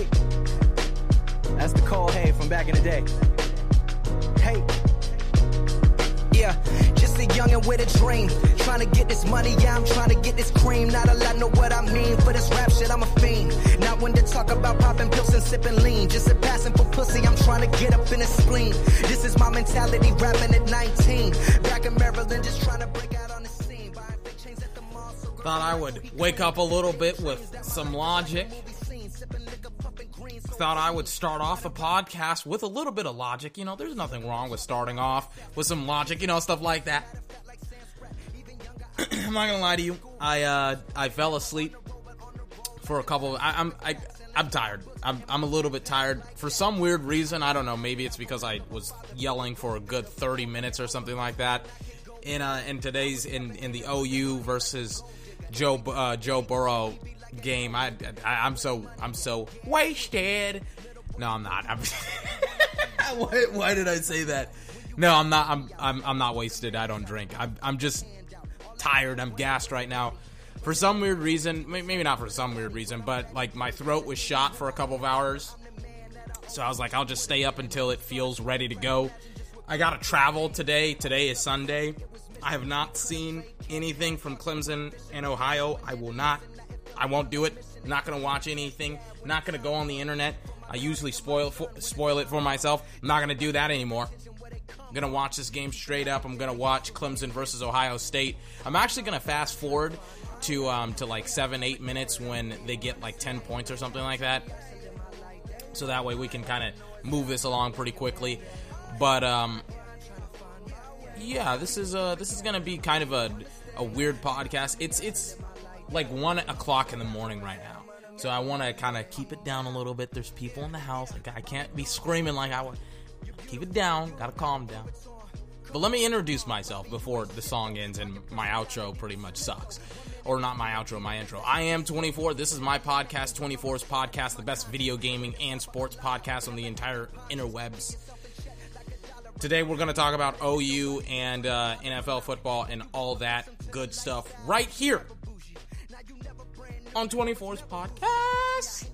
Hey, that's the Cole Hay from back in the day. Hey. Yeah, just a youngin' with a dream. Trying to get this money, yeah, I'm trying to get this cream. Not a lot know what I mean. For this rap shit, I'm a fiend. Not when to talk about popping pills and sipping lean. Just a passing for pussy, I'm trying to get up in a spleen. This is my mentality, rapping at 19. Back in Maryland, just trying to break out on the scene. Thought I would wake up a little bit with some logic. Thought I would start off the podcast with a little bit of logic. You know, there's nothing wrong with starting off with some logic, you know, stuff like that. I'm not gonna lie to you. I uh, I fell asleep for a couple. Of, I, I'm I, I'm tired. I'm I'm a little bit tired for some weird reason. I don't know. Maybe it's because I was yelling for a good 30 minutes or something like that. In uh, in today's in in the OU versus Joe uh, Joe Burrow game, I, I I'm so I'm so wasted. No, I'm not. I'm why, why did I say that? No, I'm not. I'm I'm I'm not wasted. I don't drink. I'm I'm just tired. I'm gassed right now. For some weird reason, maybe not for some weird reason, but like my throat was shot for a couple of hours. So I was like, I'll just stay up until it feels ready to go. I gotta travel today. Today is Sunday. I have not seen anything from Clemson and Ohio. I will not. I won't do it. Not gonna watch anything. Not gonna go on the internet. I usually spoil for, spoil it for myself. I'm not gonna do that anymore. I'm gonna watch this game straight up. I'm gonna watch Clemson versus Ohio State. I'm actually gonna fast forward to um, to like seven, eight minutes when they get like ten points or something like that. So that way we can kind of move this along pretty quickly. But um, yeah, this is uh this is gonna be kind of a a weird podcast. It's it's like one o'clock in the morning right now. So I want to kind of keep it down a little bit. There's people in the house. Like I can't be screaming like I would. Keep it down. Gotta calm down. But let me introduce myself before the song ends and my outro pretty much sucks. Or not my outro, my intro. I am 24. This is my podcast, 24's podcast, the best video gaming and sports podcast on the entire interwebs. Today we're going to talk about OU and uh, NFL football and all that good stuff right here on 24's podcast.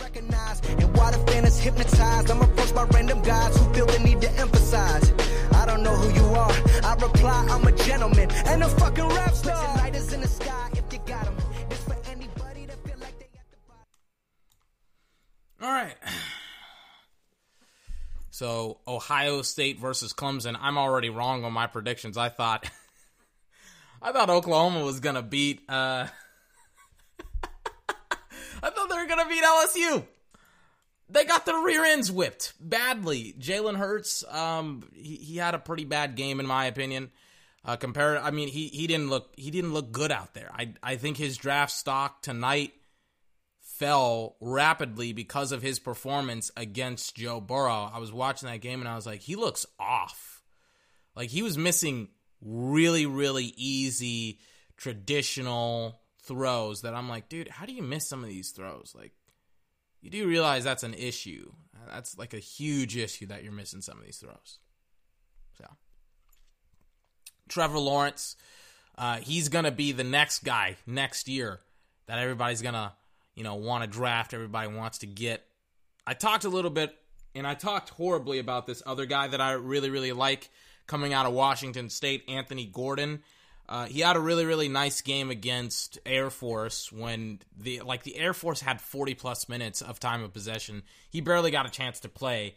recognized. And why the fan is hypnotized. I'm approached by random guys who feel the need to emphasize. I don't know who you are. I reply, I'm a gentleman and a fucking rap star. Is in the sky if you got 'em. It's for anybody that feel like they the. All right. So Ohio State versus Clemson. I'm already wrong on my predictions. I thought I thought Oklahoma was gonna beat uh I thought they were gonna beat LSU. They got their rear ends whipped badly. Jalen Hurts, um, he, he had a pretty bad game in my opinion. Uh, compared, I mean, he, he didn't look he didn't look good out there. I I think his draft stock tonight fell rapidly because of his performance against Joe Burrow. I was watching that game and I was like, he looks off. Like he was missing really, really easy traditional throws that I'm like, dude, how do you miss some of these throws? Like, you do realize that's an issue. That's like a huge issue that you're missing some of these throws. So, Trevor Lawrence, uh, he's gonna be the next guy next year that everybody's gonna, you know, want to draft. Everybody wants to get. I talked a little bit, and I talked horribly about this other guy that I really, really like coming out of Washington State, Anthony Gordon. Uh, he had a really, really nice game against Air Force when the like the Air Force had 40 plus minutes of time of possession. He barely got a chance to play.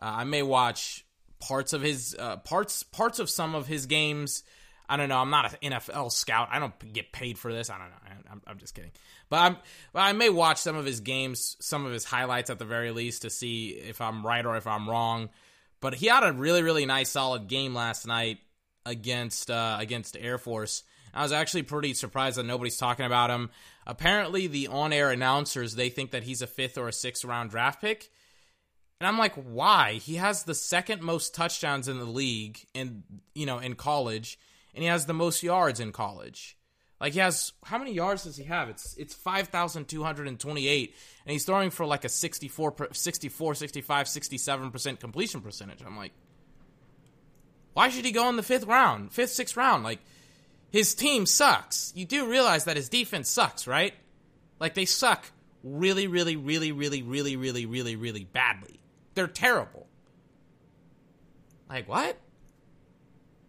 Uh, I may watch parts of his uh, parts parts of some of his games. I don't know. I'm not an NFL scout. I don't get paid for this. I don't know. I'm, I'm just kidding. But I'm, but I may watch some of his games, some of his highlights at the very least, to see if I'm right or if I'm wrong. But he had a really, really nice, solid game last night against uh, against Air Force. I was actually pretty surprised that nobody's talking about him. Apparently, the on-air announcers they think that he's a fifth or a sixth round draft pick, and I'm like, why? He has the second most touchdowns in the league, in you know, in college, and he has the most yards in college. Like he has how many yards does he have? It's it's 5228 and he's throwing for like a 64 64 65 67% completion percentage. I'm like why should he go in the 5th round? 5th 6th round like his team sucks. You do realize that his defense sucks, right? Like they suck really, really, really, really, really, really, really, really badly. They're terrible. Like what?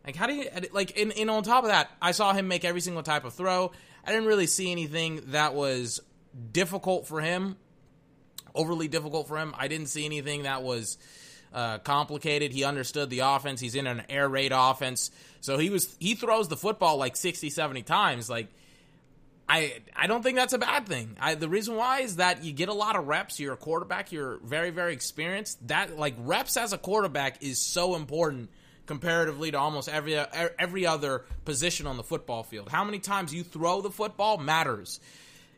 Like how do you like? And, and on top of that, I saw him make every single type of throw. I didn't really see anything that was difficult for him, overly difficult for him. I didn't see anything that was uh, complicated. He understood the offense. He's in an air raid offense. So he was he throws the football like 60, 70 times. Like I I don't think that's a bad thing. I, the reason why is that you get a lot of reps. You're a quarterback. You're very very experienced. That like reps as a quarterback is so important comparatively to almost every every other position on the football field. How many times you throw the football matters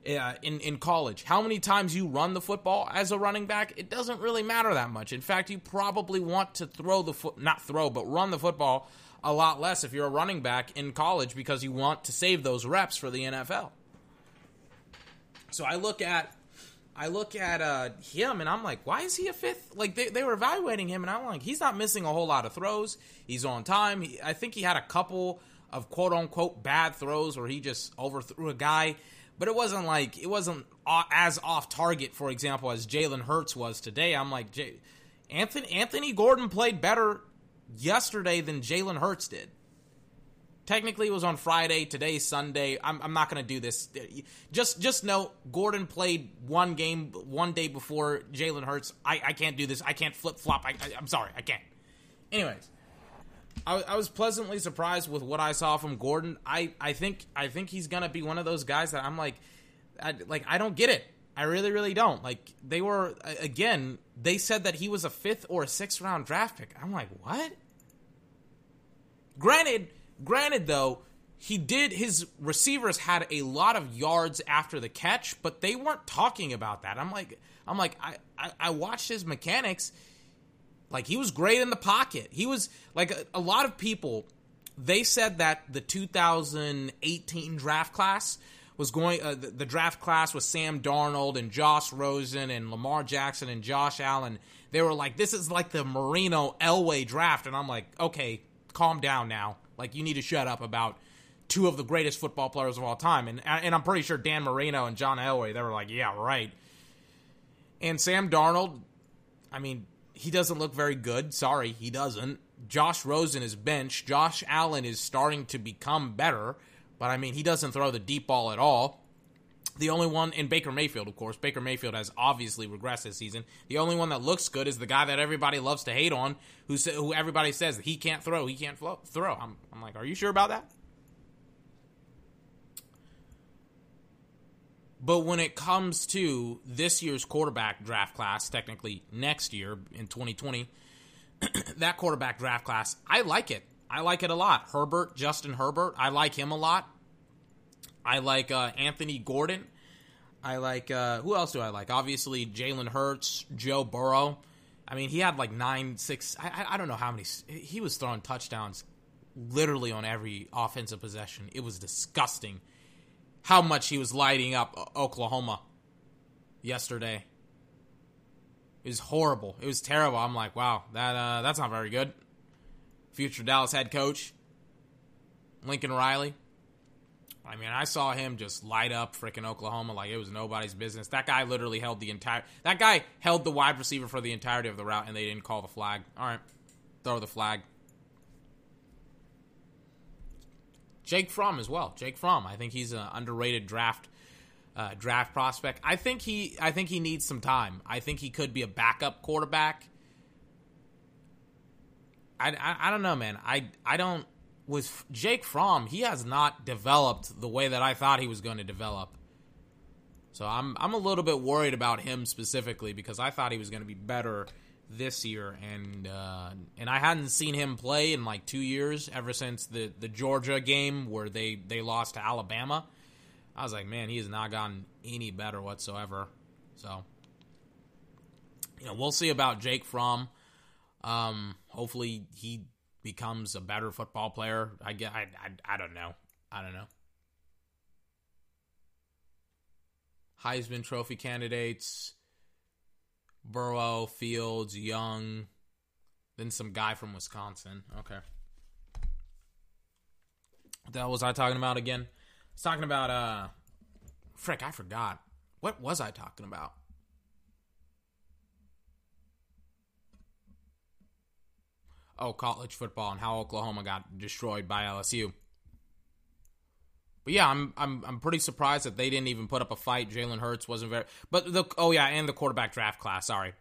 uh, in in college. How many times you run the football as a running back, it doesn't really matter that much. In fact, you probably want to throw the foot not throw, but run the football a lot less if you're a running back in college because you want to save those reps for the NFL. So I look at I look at uh, him and I'm like, why is he a fifth? Like they, they were evaluating him and I'm like, he's not missing a whole lot of throws. He's on time. He, I think he had a couple of quote unquote bad throws where he just overthrew a guy but it wasn't like it wasn't as off target, for example, as Jalen Hurts was today. I'm like, J- Anthony Anthony Gordon played better yesterday than Jalen Hurts did. Technically, it was on Friday. Today's Sunday. I'm, I'm not going to do this. Just just know Gordon played one game one day before Jalen Hurts. I, I can't do this. I can't flip flop. I, I, I'm sorry. I can't. Anyways, I, I was pleasantly surprised with what I saw from Gordon. I, I think I think he's gonna be one of those guys that I'm like, I, like I don't get it. I really really don't. Like they were again. They said that he was a fifth or a sixth round draft pick. I'm like, what? Granted, granted though, he did his receivers had a lot of yards after the catch, but they weren't talking about that. I'm like, I'm like, I, I, I watched his mechanics like he was great in the pocket. He was like a, a lot of people. They said that the 2018 draft class was going. Uh, the, the, draft class was Sam Darnold and Josh Rosen and Lamar Jackson and Josh Allen. They were like, this is like the Marino Elway draft, and I'm like, okay, calm down now. Like you need to shut up about two of the greatest football players of all time. And and I'm pretty sure Dan Marino and John Elway, they were like, yeah, right. And Sam Darnold, I mean, he doesn't look very good. Sorry, he doesn't. Josh Rosen is bench. Josh Allen is starting to become better, but I mean, he doesn't throw the deep ball at all. The only one in Baker Mayfield, of course. Baker Mayfield has obviously regressed this season. The only one that looks good is the guy that everybody loves to hate on, who who everybody says he can't throw, he can't flow, throw. I'm, I'm like, are you sure about that? But when it comes to this year's quarterback draft class, technically next year in 2020, that quarterback draft class, I like it. I like it a lot. Herbert, Justin Herbert, I like him a lot. I like uh, Anthony Gordon. I like uh, who else do I like? Obviously Jalen Hurts, Joe Burrow. I mean, he had like nine, six. I, I don't know how many. He was throwing touchdowns literally on every offensive possession. It was disgusting how much he was lighting up Oklahoma yesterday. It was horrible. It was terrible. I'm like, wow, that uh, that's not very good. Future Dallas head coach Lincoln Riley. I mean, I saw him just light up freaking Oklahoma like it was nobody's business. That guy literally held the entire. That guy held the wide receiver for the entirety of the route, and they didn't call the flag. All right, throw the flag. Jake Fromm as well. Jake Fromm. I think he's an underrated draft uh, draft prospect. I think he I think he needs some time. I think he could be a backup quarterback. I, I, I don't know, man. I I don't with Jake Fromm. He has not developed the way that I thought he was going to develop. So I'm I'm a little bit worried about him specifically because I thought he was going to be better this year, and uh, and I hadn't seen him play in like two years ever since the the Georgia game where they they lost to Alabama. I was like, man, he has not gotten any better whatsoever. So, you know, we'll see about Jake Fromm. Um, hopefully, he becomes a better football player. I get, I, I, I don't know. I don't know. Heisman Trophy candidates. Burrow, Fields, Young, then some guy from Wisconsin. Okay. What the hell was I talking about again? I was talking about uh frick, I forgot. What was I talking about? Oh, college football and how Oklahoma got destroyed by LSU. But yeah, I'm I'm I'm pretty surprised that they didn't even put up a fight. Jalen Hurts wasn't very, but the oh yeah, and the quarterback draft class. Sorry,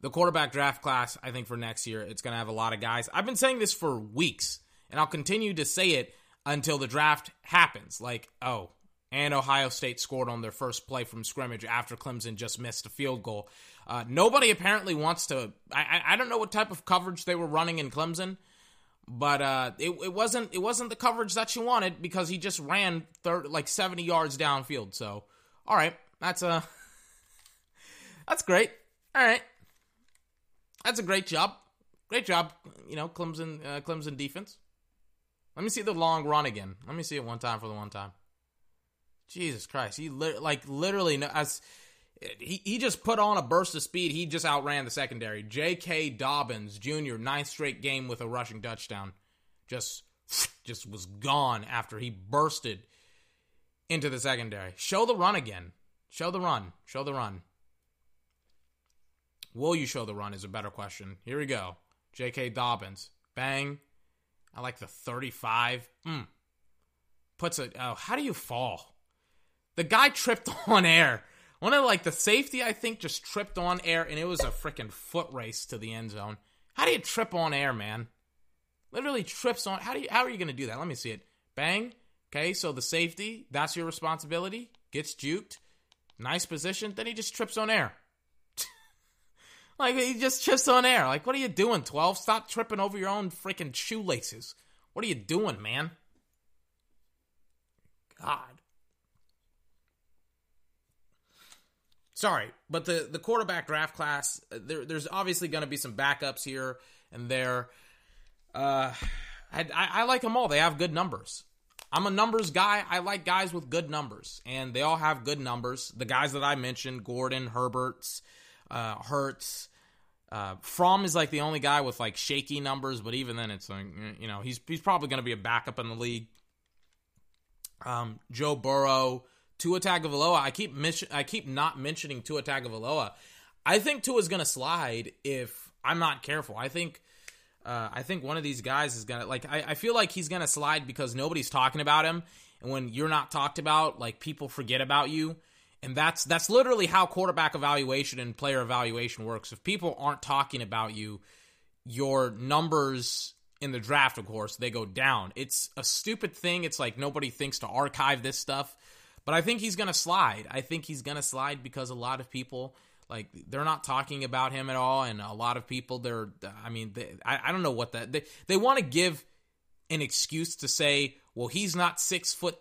the quarterback draft class. I think for next year, it's gonna have a lot of guys. I've been saying this for weeks, and I'll continue to say it until the draft happens. Like oh, and Ohio State scored on their first play from scrimmage after Clemson just missed a field goal. Uh, nobody apparently wants to. I, I don't know what type of coverage they were running in Clemson but uh, it, it wasn't it wasn't the coverage that you wanted because he just ran third like 70 yards downfield. So, all right, that's a uh, that's great. All right, that's a great job. Great job, you know, Clemson uh, Clemson defense. Let me see the long run again. Let me see it one time for the one time. Jesus Christ, he li- like literally no, as he, he just put on a burst of speed. He just outran the secondary. J.K. Dobbins Jr. ninth straight game with a rushing touchdown. Just just was gone after he bursted into the secondary. Show the run again. Show the run. Show the run. Will you show the run is a better question. Here we go. J.K. Dobbins. Bang. I like the 35. Mm. Puts it. Oh, how do you fall? The guy tripped on air one of like the safety, I think, just tripped on air, and it was a freaking foot race to the end zone. How do you trip on air, man? Literally trips on. How do you? How are you going to do that? Let me see it. Bang. Okay, so the safety, that's your responsibility. Gets juked. Nice position. Then he just trips on air. like he just trips on air. Like, what are you doing, 12? Stop tripping over your own freaking shoelaces. What are you doing, man? God. Sorry, but the the quarterback draft class, uh, there, there's obviously going to be some backups here and there. Uh, I, I, like them all. They have good numbers. I'm a numbers guy. I like guys with good numbers, and they all have good numbers. The guys that I mentioned, Gordon, Herberts, uh, Hurts. Uh, Fromm is like the only guy with like shaky numbers, but even then, it's like you know he's he's probably going to be a backup in the league. Um, Joe Burrow, Tua Tagovailoa. I keep I keep not mentioning Tua Tagovailoa. I think Tua's going to slide if I'm not careful. I think uh, I think one of these guys is gonna like. I, I feel like he's gonna slide because nobody's talking about him, and when you're not talked about, like people forget about you, and that's that's literally how quarterback evaluation and player evaluation works. If people aren't talking about you, your numbers in the draft, of course, they go down. It's a stupid thing. It's like nobody thinks to archive this stuff. But I think he's going to slide. I think he's going to slide because a lot of people like they're not talking about him at all and a lot of people they're I mean they, I, I don't know what that they, they want to give an excuse to say well he's not 6 foot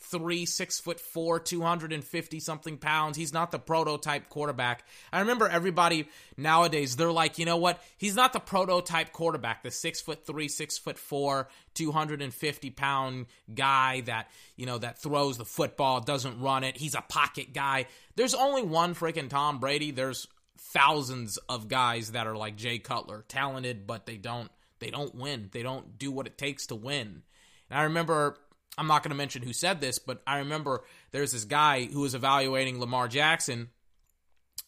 three, six foot four, 250 something pounds. He's not the prototype quarterback. I remember everybody nowadays, they're like, you know what? He's not the prototype quarterback, the six foot three, six foot four, 250 pound guy that, you know, that throws the football, doesn't run it. He's a pocket guy. There's only one freaking Tom Brady. There's thousands of guys that are like Jay Cutler, talented, but they don't, they don't win. They don't do what it takes to win. And I remember I'm not going to mention who said this, but I remember there's this guy who was evaluating Lamar Jackson,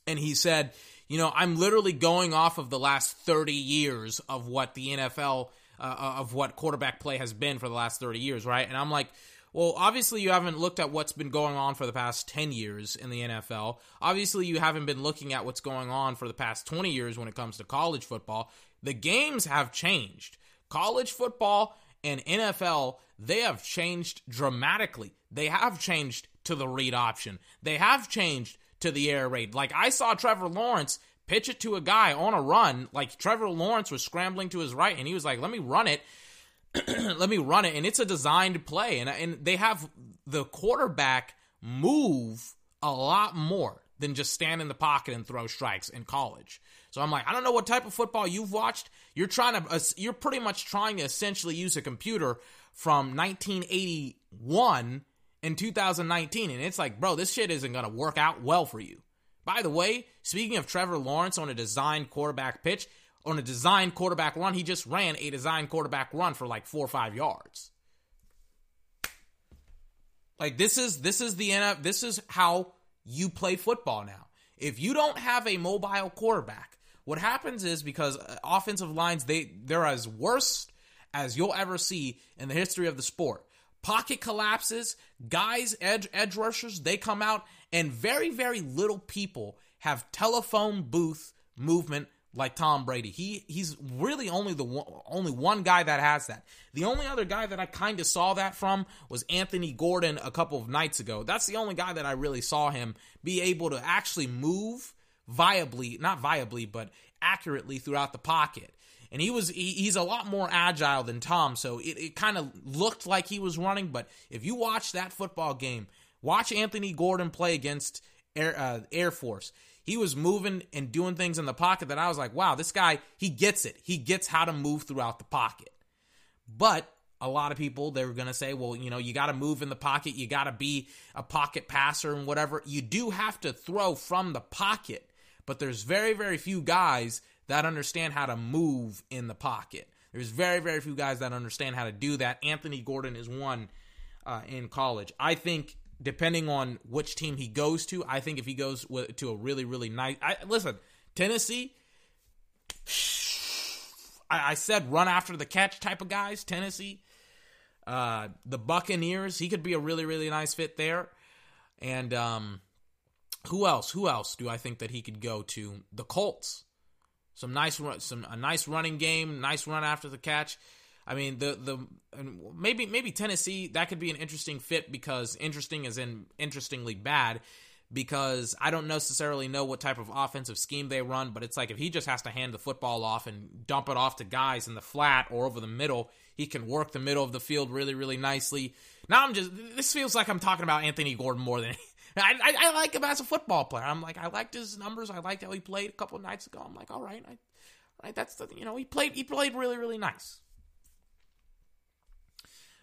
and he said, you know, I'm literally going off of the last 30 years of what the NFL, uh, uh, of what quarterback play has been for the last 30 years, right? And I'm like, well, obviously you haven't looked at what's been going on for the past 10 years in the NFL. Obviously you haven't been looking at what's going on for the past 20 years when it comes to college football. The games have changed. College football and NFL, they have changed dramatically. They have changed to the read option. They have changed to the air raid. Like I saw Trevor Lawrence pitch it to a guy on a run. Like Trevor Lawrence was scrambling to his right, and he was like, "Let me run it." Let me run it, and it's a designed play, and and they have the quarterback move a lot more than just stand in the pocket and throw strikes in college. So I'm like, I don't know what type of football you've watched. You're trying to, you're pretty much trying to essentially use a computer from 1981 in 2019, and it's like, bro, this shit isn't gonna work out well for you. By the way, speaking of Trevor Lawrence on a designed quarterback pitch, on a designed quarterback run, he just ran a designed quarterback run for like four or five yards. Like this is this is the NF, this is how you play football now. If you don't have a mobile quarterback, what happens is because uh, offensive lines they they're as worse as you'll ever see in the history of the sport. Pocket collapses, guys edge edge rushers, they come out and very very little people have telephone booth movement like Tom Brady. He he's really only the one, only one guy that has that. The only other guy that I kind of saw that from was Anthony Gordon a couple of nights ago. That's the only guy that I really saw him be able to actually move viably, not viably, but accurately throughout the pocket. And he was he, he's a lot more agile than Tom, so it, it kind of looked like he was running. But if you watch that football game, watch Anthony Gordon play against Air, uh, Air Force he was moving and doing things in the pocket that I was like, wow, this guy, he gets it. He gets how to move throughout the pocket. But a lot of people, they're going to say, well, you know, you got to move in the pocket. You got to be a pocket passer and whatever. You do have to throw from the pocket, but there's very, very few guys that understand how to move in the pocket. There's very, very few guys that understand how to do that. Anthony Gordon is one uh, in college. I think depending on which team he goes to, I think if he goes to a really, really nice. I, listen, Tennessee. I, I, said run after the catch type of guys. Tennessee, uh, the Buccaneers. He could be a really, really nice fit there. And um, who else? Who else do I think that he could go to? The Colts. Some nice, run, some a nice running game, nice run after the catch. I mean, the the maybe maybe Tennessee that could be an interesting fit because interesting is in interestingly bad because I don't necessarily know what type of offensive scheme they run, but it's like if he just has to hand the football off and dump it off to guys in the flat or over the middle, he can work the middle of the field really really nicely. Now I'm just this feels like I'm talking about Anthony Gordon more than I, I, I like him as a football player. I'm like I liked his numbers. I liked how he played a couple nights ago. I'm like all right, I, all right, that's the you know he played he played really really nice.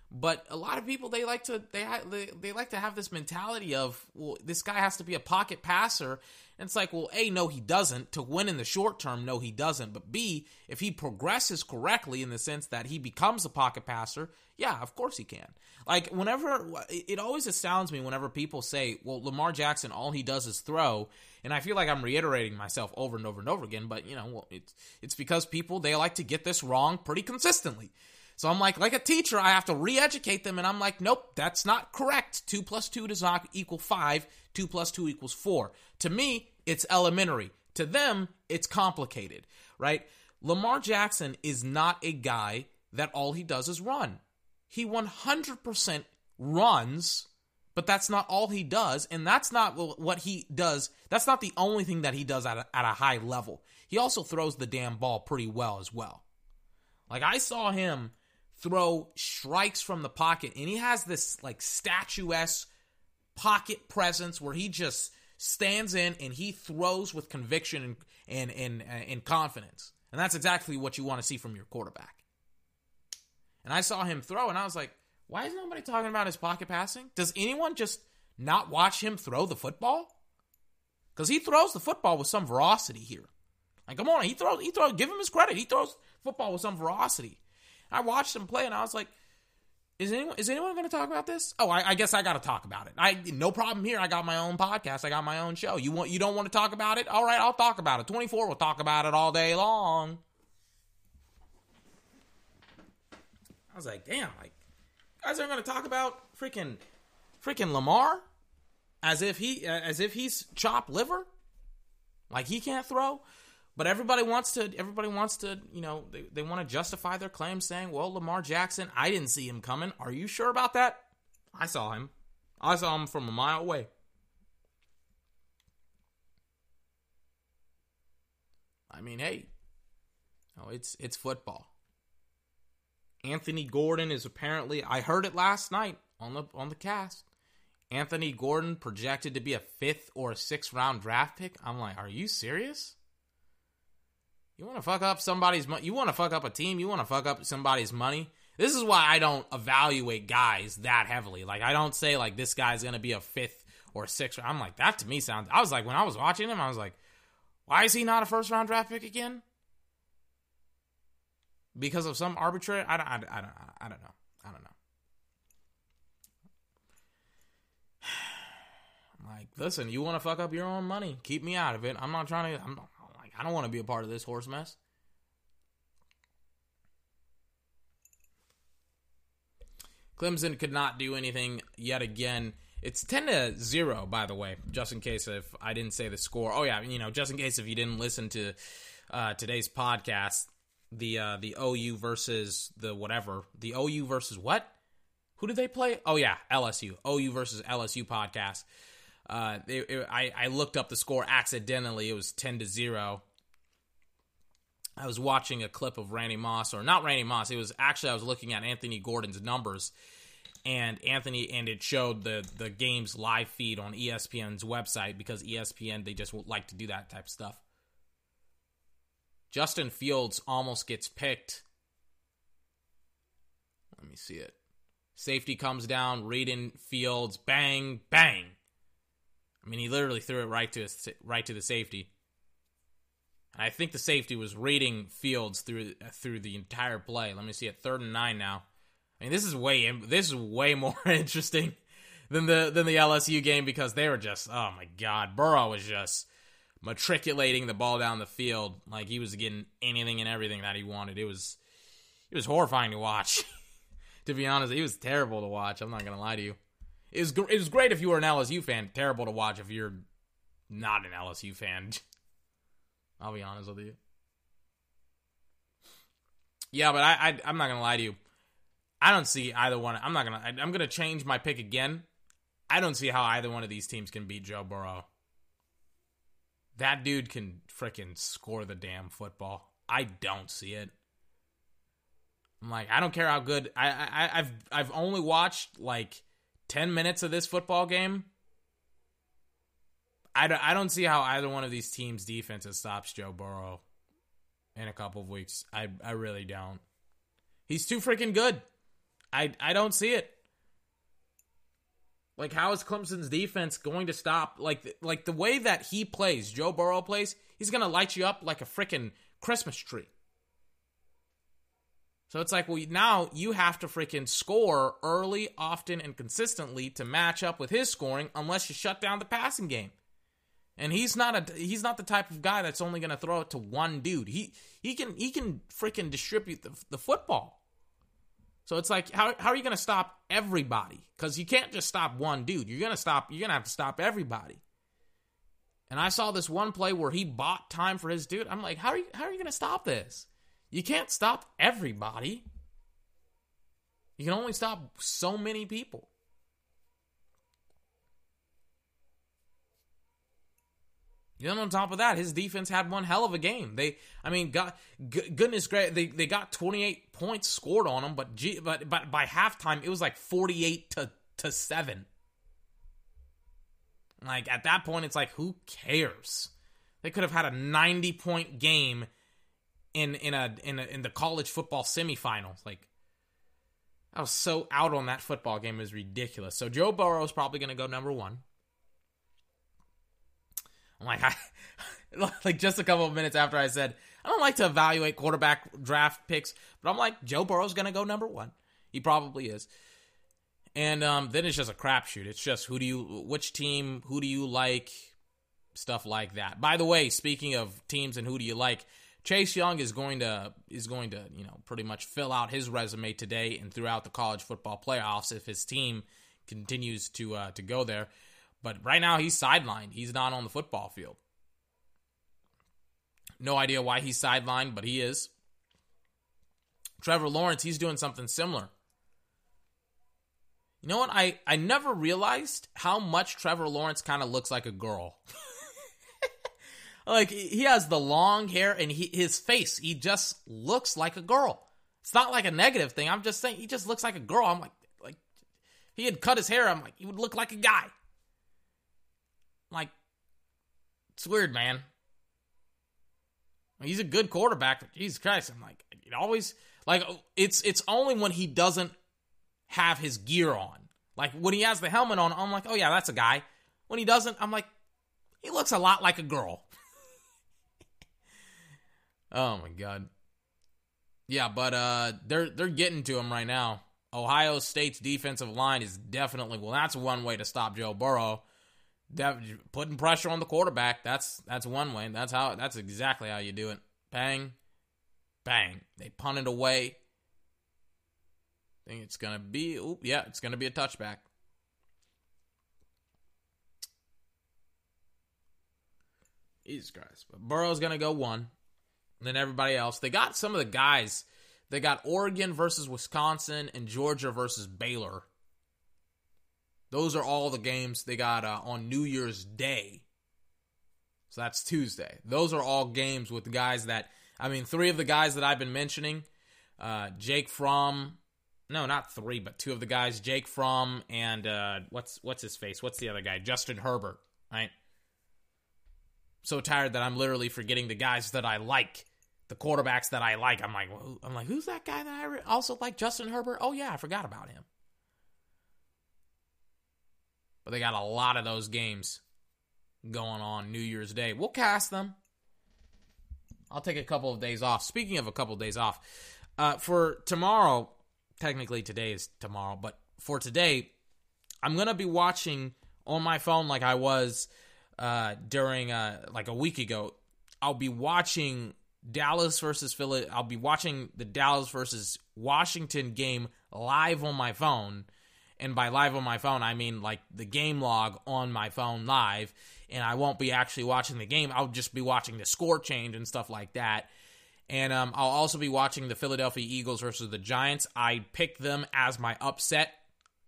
But a lot of people they like to they they, they like to have this mentality of well this guy has to be a pocket passer. And it's like well a no he doesn't. To win in the short term no he doesn't. But b if he progresses correctly in the sense that he becomes a pocket passer yeah of course he can. Like whenever it always astounds me whenever people say well Lamar Jackson all he does is throw. And I feel like I'm reiterating myself over and over and over again but you know it's it's because people they like to get this wrong pretty consistently so I'm like, like a teacher, I have to re-educate them, and I'm like, nope, that's not correct. Two plus two does not equal five. Two plus two equals four. To me, it's elementary. To them, it's complicated, right? Lamar Jackson is not a guy that all he does is run. He 100% runs, but that's not all he does, and that's not what he does. That's not the only thing that he does at a, at a high level. He also throws the damn ball pretty well as well. Like I saw him throw strikes from the pocket, and he has this like statuesque pocket presence where he just stands in and he throws with conviction and and and, uh, and confidence. And that's exactly what you want to see from your quarterback. And I saw him throw, and I was like, why is nobody talking about his pocket passing? Does anyone just not watch him throw the football? Because he throws the football with some veracity here. Like, come on, he throws, he throws, give him his credit. He throws football with some veracity. I watched him play and I was like, is anyone is anyone going to talk about this? Oh, I, I guess I got to talk about it. I no problem here. I got my own podcast. I got my own show. You want you don't want to talk about it? All right, I'll talk about it. Twenty four will talk about it all day long. I was like, damn, like guys are going to talk about freaking freaking Lamar as if he as if he's chopped liver, like he can't throw. But everybody wants to everybody wants to, you know, they, they want to justify their claim saying, "Well, Lamar Jackson, I didn't see him coming. Are you sure about that?" I saw him. I saw him from a mile away. I mean, hey. It's it's football. Anthony Gordon is apparently I heard it last night on the on the cast. Anthony Gordon projected to be a 5th or a 6th round draft pick. I'm like, "Are you serious?" You want to fuck up somebody's money? You want to fuck up a team? You want to fuck up somebody's money? This is why I don't evaluate guys that heavily. Like I don't say like this guy's gonna be a fifth or sixth. I'm like that to me sounds. I was like when I was watching him, I was like, why is he not a first round draft pick again? Because of some arbitrary. I don't. I, I don't. I don't know. I don't know. Like, listen, you want to fuck up your own money? Keep me out of it. I'm not trying to. I'm not, I don't want to be a part of this horse mess. Clemson could not do anything yet again. It's 10 to 0, by the way, just in case if I didn't say the score. Oh, yeah, you know, just in case if you didn't listen to uh, today's podcast, the uh, the OU versus the whatever. The OU versus what? Who did they play? Oh, yeah, LSU. OU versus LSU podcast. Uh, it, it, I, I looked up the score accidentally. It was 10 to 0. I was watching a clip of Randy Moss, or not Randy Moss. It was actually I was looking at Anthony Gordon's numbers, and Anthony and it showed the the game's live feed on ESPN's website because ESPN they just like to do that type of stuff. Justin Fields almost gets picked. Let me see it. Safety comes down, reading Fields, bang, bang. I mean, he literally threw it right to his, right to the safety. I think the safety was reading Fields through through the entire play. Let me see it. Third and nine now. I mean, this is way this is way more interesting than the than the LSU game because they were just oh my god, Burrow was just matriculating the ball down the field like he was getting anything and everything that he wanted. It was it was horrifying to watch. to be honest, it was terrible to watch. I'm not gonna lie to you. It was it was great if you were an LSU fan. Terrible to watch if you're not an LSU fan. I'll be honest with you. Yeah, but I, I I'm not gonna lie to you. I don't see either one. I'm not gonna. I, I'm gonna change my pick again. I don't see how either one of these teams can beat Joe Burrow. That dude can freaking score the damn football. I don't see it. I'm like, I don't care how good. I, I I've I've only watched like ten minutes of this football game. I don't, I don't see how either one of these teams' defenses stops Joe Burrow in a couple of weeks. I I really don't. He's too freaking good. I I don't see it. Like how is Clemson's defense going to stop like like the way that he plays, Joe Burrow plays, he's going to light you up like a freaking Christmas tree. So it's like, well, now you have to freaking score early, often, and consistently to match up with his scoring unless you shut down the passing game. And he's not a he's not the type of guy that's only going to throw it to one dude. He he can he can freaking distribute the, the football. So it's like how how are you going to stop everybody? Cuz you can't just stop one dude. You're going to stop you're going to have to stop everybody. And I saw this one play where he bought time for his dude. I'm like, how are you how are you going to stop this? You can't stop everybody. You can only stop so many people. Then on top of that, his defense had one hell of a game. They, I mean, got g- goodness great, they they got 28 points scored on them, but G, but but by halftime it was like 48 to to seven. Like at that point, it's like who cares? They could have had a 90 point game in in a in a, in the college football semifinals. Like I was so out on that football game; was ridiculous. So Joe Burrow is probably going to go number one. I'm like, I, like just a couple of minutes after I said, I don't like to evaluate quarterback draft picks, but I'm like, Joe Burrow's going to go number one. He probably is. And um, then it's just a crapshoot. It's just who do you, which team, who do you like, stuff like that. By the way, speaking of teams and who do you like, Chase Young is going to is going to you know pretty much fill out his resume today and throughout the college football playoffs if his team continues to uh, to go there. But right now he's sidelined. He's not on the football field. No idea why he's sidelined, but he is. Trevor Lawrence, he's doing something similar. You know what? I, I never realized how much Trevor Lawrence kind of looks like a girl. like he has the long hair and he, his face, he just looks like a girl. It's not like a negative thing. I'm just saying he just looks like a girl. I'm like like he had cut his hair, I'm like he would look like a guy. Like, it's weird, man. He's a good quarterback, but Jesus Christ, I'm like, it always like it's it's only when he doesn't have his gear on. Like when he has the helmet on, I'm like, oh yeah, that's a guy. When he doesn't, I'm like, he looks a lot like a girl. oh my god. Yeah, but uh they're they're getting to him right now. Ohio State's defensive line is definitely well, that's one way to stop Joe Burrow putting pressure on the quarterback. That's that's one way. That's how. That's exactly how you do it. Bang, bang. They punt it away. Think it's gonna be. Oop, yeah, it's gonna be a touchback. Jesus Christ. But Burrow's gonna go one. Then everybody else. They got some of the guys. They got Oregon versus Wisconsin and Georgia versus Baylor. Those are all the games they got uh, on New Year's Day. So that's Tuesday. Those are all games with guys that I mean, three of the guys that I've been mentioning, uh, Jake Fromm. No, not three, but two of the guys, Jake Fromm and uh, what's what's his face? What's the other guy? Justin Herbert. Right. So tired that I'm literally forgetting the guys that I like, the quarterbacks that I like. I'm like, I'm like, who's that guy that I also like? Justin Herbert. Oh yeah, I forgot about him. But they got a lot of those games going on New Year's Day. We'll cast them. I'll take a couple of days off. Speaking of a couple of days off, uh, for tomorrow, technically today is tomorrow, but for today, I'm gonna be watching on my phone like I was uh, during uh, like a week ago. I'll be watching Dallas versus Philly. I'll be watching the Dallas versus Washington game live on my phone. And by live on my phone, I mean like the game log on my phone live and I won't be actually watching the game. I'll just be watching the score change and stuff like that. And um, I'll also be watching the Philadelphia Eagles versus the Giants. I picked them as my upset.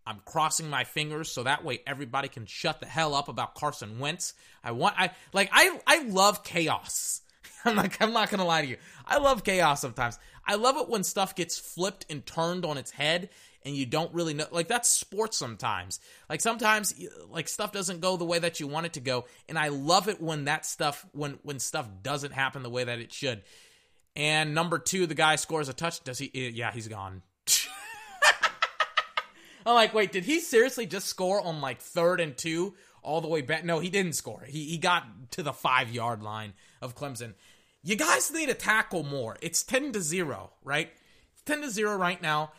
I'm crossing my fingers so that way everybody can shut the hell up about Carson Wentz. I want I like I I love chaos. I'm like I'm not gonna lie to you. I love chaos sometimes. I love it when stuff gets flipped and turned on its head and you don't really know like that's sports sometimes. Like sometimes like stuff doesn't go the way that you want it to go and i love it when that stuff when when stuff doesn't happen the way that it should. And number two the guy scores a touch does he eh, yeah he's gone. I'm like wait did he seriously just score on like third and two all the way back? No he didn't score. He, he got to the five yard line of clemson. You guys need to tackle more. It's 10 to 0 right? 10 to 0 right now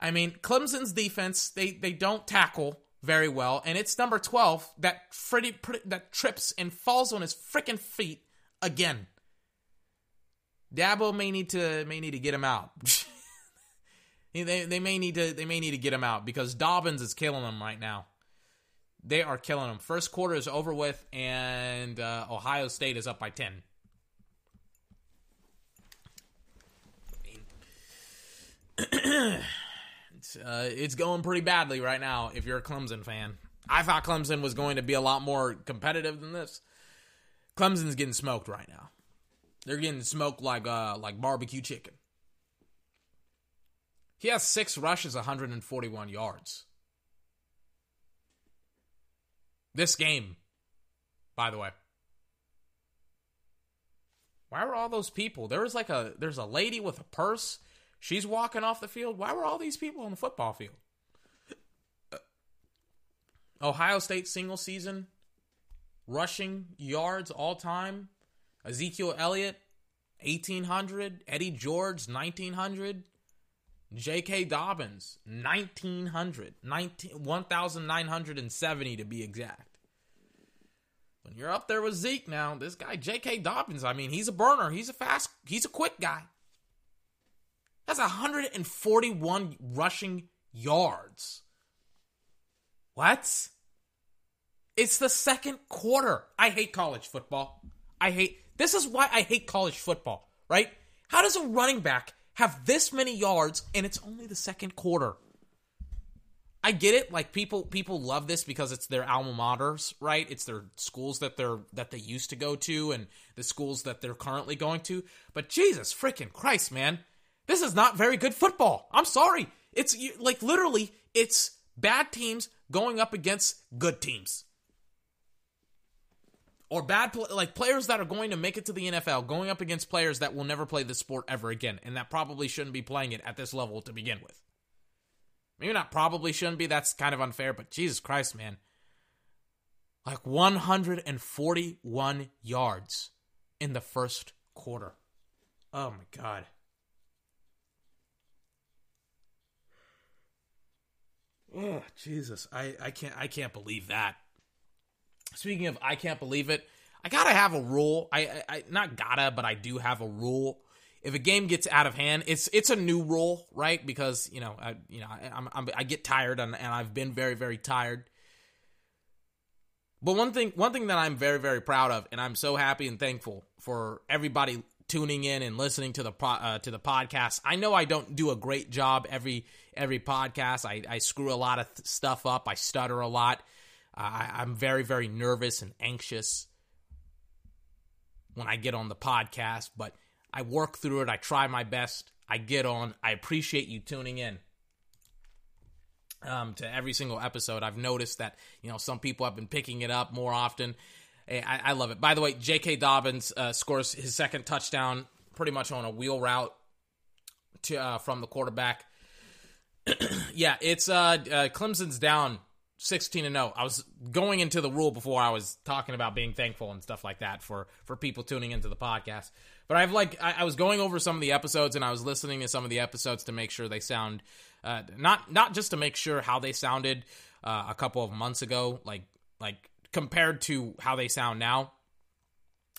I mean, Clemson's defense, they they don't tackle very well, and it's number 12 that Freddie that trips and falls on his freaking feet again. Dabo may need to may need to get him out. they, they may need to they may need to get him out because Dobbins is killing them right now. They are killing them. First quarter is over with, and uh, Ohio State is up by ten. uh, it's going pretty badly right now if you're a Clemson fan. I thought Clemson was going to be a lot more competitive than this. Clemson's getting smoked right now. They're getting smoked like uh, like barbecue chicken. He has six rushes, 141 yards. This game, by the way. Why were all those people? There was like a there's a lady with a purse She's walking off the field. Why were all these people on the football field? Uh, Ohio State single season rushing yards all time. Ezekiel Elliott, 1,800. Eddie George, 1,900. J.K. Dobbins, 1,900. 1,970 to be exact. When you're up there with Zeke now, this guy, J.K. Dobbins, I mean, he's a burner. He's a fast, he's a quick guy. That's 141 rushing yards. What? It's the second quarter. I hate college football. I hate this is why I hate college football, right? How does a running back have this many yards and it's only the second quarter? I get it. Like people people love this because it's their alma maters, right? It's their schools that they're that they used to go to and the schools that they're currently going to. But Jesus freaking Christ, man. This is not very good football. I'm sorry. It's like literally, it's bad teams going up against good teams. Or bad, like players that are going to make it to the NFL, going up against players that will never play this sport ever again, and that probably shouldn't be playing it at this level to begin with. Maybe not probably shouldn't be, that's kind of unfair, but Jesus Christ, man. Like 141 yards in the first quarter. Oh my God. Oh Jesus, I I can't I can't believe that. speaking of, I can't believe it. I gotta have a rule. I, I, I not gotta, but I do have a rule. If a game gets out of hand, it's it's a new rule, right? Because you know, I, you know, I, I'm, I'm, i get tired, and, and I've been very, very tired. But one thing, one thing that I'm very, very proud of, and I'm so happy and thankful for everybody tuning in and listening to the uh, to the podcast. I know I don't do a great job every every podcast. I, I screw a lot of th- stuff up. I stutter a lot. Uh, I, I'm very very nervous and anxious when I get on the podcast, but I work through it. I try my best. I get on. I appreciate you tuning in. Um, to every single episode, I've noticed that you know some people have been picking it up more often. I, I love it. By the way, J.K. Dobbins uh, scores his second touchdown pretty much on a wheel route to uh, from the quarterback. yeah, it's uh, uh, Clemson's down 16 and 0. I was going into the rule before I was talking about being thankful and stuff like that for for people tuning into the podcast. But I've like I, I was going over some of the episodes and I was listening to some of the episodes to make sure they sound uh, not not just to make sure how they sounded uh, a couple of months ago, like like compared to how they sound now.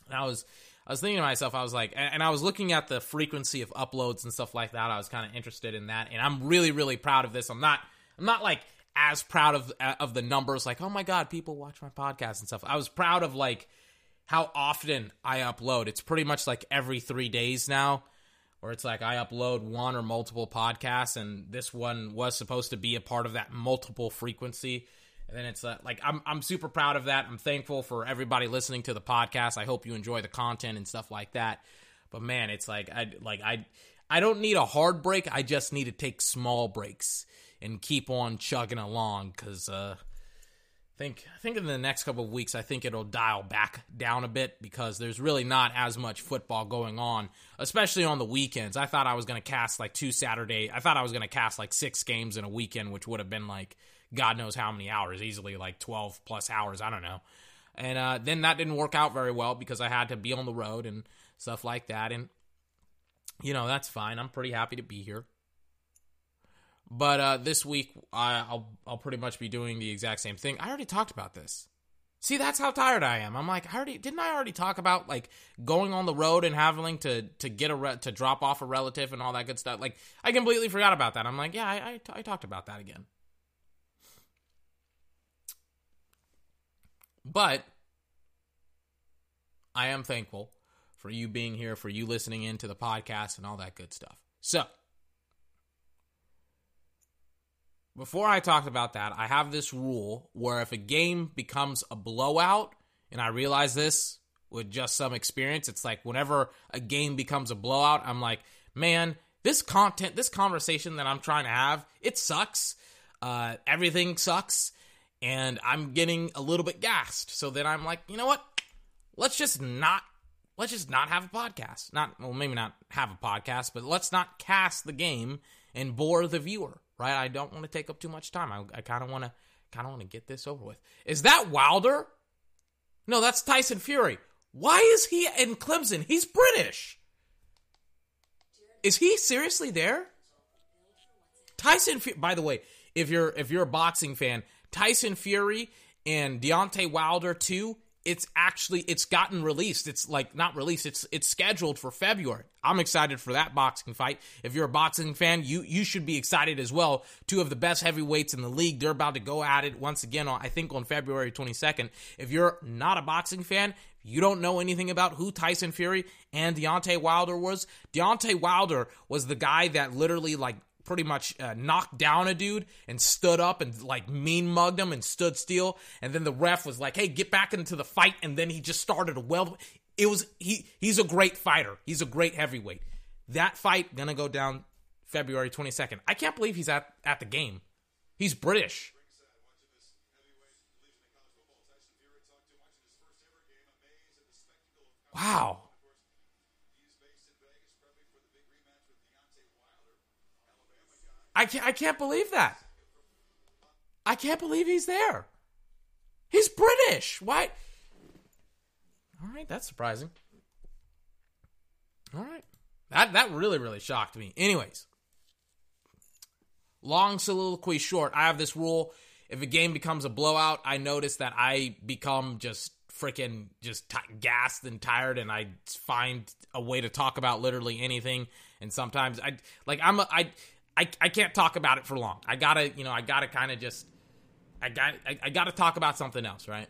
And I was I was thinking to myself, I was like, and I was looking at the frequency of uploads and stuff like that. I was kind of interested in that, and I'm really, really proud of this. I'm not, I'm not like as proud of uh, of the numbers, like, oh my god, people watch my podcast and stuff. I was proud of like how often I upload. It's pretty much like every three days now, where it's like I upload one or multiple podcasts, and this one was supposed to be a part of that multiple frequency. And then it's uh, like I'm I'm super proud of that. I'm thankful for everybody listening to the podcast. I hope you enjoy the content and stuff like that. But man, it's like I like I I don't need a hard break. I just need to take small breaks and keep on chugging along because uh, I think I think in the next couple of weeks I think it'll dial back down a bit because there's really not as much football going on, especially on the weekends. I thought I was going to cast like two Saturday. I thought I was going to cast like six games in a weekend, which would have been like God knows how many hours, easily like 12 plus hours. I don't know. And uh, then that didn't work out very well because I had to be on the road and stuff like that. And, you know, that's fine. I'm pretty happy to be here. But uh, this week, I, will I'll pretty much be doing the exact same thing. I already talked about this. See, that's how tired I am. I'm like, I already didn't I already talk about like going on the road and having to to get a re- to drop off a relative and all that good stuff. Like, I completely forgot about that. I'm like, yeah, I, I, I talked about that again. But I am thankful for you being here, for you listening into the podcast and all that good stuff. So, before I talked about that, I have this rule where if a game becomes a blowout, and I realize this with just some experience, it's like whenever a game becomes a blowout, I'm like, man, this content, this conversation that I'm trying to have, it sucks. Uh, everything sucks and I'm getting a little bit gassed. So then I'm like, you know what? Let's just not let's just not have a podcast. Not well, maybe not have a podcast, but let's not cast the game and bore the viewer. Right? I don't want to take up too much time. I, I kind of want to kind of want to get this over with. Is that Wilder? No, that's Tyson Fury. Why is he in Clemson? He's British. Is he seriously there? Tyson, by the way, if you're if you're a boxing fan, Tyson Fury and Deontay Wilder too. It's actually it's gotten released. It's like not released. It's it's scheduled for February. I'm excited for that boxing fight. If you're a boxing fan, you you should be excited as well. Two of the best heavyweights in the league. They're about to go at it once again. On, I think on February 22nd. If you're not a boxing fan, you don't know anything about who Tyson Fury and Deontay Wilder was. Deontay Wilder was the guy that literally like pretty much uh, knocked down a dude and stood up and like mean mugged him and stood still. And then the ref was like, "Hey, get back into the fight." And then he just started a well. It was he. He's a great fighter. He's a great heavyweight. That fight gonna go down February twenty second. I can't believe he's at at the game. He's British. Wow. I can't, I can't believe that. I can't believe he's there. He's British. Why? All right, that's surprising. All right. That that really really shocked me. Anyways, long soliloquy short, I have this rule. if a game becomes a blowout, I notice that I become just freaking just t- gassed and tired, and I find a way to talk about literally anything. And sometimes I like I'm a, I I I can't talk about it for long. I gotta you know I gotta kind of just I got I, I gotta talk about something else, right?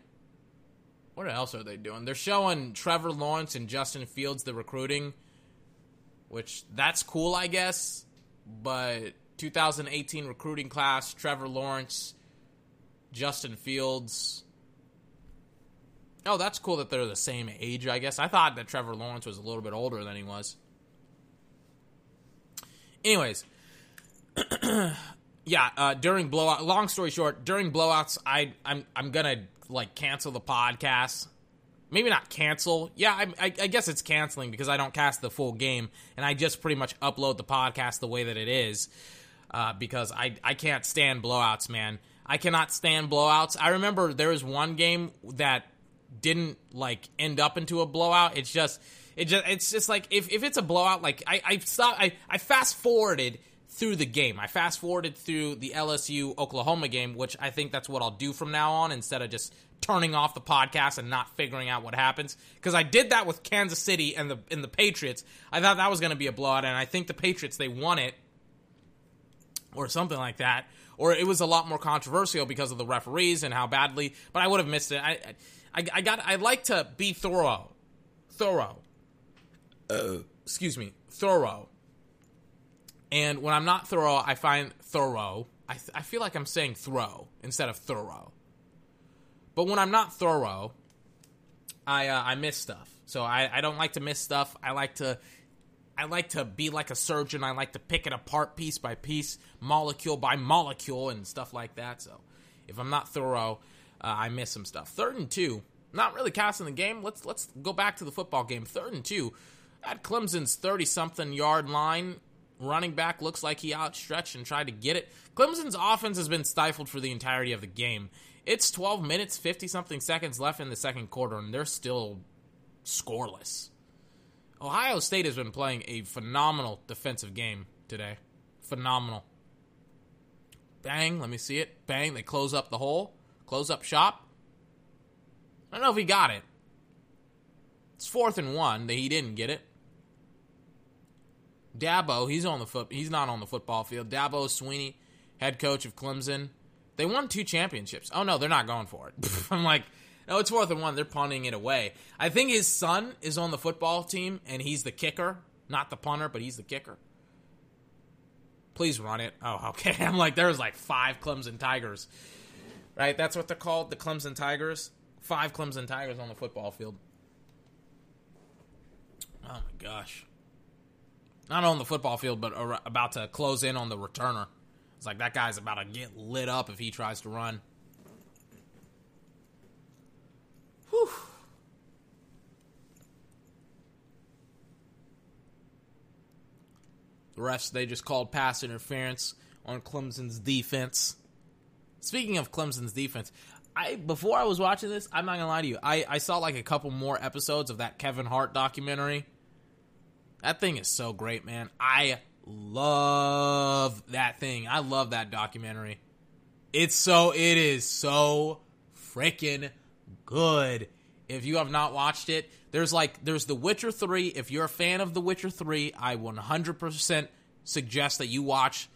What else are they doing? They're showing Trevor Lawrence and Justin Fields the recruiting, which that's cool, I guess. But 2018 recruiting class, Trevor Lawrence, Justin Fields. Oh, that's cool that they're the same age, I guess. I thought that Trevor Lawrence was a little bit older than he was. Anyways, yeah, uh, during blowout. Long story short, during blowouts, I I'm I'm gonna like cancel the podcast. Maybe not cancel. Yeah, I, I, I guess it's canceling because I don't cast the full game, and I just pretty much upload the podcast the way that it is. Uh, because I I can't stand blowouts, man. I cannot stand blowouts. I remember there was one game that didn't like end up into a blowout. It's just it just it's just like if, if it's a blowout, like I I stop I, I fast forwarded through the game. I fast forwarded through the LSU Oklahoma game, which I think that's what I'll do from now on instead of just turning off the podcast and not figuring out what happens. Because I did that with Kansas City and the and the Patriots. I thought that was going to be a blowout, and I think the Patriots they won it or something like that. Or it was a lot more controversial because of the referees and how badly. But I would have missed it. I I, I got I like to be thorough, thorough. Uh, excuse me, thorough and when I'm not thorough, I find thorough. I, th- I feel like I'm saying throw instead of thorough. But when I'm not thorough, I uh, I miss stuff. So I, I don't like to miss stuff. I like to I like to be like a surgeon. I like to pick it apart piece by piece, molecule by molecule, and stuff like that. So if I'm not thorough, uh, I miss some stuff. Third and two, not really casting the game. Let's let's go back to the football game. Third and two, at Clemson's thirty something yard line running back looks like he outstretched and tried to get it. Clemson's offense has been stifled for the entirety of the game. It's 12 minutes, 50 something seconds left in the second quarter, and they're still scoreless. Ohio State has been playing a phenomenal defensive game today. Phenomenal. Bang, let me see it. Bang, they close up the hole, close up shop. I don't know if he got it. It's fourth and one. That he didn't get it. Dabo, he's on the foot. He's not on the football field. Dabo Swinney, head coach of Clemson. They won two championships. Oh no, they're not going for it. I'm like, no, it's fourth and one. They're punting it away. I think his son is on the football team, and he's the kicker, not the punter, but he's the kicker. Please run it. Oh, okay. I'm like, there's like five Clemson Tigers, right? That's what they're called, the Clemson Tigers. Five Clemson Tigers on the football field. Oh my gosh not on the football field, but about to close in on the returner. It's like that guy's about to get lit up if he tries to run. Whew. The refs, they just called pass interference on Clemson's defense. Speaking of Clemson's defense, I before I was watching this, I'm not gonna lie to you, I, I saw like a couple more episodes of that Kevin Hart documentary that thing is so great, man. I love that thing. I love that documentary. It's so it is so freaking good. If you have not watched it, there's like there's The Witcher 3. If you're a fan of The Witcher 3, I 100% suggest that you watch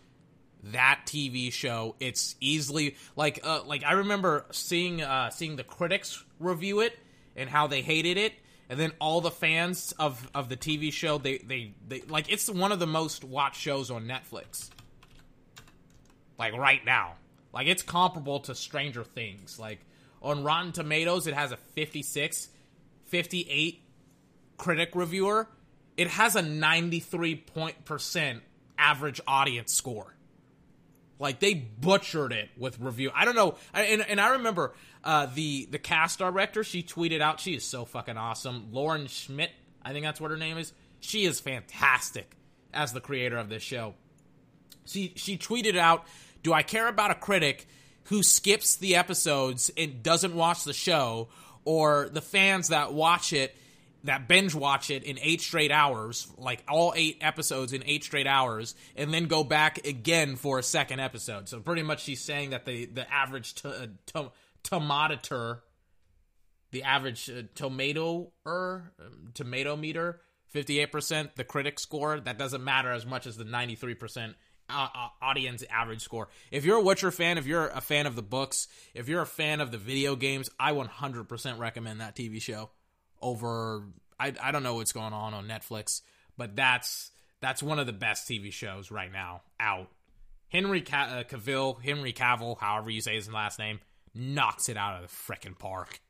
that TV show. It's easily like uh, like I remember seeing uh, seeing the critics review it and how they hated it and then all the fans of of the TV show they they they like it's one of the most watched shows on Netflix. Like right now. Like it's comparable to Stranger Things. Like on Rotten Tomatoes it has a 56 58 critic reviewer. It has a 93 point percent average audience score. Like they butchered it with review. I don't know. and, and I remember uh, the the cast director, she tweeted out, she is so fucking awesome. Lauren Schmidt, I think that's what her name is. She is fantastic as the creator of this show. She she tweeted out, "Do I care about a critic who skips the episodes and doesn't watch the show, or the fans that watch it that binge watch it in eight straight hours, like all eight episodes in eight straight hours, and then go back again for a second episode. So pretty much, she's saying that the the average uh, t- tomater, the average uh, tomato er tomato meter, fifty eight percent. The critic score that doesn't matter as much as the ninety three percent uh, uh, audience average score. If you're a Witcher fan, if you're a fan of the books, if you're a fan of the video games, I 100% recommend that TV show over. I I don't know what's going on on Netflix, but that's that's one of the best TV shows right now out. Henry Cavill, Henry Cavill, however you say his last name, knocks it out of the freaking park.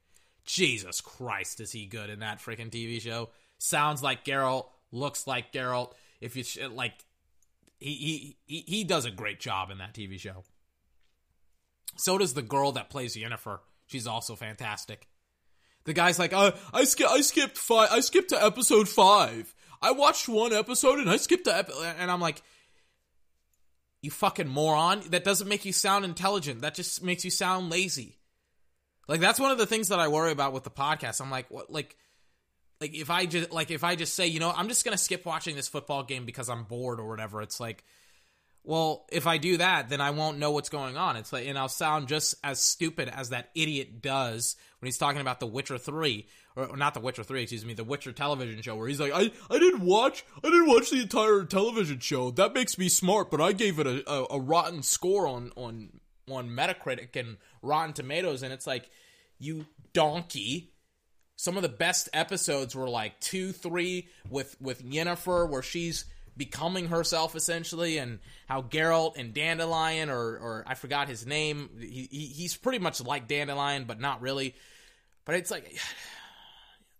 Jesus Christ, is he good in that freaking TV show? Sounds like Geralt, looks like Geralt. If you like, he, he he does a great job in that TV show. So does the girl that plays Yennefer. She's also fantastic. The guy's like, uh, I sk- I skipped five. I skipped to episode five. I watched one episode and I skipped to ep-, and I'm like, you fucking moron. That doesn't make you sound intelligent. That just makes you sound lazy. Like that's one of the things that I worry about with the podcast. I'm like, what, like like if I just like if I just say, you know, I'm just gonna skip watching this football game because I'm bored or whatever, it's like well, if I do that, then I won't know what's going on. It's like, and I'll sound just as stupid as that idiot does when he's talking about The Witcher Three, or, not The Witcher Three, excuse me, The Witcher television show, where he's like, I, I didn't watch, I didn't watch the entire television show. That makes me smart, but I gave it a, a, a rotten score on on on Metacritic and Rotten Tomatoes, and it's like, you donkey some of the best episodes were like two, three with with Yennefer, where she's becoming herself essentially, and how Geralt and Dandelion, or or I forgot his name. He, he he's pretty much like Dandelion, but not really. But it's like,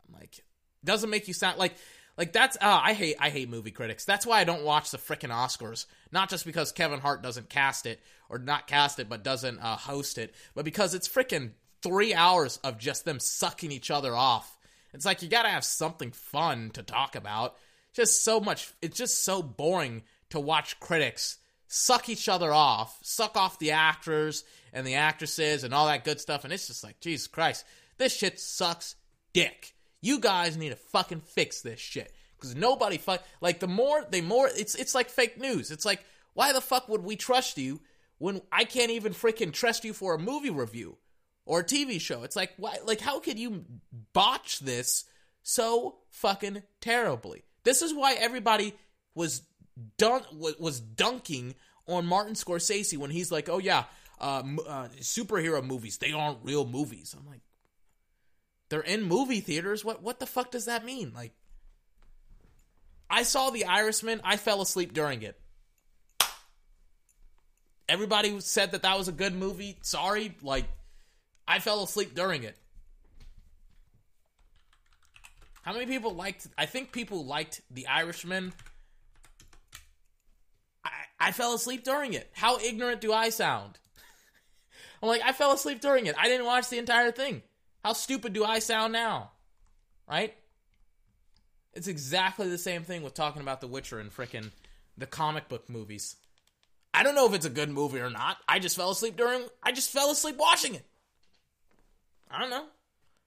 I'm like, doesn't make you sound like like that's uh, I hate I hate movie critics. That's why I don't watch the freaking Oscars. Not just because Kevin Hart doesn't cast it or not cast it, but doesn't uh, host it, but because it's freaking three hours of just them sucking each other off. It's like you gotta have something fun to talk about. Just so much, it's just so boring to watch critics suck each other off, suck off the actors and the actresses and all that good stuff. And it's just like, Jesus Christ, this shit sucks dick. You guys need to fucking fix this shit. Because nobody fuck like the more they more it's it's like fake news. It's like, why the fuck would we trust you when I can't even freaking trust you for a movie review? or a TV show. It's like why like how could you botch this so fucking terribly? This is why everybody was dun- was dunking on Martin Scorsese when he's like, "Oh yeah, uh, uh, superhero movies, they aren't real movies." I'm like, "They're in movie theaters. What what the fuck does that mean?" Like I saw The Irishman, I fell asleep during it. Everybody said that that was a good movie. Sorry, like I fell asleep during it. How many people liked? I think people liked The Irishman. I, I fell asleep during it. How ignorant do I sound? I'm like, I fell asleep during it. I didn't watch the entire thing. How stupid do I sound now? Right? It's exactly the same thing with talking about The Witcher and frickin' the comic book movies. I don't know if it's a good movie or not. I just fell asleep during. I just fell asleep watching it. I don't know.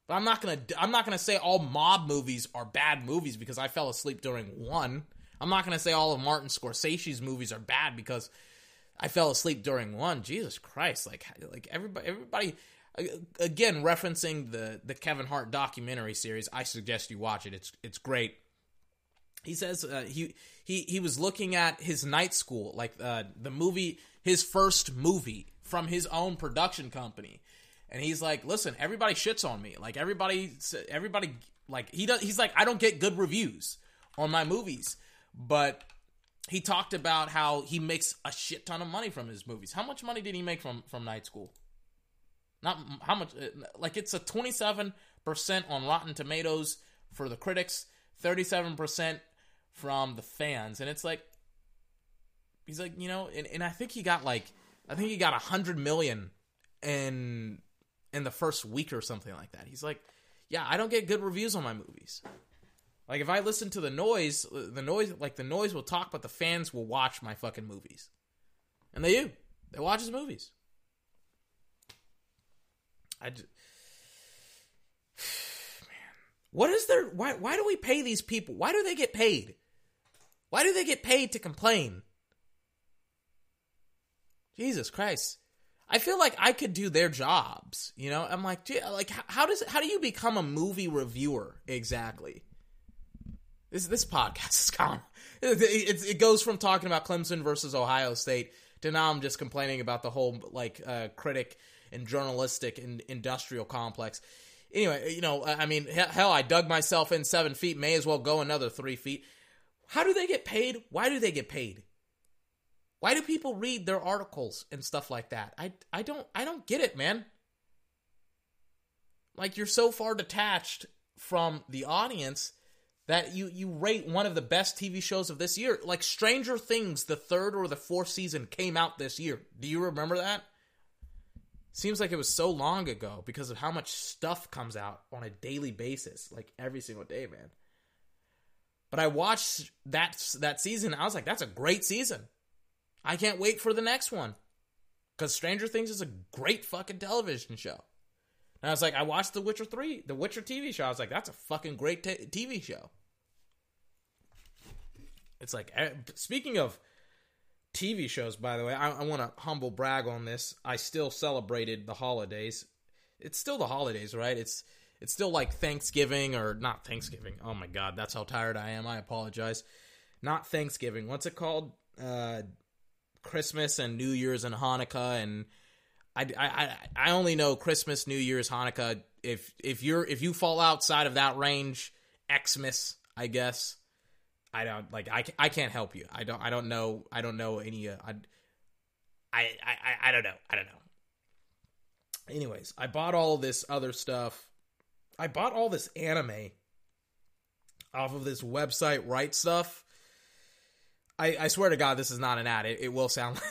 But I'm not gonna I'm not gonna say all mob movies are bad movies because I fell asleep during one. I'm not gonna say all of Martin Scorsese's movies are bad because I fell asleep during one. Jesus Christ! Like like everybody everybody again referencing the the Kevin Hart documentary series. I suggest you watch it. It's it's great. He says uh, he he he was looking at his night school, like uh, the movie, his first movie from his own production company and he's like, "Listen, everybody shits on me. Like everybody, everybody, like he does. He's like, I don't get good reviews on my movies, but." He talked about how he makes a shit ton of money from his movies. How much money did he make from from Night School? Not how much. Uh, like it's a twenty seven percent on Rotten Tomatoes for the critics, thirty seven percent from the fans, and it's like he's like you know, and, and I think he got like I think he got a hundred million in in the first week or something like that. He's like, yeah, I don't get good reviews on my movies. Like if I listen to the noise, the noise like the noise will talk, but the fans will watch my fucking movies. And they do. They watch his movies. I just, man, What is their why why do we pay these people? Why do they get paid? Why do they get paid to complain? Jesus Christ. I feel like I could do their jobs, you know? I'm like, like how does how do you become a movie reviewer exactly? This this podcast is gone. It, it, it, goes from talking about Clemson versus Ohio State to now I'm just complaining about the whole like uh, critic and journalistic and industrial complex. Anyway, you know, I mean, hell, I dug myself in seven feet. May as well go another three feet. How do they get paid? Why do they get paid? Why do people read their articles and stuff like that? I I don't I don't get it, man. Like you're so far detached from the audience that you you rate one of the best TV shows of this year. Like Stranger Things, the third or the fourth season came out this year. Do you remember that? Seems like it was so long ago because of how much stuff comes out on a daily basis, like every single day, man. But I watched that that season. I was like, that's a great season. I can't wait for the next one because Stranger Things is a great fucking television show. And I was like, I watched The Witcher three, The Witcher TV show. I was like, that's a fucking great t- TV show. It's like, eh, speaking of TV shows, by the way, I, I want to humble brag on this. I still celebrated the holidays. It's still the holidays, right? It's it's still like Thanksgiving or not Thanksgiving. Oh my god, that's how tired I am. I apologize. Not Thanksgiving. What's it called? Uh, Christmas and New Year's and Hanukkah and I, I, I only know Christmas, New Year's, Hanukkah. If if you're if you fall outside of that range, Xmas, I guess. I don't like I, I can't help you. I don't I don't know I don't know any uh, I, I I I don't know. I don't know. Anyways, I bought all this other stuff I bought all this anime off of this website, Right Stuf. I, I swear to God, this is not an ad. It, it will sound like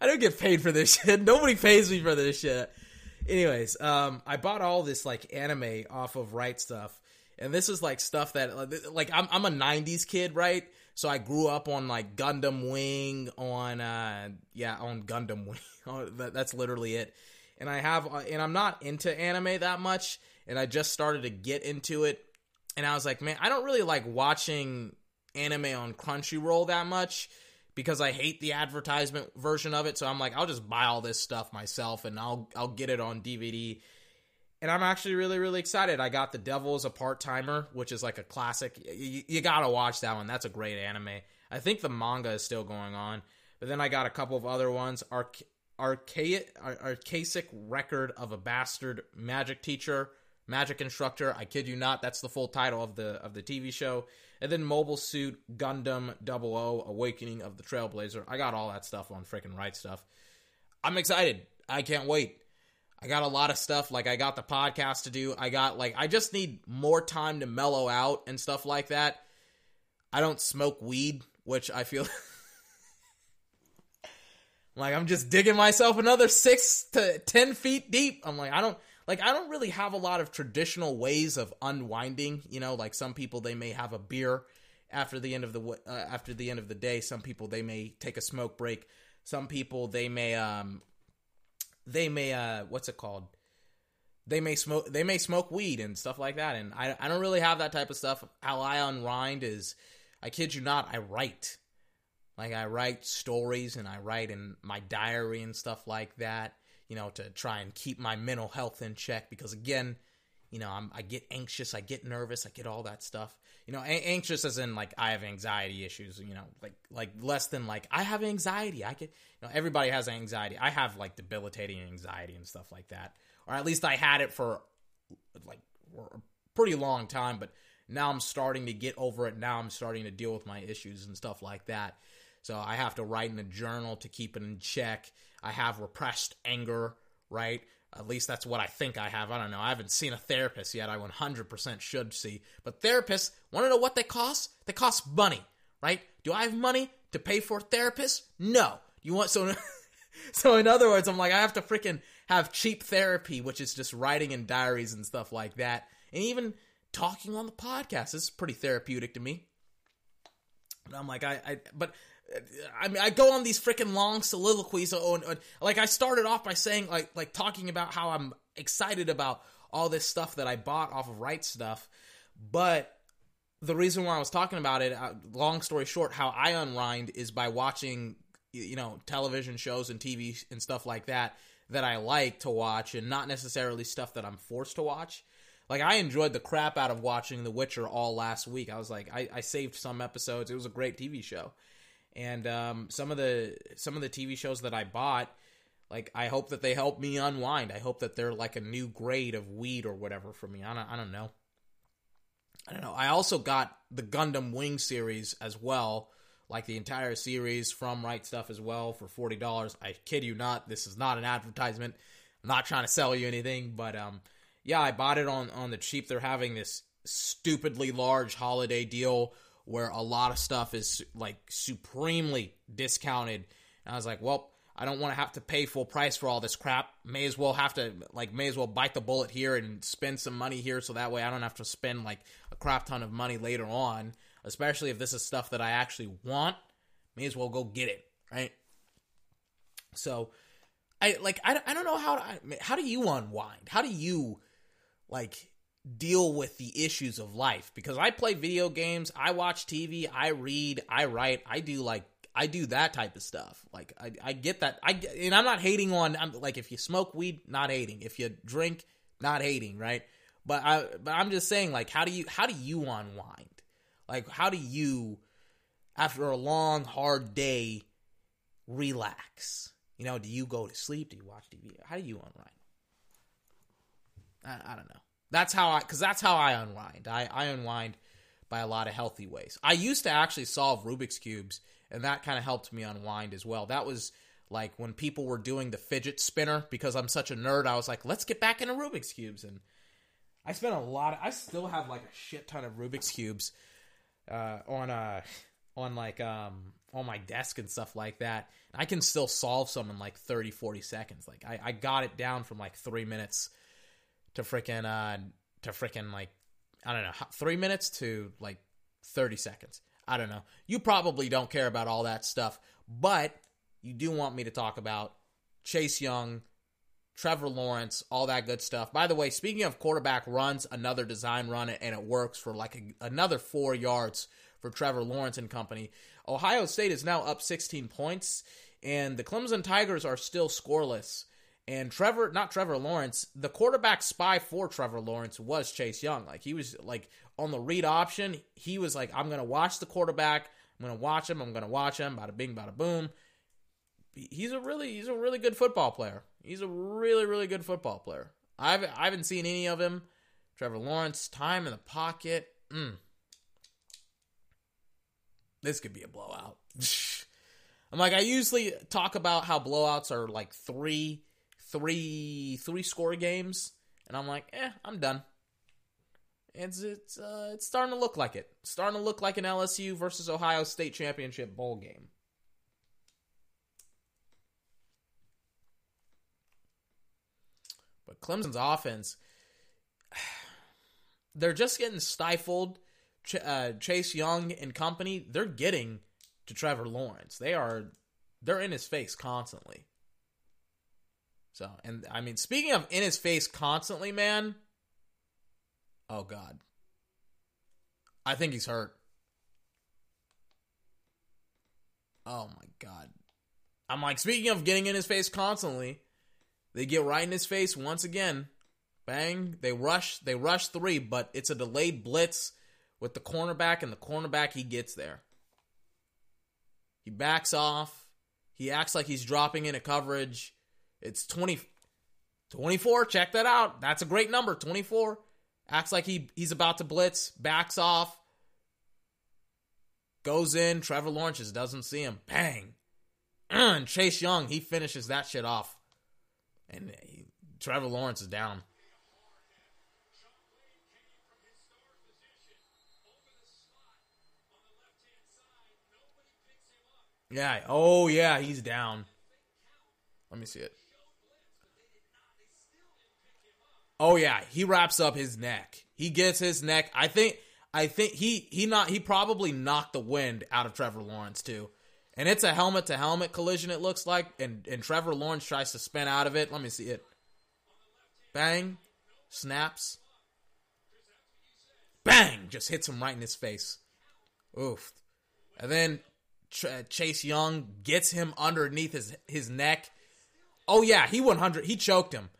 I don't get paid for this shit. Nobody pays me for this shit. Anyways, um, I bought all this like anime off of Right Stuf, and this is like stuff that like I'm I'm a '90s kid, right? So I grew up on like Gundam Wing, on uh, yeah, on Gundam Wing. Oh, that's literally it and I have uh, and I'm not into anime that much and I just started to get into it and I was like, man, I don't really like watching anime on Crunchyroll that much because I hate the advertisement version of it. So I'm like, I'll just buy all this stuff myself and I'll I'll get it on DVD. And I'm actually really really excited. I got The Devil a Part Timer, which is like a classic. You, you gotta watch that one. That's a great anime. I think the manga is still going on. But then I got a couple of other ones. Arc- archaic, archaic record of a bastard magic teacher, magic instructor. I kid you not, that's the full title of the of the TV show. And then Mobile Suit Gundam 00 Awakening of the Trailblazer. I got all that stuff on freaking Right Stuf. I'm excited. I can't wait. I got a lot of stuff. Like I got the podcast to do. I got like I just need more time to mellow out and stuff like that. I don't smoke weed, which I feel like I'm just digging myself another six to ten feet deep. I'm like, I don't like I don't really have a lot of traditional ways of unwinding. You know, like some people they may have a beer after the end of the uh, after the end of the day. Some people they may take a smoke break. Some people they may um they may uh what's it called? They may smoke they may smoke weed and stuff like that. And I I don't really have that type of stuff. How I unwind is I kid you not, I write. Like I write stories and I write in my diary and stuff like that, you know, to try and keep my mental health in check because again, you know, I'm, I get anxious, I get nervous, I get all that stuff. You know, a- anxious as in like I have anxiety issues, you know, like like less than like I have anxiety. I get, you know, everybody has anxiety. I have like debilitating anxiety and stuff like that. Or at least I had it for like a pretty long time, but now I'm starting to get over it. Now I'm starting to deal with my issues and stuff like that. So I have to write in a journal to keep it in check. I have repressed anger, right? At least that's what I think I have. I don't know. I haven't seen a therapist yet. I 100% should see. But therapists, want to know what they cost? They cost money, right? Do I have money to pay for therapists? No. You want so so in other words, I'm like I have to freaking have cheap therapy, which is just writing in diaries and stuff like that. And even talking on the podcast is pretty therapeutic to me. And I'm like I, I but I mean, I go on these freaking long soliloquies. On, on, like I started off by saying, like, like talking about how I'm excited about all this stuff that I bought off of Right Stuf, But the reason why I was talking about it, uh, long story short, how I unwind is by watching, you know, television shows and TV and stuff like that that I like to watch and not necessarily stuff that I'm forced to watch. Like I enjoyed the crap out of watching The Witcher all last week. I was like, I, I saved some episodes. It was a great TV show, and um, some of the some of the TV shows that I bought, like I hope that they help me unwind. I hope that they're like a new grade of weed or whatever for me. I don't I don't know. I don't know. I also got the Gundam Wing series as well, like the entire series from Right Stuf as well for forty dollars. I kid you not, this is not an advertisement. I'm not trying to sell you anything, but um, yeah, I bought it on on the cheap. They're having this stupidly large holiday deal where a lot of stuff is like supremely discounted. And I was like, well, I don't want to have to pay full price for all this crap. May as well have to like may as well bite the bullet here and spend some money here so that way I don't have to spend like a crap ton of money later on, especially if this is stuff that I actually want. May as well go get it, right? So I like I, I don't know how to, how do you unwind? How do you like deal with the issues of life because I play video games, I watch TV, I read, I write, I do like I do that type of stuff. Like I, I get that. I and I'm not hating on. I'm like if you smoke weed, not hating. If you drink, not hating. Right. But I, but I'm just saying, like, how do you, how do you unwind? Like, how do you, after a long, hard day, relax? You know, do you go to sleep? Do you watch TV? How do you unwind? I, I don't know. That's how I, because that's how I unwind. I, I unwind by a lot of healthy ways. I used to actually solve Rubik's cubes, and that kind of helped me unwind as well. That was like when people were doing the fidget spinner because I'm such a nerd. I was like, let's get back into Rubik's cubes, and I spent a lot. Of, I still have like a shit ton of Rubik's cubes uh, on a, on like um on my desk and stuff like that. I can still solve some in like 30, 40 seconds. Like I, I got it down from like three minutes to freaking uh to freaking like I don't know three minutes to like 30 seconds. I don't know. You probably don't care about all that stuff, but you do want me to talk about Chase Young, Trevor Lawrence, all that good stuff. By the way, speaking of quarterback runs, another design run and it works for like a, another four yards for Trevor Lawrence and company. Ohio State is now up 16 points, and the Clemson Tigers are still scoreless. And Trevor, not Trevor Lawrence, the quarterback spy for Trevor Lawrence was Chase Young. Like he was like on the read option, he was like, I'm gonna watch the quarterback. I'm gonna watch him. I'm gonna watch him. Bada bing, bada boom. He's a really, he's a really good football player. He's a really, really good football player. I've, I haven't seen any of him. Trevor Lawrence, time in the pocket. Mm. This could be a blowout. I'm like, I usually talk about how blowouts are like three, three, three score games, and I'm like, eh, I'm done. It's it's uh, it's starting to look like it. starting to look like an LSU versus Ohio State championship bowl game. But Clemson's offense, they're just getting stifled. Ch- uh, Chase Young and company, they're getting to Trevor Lawrence. They are, they're in his face constantly. So, and I mean, speaking of in his face constantly, man. Oh God, I think he's hurt. Oh my God, I'm like, speaking of getting in his face constantly, they get right in his face once again. Bang! They rush. They rush three, but it's a delayed blitz with the cornerback, and the cornerback he gets there. He backs off. He acts like he's dropping into coverage. It's 20, 24. Check that out. That's a great number. 24. Acts like he he's about to blitz. Backs off. Goes in. Trevor Lawrence just doesn't see him. Bang. And Chase Young, he finishes that shit off. And he, Trevor Lawrence is down. Yeah. Oh, yeah. He's down. Let me see it. Oh yeah, he wraps up his neck. He gets his neck. I think. I think he he not he probably knocked the wind out of Trevor Lawrence too. And it's a helmet to helmet collision. It looks like, and and Trevor Lawrence tries to spin out of it. Let me see it. Bang, snaps. Bang! Just hits him right in his face. Oof. And then Ch- uh, Chase Young gets him underneath his his neck. Oh yeah, he 100 he choked him.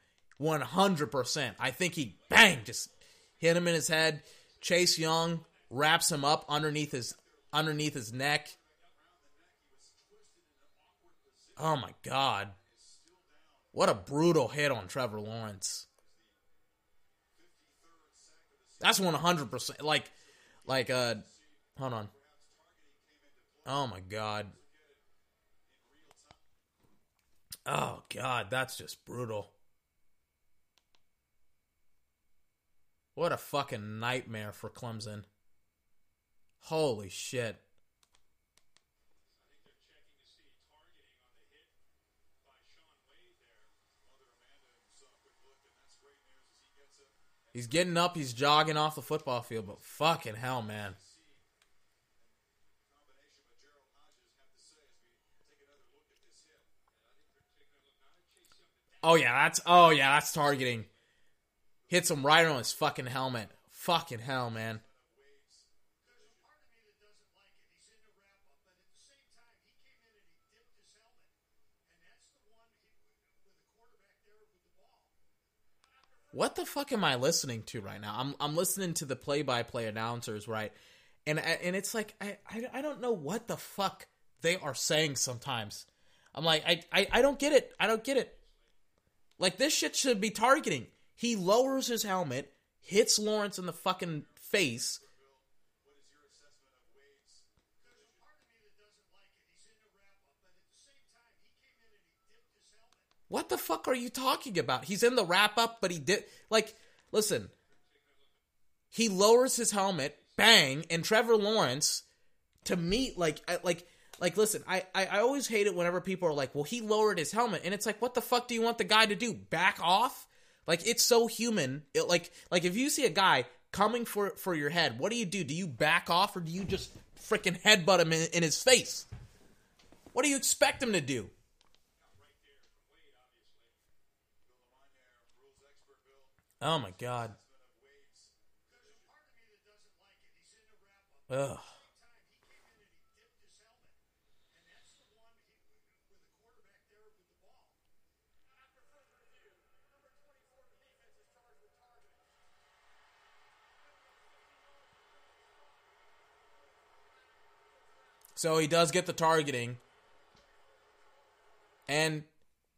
100%. I think he bang just hit him in his head. Chase Young wraps him up underneath his underneath his neck. Oh my god. What a brutal hit on Trevor Lawrence. That's 100% like like uh hold on. Oh my god. Oh god, that's just brutal. What a fucking nightmare for Clemson. Holy shit. He's getting up, he's jogging off the football field, but fucking hell, man. Oh yeah, that's oh yeah, that's targeting. Hits him right on his fucking helmet. Fucking hell, man. What the fuck am I listening to right now? I'm I'm listening to the play-by-play announcers, right? And and it's like I, I I don't know what the fuck they are saying sometimes. I'm like I, I I don't get it. I don't get it. Like this shit should be targeting. He lowers his helmet, hits Lawrence in the fucking face. What the fuck are you talking about? He's in the wrap up, but he did like listen. He lowers his helmet, bang, and Trevor Lawrence to meet like like like listen, I, I I always hate it whenever people are like, "Well, he lowered his helmet." And it's like, "What the fuck do you want the guy to do? Back off?" Like it's so human. It, like like if you see a guy coming for for your head, what do you do? Do you back off or do you just freaking headbutt him in, in his face? What do you expect him to do? Oh my god. Ugh. So he does get the targeting. And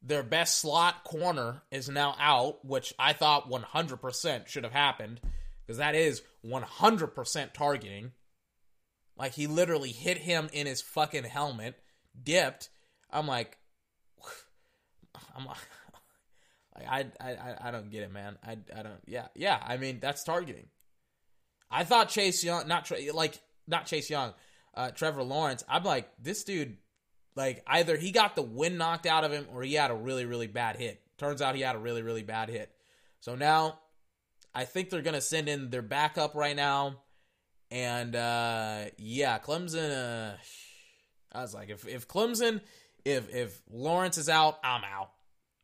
their best slot corner is now out, which I thought 100% should have happened because that is 100% targeting. Like he literally hit him in his fucking helmet, dipped. I'm like, I'm like, I, I, I don't get it, man. I, I don't. Yeah, yeah. I mean, that's targeting. I thought Chase Young, not like not Chase Young, uh, Trevor Lawrence. I'm like, this dude, like either he got the wind knocked out of him or he had a really really bad hit. Turns out he had a really really bad hit. So now, I think they're gonna send in their backup right now, and uh, yeah, Clemson. Uh, I was like, if if Clemson, if if Lawrence is out, I'm out.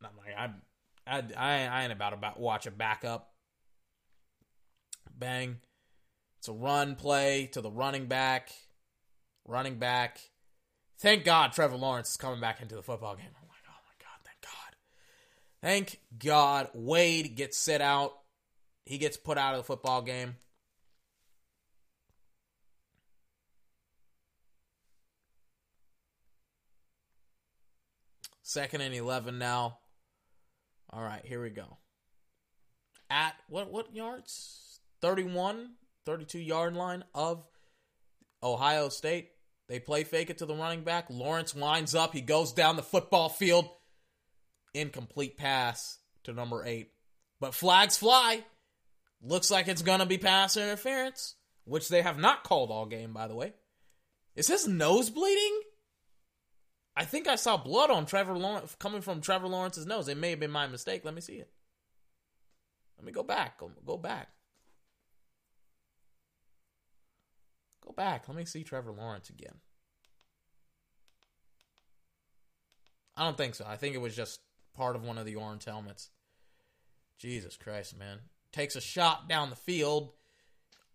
I'm like, I'm. I, I, I ain't about to watch a backup. Bang. It's a run play to the running back. Running back. Thank God Trevor Lawrence is coming back into the football game. I'm like, oh my God, thank God. Thank God. Wade gets sit out. He gets put out of the football game. Second and 11 now. All right, here we go. At what what yards? 31, 32 yard line of Ohio State. They play fake it to the running back. Lawrence winds up. He goes down the football field. Incomplete pass to number eight. But flags fly. Looks like it's going to be pass interference, which they have not called all game, by the way. Is his nose bleeding? I think I saw blood on Trevor Lawrence coming from Trevor Lawrence's nose. It may have been my mistake. Let me see it. Let me go back. Go, go back. Go back. Let me see Trevor Lawrence again. I don't think so. I think it was just part of one of the orange helmets. Jesus Christ, man. takes a shot down the field.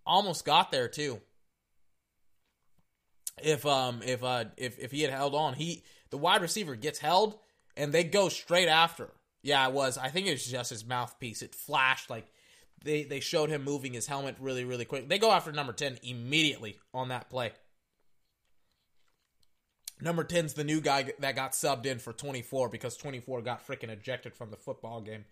Almost got there too. If um if uh if if he had held on, he the wide receiver gets held and they go straight after. Yeah, it was. I think it was just his mouthpiece. It flashed like they they showed him moving his helmet really really quick. They go after number 10 immediately on that play. Number 10's the new guy that got subbed in for 24 because 24 got freaking ejected from the football game.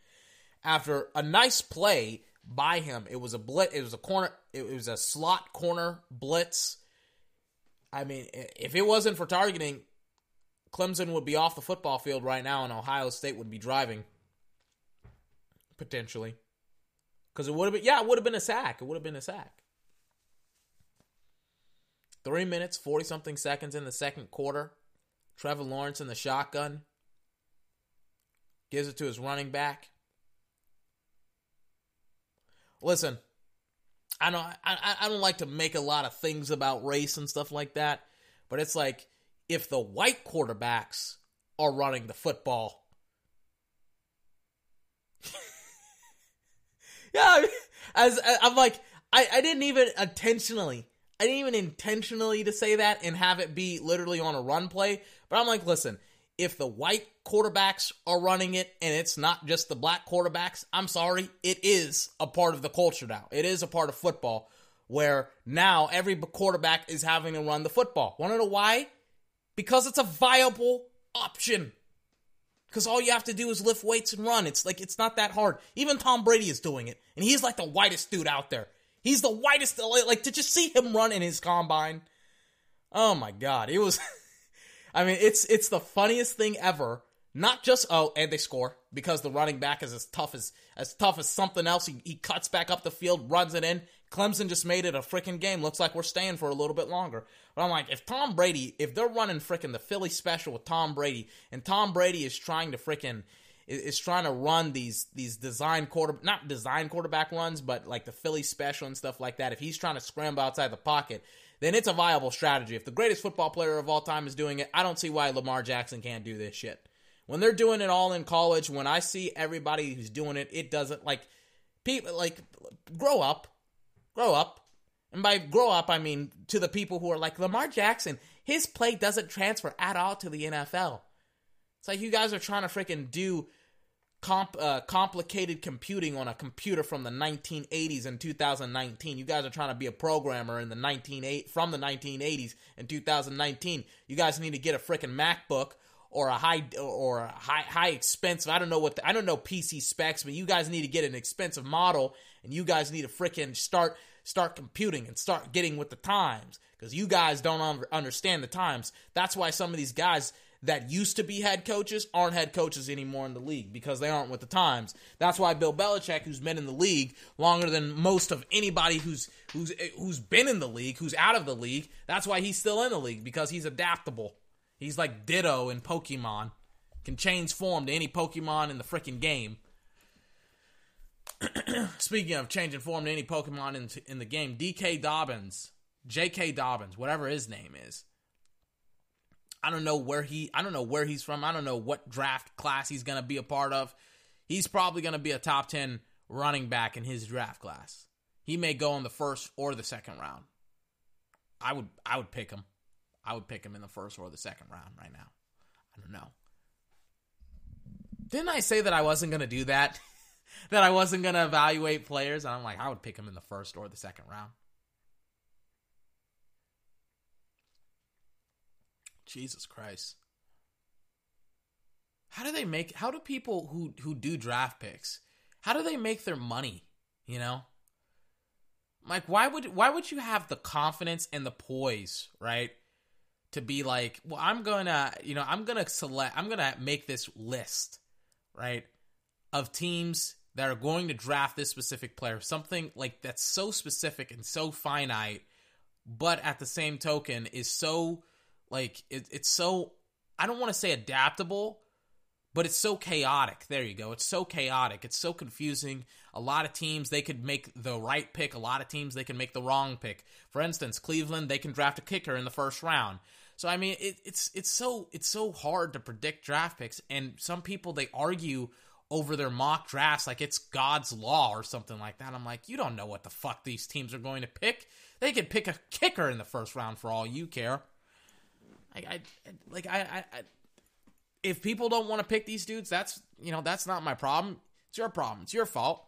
After a nice play by him, it was a blitz, it was a corner, it was a slot corner blitz. I mean, if it wasn't for targeting, Clemson would be off the football field right now and Ohio State would be driving potentially. Cuz it would have been yeah, it would have been a sack. It would have been a sack. Three minutes, 40 something seconds in the second quarter. Trevor Lawrence in the shotgun. Gives it to his running back. Listen, I don't I, I don't like to make a lot of things about race and stuff like that, but it's like if the white quarterbacks are running the football. yeah, as uh, I'm like I, I didn't even intentionally I didn't even intentionally to say that and have it be literally on a run play, but I'm like, listen, if the white quarterbacks are running it and it's not just the black quarterbacks, I'm sorry, it is a part of the culture now. It is a part of football where now every quarterback is having to run the football. Want to know why? Because it's a viable option. Because all you have to do is lift weights and run. It's like, it's not that hard. Even Tom Brady is doing it. And he's like the whitest dude out there. He's the whitest. Like to just see him run in his combine. Oh my god, it was. I mean, it's it's the funniest thing ever. Not just oh, and they score because the running back is as tough as as tough as something else. He, he cuts back up the field, runs it in. Clemson just made it a freaking game. Looks like we're staying for a little bit longer. But I'm like, if Tom Brady, if they're running freaking the Philly special with Tom Brady, and Tom Brady is trying to freaking is trying to run these these design quarter not design quarterback runs, but like the Philly special and stuff like that. If he's trying to scramble outside the pocket, then it's a viable strategy. If the greatest football player of all time is doing it, I don't see why Lamar Jackson can't do this shit. When they're doing it all in college, when I see everybody who's doing it, it doesn't like people like grow up, grow up. And by grow up, I mean to the people who are like Lamar Jackson, his play doesn't transfer at all to the NFL. It's like you guys are trying to freaking do comp, uh, complicated computing on a computer from the 1980s in 2019. You guys are trying to be a programmer in the 19 from the 1980s in 2019. You guys need to get a freaking MacBook or a high or a high high expensive. I don't know what the, I don't know PC specs, but you guys need to get an expensive model, and you guys need to freaking start start computing and start getting with the times because you guys don't understand the times. That's why some of these guys that used to be head coaches aren't head coaches anymore in the league because they aren't with the times. That's why Bill Belichick, who's been in the league longer than most of anybody who's who's who's been in the league, who's out of the league, that's why he's still in the league because he's adaptable. He's like Ditto in Pokemon, can change form to any Pokemon in the freaking game. Speaking of changing form to any Pokemon in, in the game, DK Dobbins, J.K. Dobbins, whatever his name is I don't know where he I don't know where he's from. I don't know what draft class he's going to be a part of. He's probably going to be a top 10 running back in his draft class. He may go in the first or the second round. I would I would pick him. I would pick him in the first or the second round right now. I don't know. Didn't I say that I wasn't going to do that? that I wasn't going to evaluate players? And I'm like, I would pick him in the first or the second round. Jesus Christ. How do they make how do people who who do draft picks, how do they make their money, you know? Like why would why would you have the confidence and the poise, right? To be like, well, I'm gonna, you know, I'm gonna select, I'm gonna make this list, right, of teams that are going to draft this specific player, something like that's so specific and so finite, but at the same token is so like it, it's so I don't want to say adaptable, but it's so chaotic. There you go. It's so chaotic. It's so confusing. A lot of teams they could make the right pick. A lot of teams they can make the wrong pick. For instance, Cleveland they can draft a kicker in the first round. So I mean, it, it's it's so it's so hard to predict draft picks, and some people they argue over their mock drafts like it's God's law or something like that. I'm like, you don't know what the fuck these teams are going to pick. They could pick a kicker in the first round for all you care. I, I like I, I, if people don't want to pick these dudes, that's you know that's not my problem. It's your problem. It's your fault.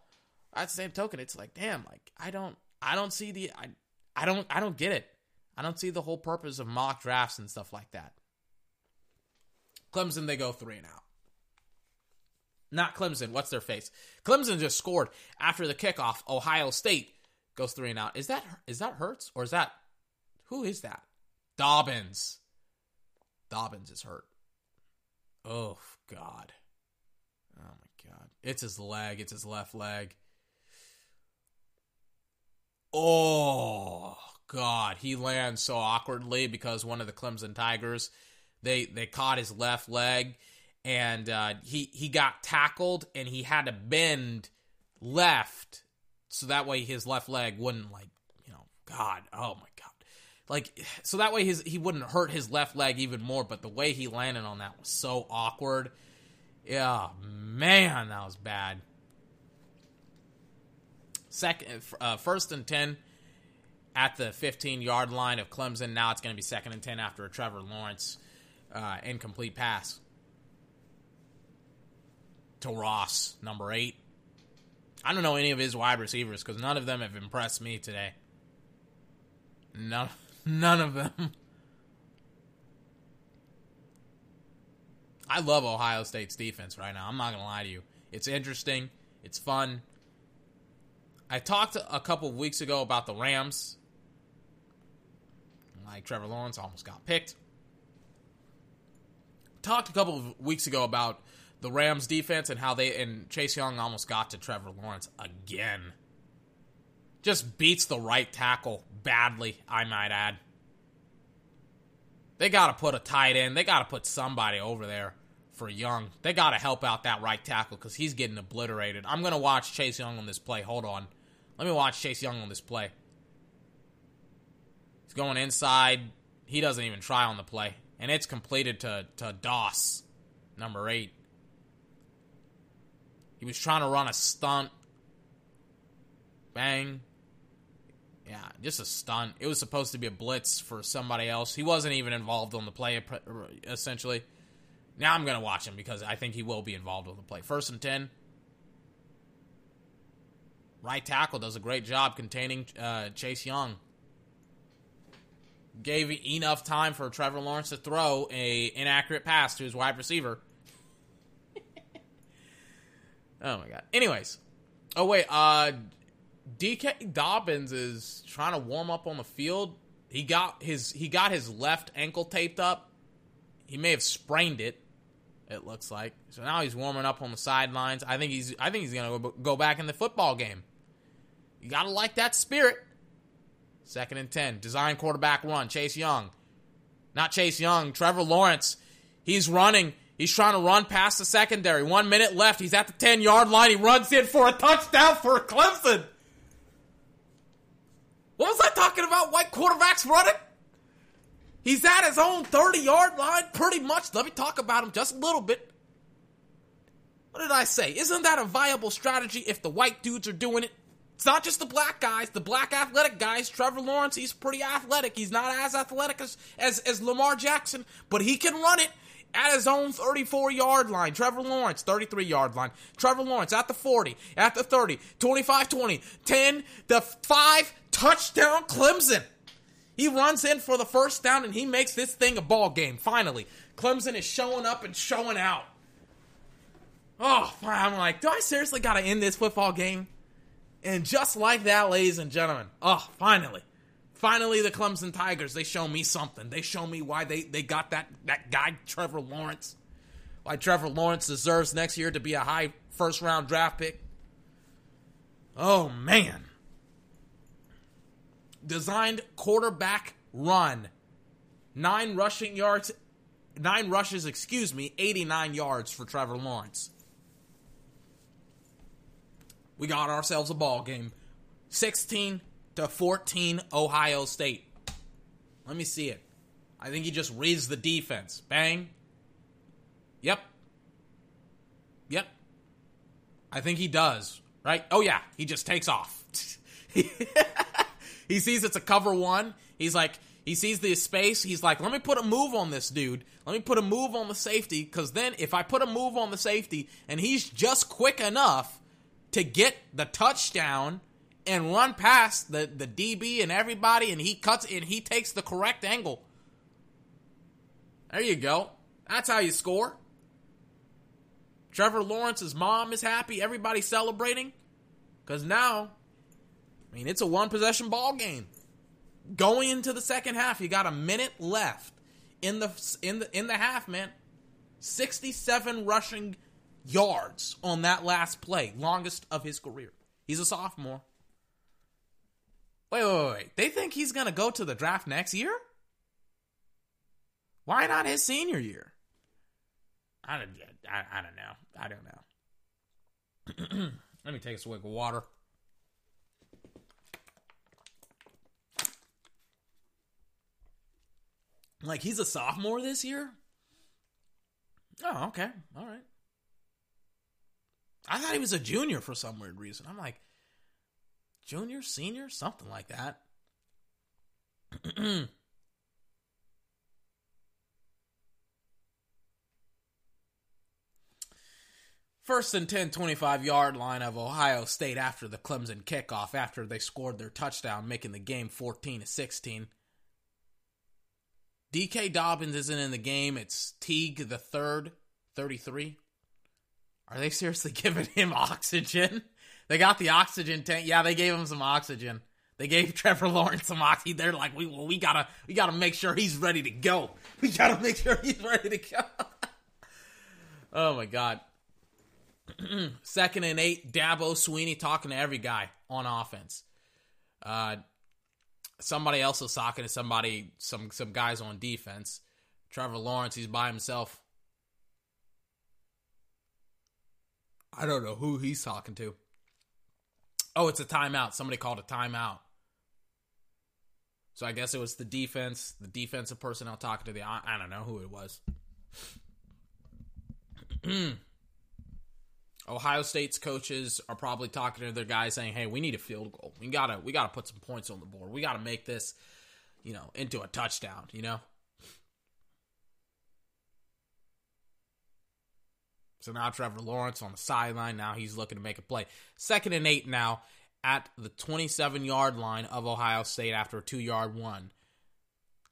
At the same token, it's like damn, like I don't I don't see the I I don't I don't get it. I don't see the whole purpose of mock drafts and stuff like that. Clemson, they go three and out. Not Clemson. What's their face? Clemson just scored after the kickoff. Ohio State goes three and out. Is that is that Hurts or is that who is that? Dobbins. Dobbins is hurt. Oh God. Oh my God. It's his leg. It's his left leg. Oh God. He lands so awkwardly because one of the Clemson Tigers they they caught his left leg and uh, he he got tackled and he had to bend left so that way his left leg wouldn't like you know God oh my God like so that way his he wouldn't hurt his left leg even more but the way he landed on that was so awkward yeah man that was bad second uh, first and 10 at the 15 yard line of Clemson now it's going to be second and 10 after a Trevor Lawrence uh, incomplete pass to Ross, number eight. I don't know any of his wide receivers because none of them have impressed me today. None, none of them. I love Ohio State's defense right now. I'm not gonna lie to you. It's interesting. It's fun. I talked a couple of weeks ago about the Rams. Like Trevor Lawrence almost got picked talked a couple of weeks ago about the Rams defense and how they and Chase Young almost got to Trevor Lawrence again. Just beats the right tackle badly, I might add. They got to put a tight end. They got to put somebody over there for Young. They got to help out that right tackle because he's getting obliterated. I'm going to watch Chase Young on this play. Hold on. Let me watch Chase Young on this play. Going inside. He doesn't even try on the play and it's completed to, to Doss, number eight. He was trying to run a stunt. Bang. Yeah, just a stunt. It was supposed to be a blitz for somebody else. He wasn't even involved on the play, essentially. Now I'm going to watch him because I think he will be involved on the play. First and 10. Right tackle does a great job containing uh, Chase Young gave enough time for Trevor Lawrence to throw a inaccurate pass to his wide receiver. oh my god. Anyways, oh wait, uh DK Dobbins is trying to warm up on the field. He got his he got his left ankle taped up. He may have sprained it. It looks like so now he's warming up on the sidelines. I think he's I think he's gonna go back in the football game. You gotta like that spirit. Second and 10. Design quarterback run. Chase Young. Not Chase Young. Trevor Lawrence. He's running. He's trying to run past the secondary. One minute left. He's at the 10 yard line. He runs in for a touchdown for Clemson. What was I talking about? White quarterbacks running? He's at his own 30 yard line pretty much. Let me talk about him just a little bit. What did I say? Isn't that a viable strategy if the white dudes are doing it? It's not just the black guys, the black athletic guys. Trevor Lawrence, he's pretty athletic. He's not as athletic as, as, as Lamar Jackson, but he can run it at his own 34 yard line. Trevor Lawrence, 33 yard line. Trevor Lawrence at the 40, at the 30, 25 20, 10, the 5, touchdown Clemson. He runs in for the first down and he makes this thing a ball game. Finally, Clemson is showing up and showing out. Oh, I'm like, do I seriously got to end this football game? And just like that, ladies and gentlemen, oh, finally. Finally, the Clemson Tigers, they show me something. They show me why they, they got that, that guy, Trevor Lawrence. Why Trevor Lawrence deserves next year to be a high first round draft pick. Oh, man. Designed quarterback run. Nine rushing yards, nine rushes, excuse me, 89 yards for Trevor Lawrence we got ourselves a ball game. 16 to 14 Ohio State. Let me see it. I think he just reads the defense. Bang. Yep. Yep. I think he does. Right? Oh yeah, he just takes off. he sees it's a cover one. He's like, he sees the space. He's like, let me put a move on this dude. Let me put a move on the safety. Because then, if I put a move on the safety and he's just quick enough to get the touchdown and run past the, the DB and everybody, and he cuts and he takes the correct angle. There you go. That's how you score. Trevor Lawrence's mom is happy. Everybody's celebrating. Because now, I mean, it's a one possession ball game. Going into the second half, you got a minute left in the in the in the half, man. 67 rushing yards on that last play, longest of his career. He's a sophomore. Wait, wait, wait. They think he's going to go to the draft next year? Why not his senior year? I don't, I, I don't know. I don't know. Let me take a swig of water. Like he's a sophomore this year? Oh, okay. All right. I thought he was a junior for some weird reason. I'm like, junior, senior, something like that. First and 10, 25 yard line of Ohio State after the Clemson kickoff, after they scored their touchdown, making the game 14 to 16. DK Dobbins isn't in the game. It's Teague the third, 33. Are they seriously giving him oxygen? They got the oxygen tank. Yeah, they gave him some oxygen. They gave Trevor Lawrence some oxygen. They're like, we well, we gotta we gotta make sure he's ready to go. We gotta make sure he's ready to go. oh my god. Second and eight, Dabo Swinney talking to every guy on offense. Uh, somebody else is talking to somebody, some some guys on defense. Trevor Lawrence, he's by himself. I don't know who he's talking to. Oh, it's a timeout. Somebody called a timeout. So I guess it was the defense, the defensive personnel talking to the. I, don't know who it was. Ohio State's coaches are probably talking to their guys saying, "Hey, we need a field goal. We gotta we gotta put some points on the board. We gotta make this, you know, into a touchdown." You know. So now Trevor Lawrence on the sideline. Now he's looking to make a play. Second and eight now at the 27 yard line of Ohio State after a two yard one.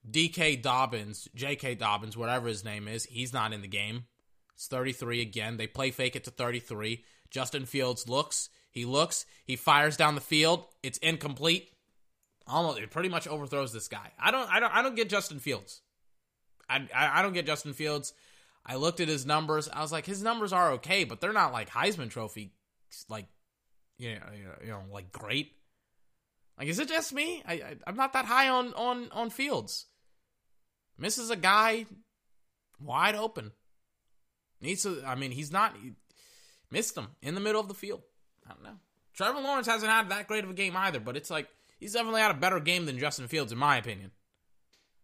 DK Dobbins, JK Dobbins, whatever his name is, he's not in the game. It's 33 again. They play fake it to 33. Justin Fields looks. He looks. He fires down the field. It's incomplete. Almost, it pretty much overthrows this guy. I don't, I don't, I don't get Justin Fields. I, I, I don't get Justin Fields. I looked at his numbers. I was like, his numbers are okay, but they're not like Heisman Trophy, like, you know, you know, like great. Like, is it just me? I, I I'm not that high on on on Fields. Misses a guy wide open. Needs to. I mean, he's not. He missed him in the middle of the field. I don't know. Trevor Lawrence hasn't had that great of a game either, but it's like he's definitely had a better game than Justin Fields, in my opinion.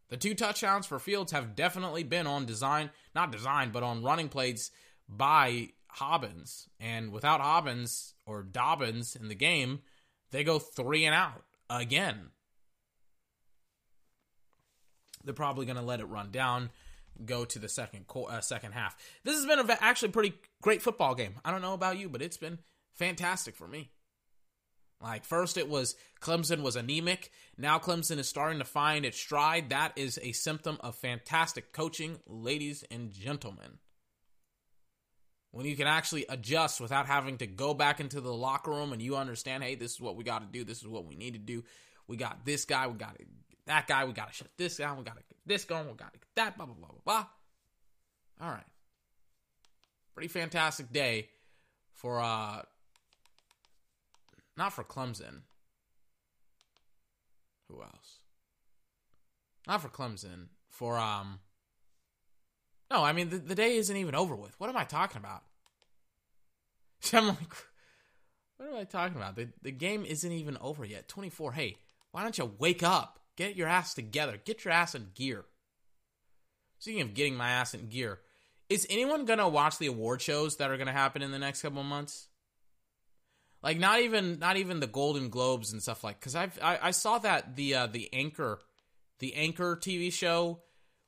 The two touchdowns for Fields have definitely been on design, not design, but on running plays by Hobbins. And without Hobbins or Dobbins in the game, they go three and out again. They're probably going to let it run down, go to the second uh, second half. This has been a, actually pretty great football game. I don't know about you, but it's been fantastic for me. Like first it was Clemson was anemic. Now Clemson is starting to find its stride. That is a symptom of fantastic coaching, ladies and gentlemen. When you can actually adjust without having to go back into the locker room and you understand, hey, this is what we got to do. This is what we need to do. We got this guy. We got that guy. We got to shut this down. We got to get this going. We got to get that. Blah blah blah blah blah. All right. Pretty fantastic day for uh not for Clemson. Who else? Not for Clemson. For um. No, I mean the, the day isn't even over with. What am I talking about? I'm like, what am I talking about? The the game isn't even over yet. Twenty four. Hey, why don't you wake up? Get your ass together. Get your ass in gear. Speaking of getting my ass in gear, is anyone gonna watch the award shows that are gonna happen in the next couple months? Like not even not even the Golden Globes and stuff like because I've I, I saw that the uh, the anchor the anchor TV show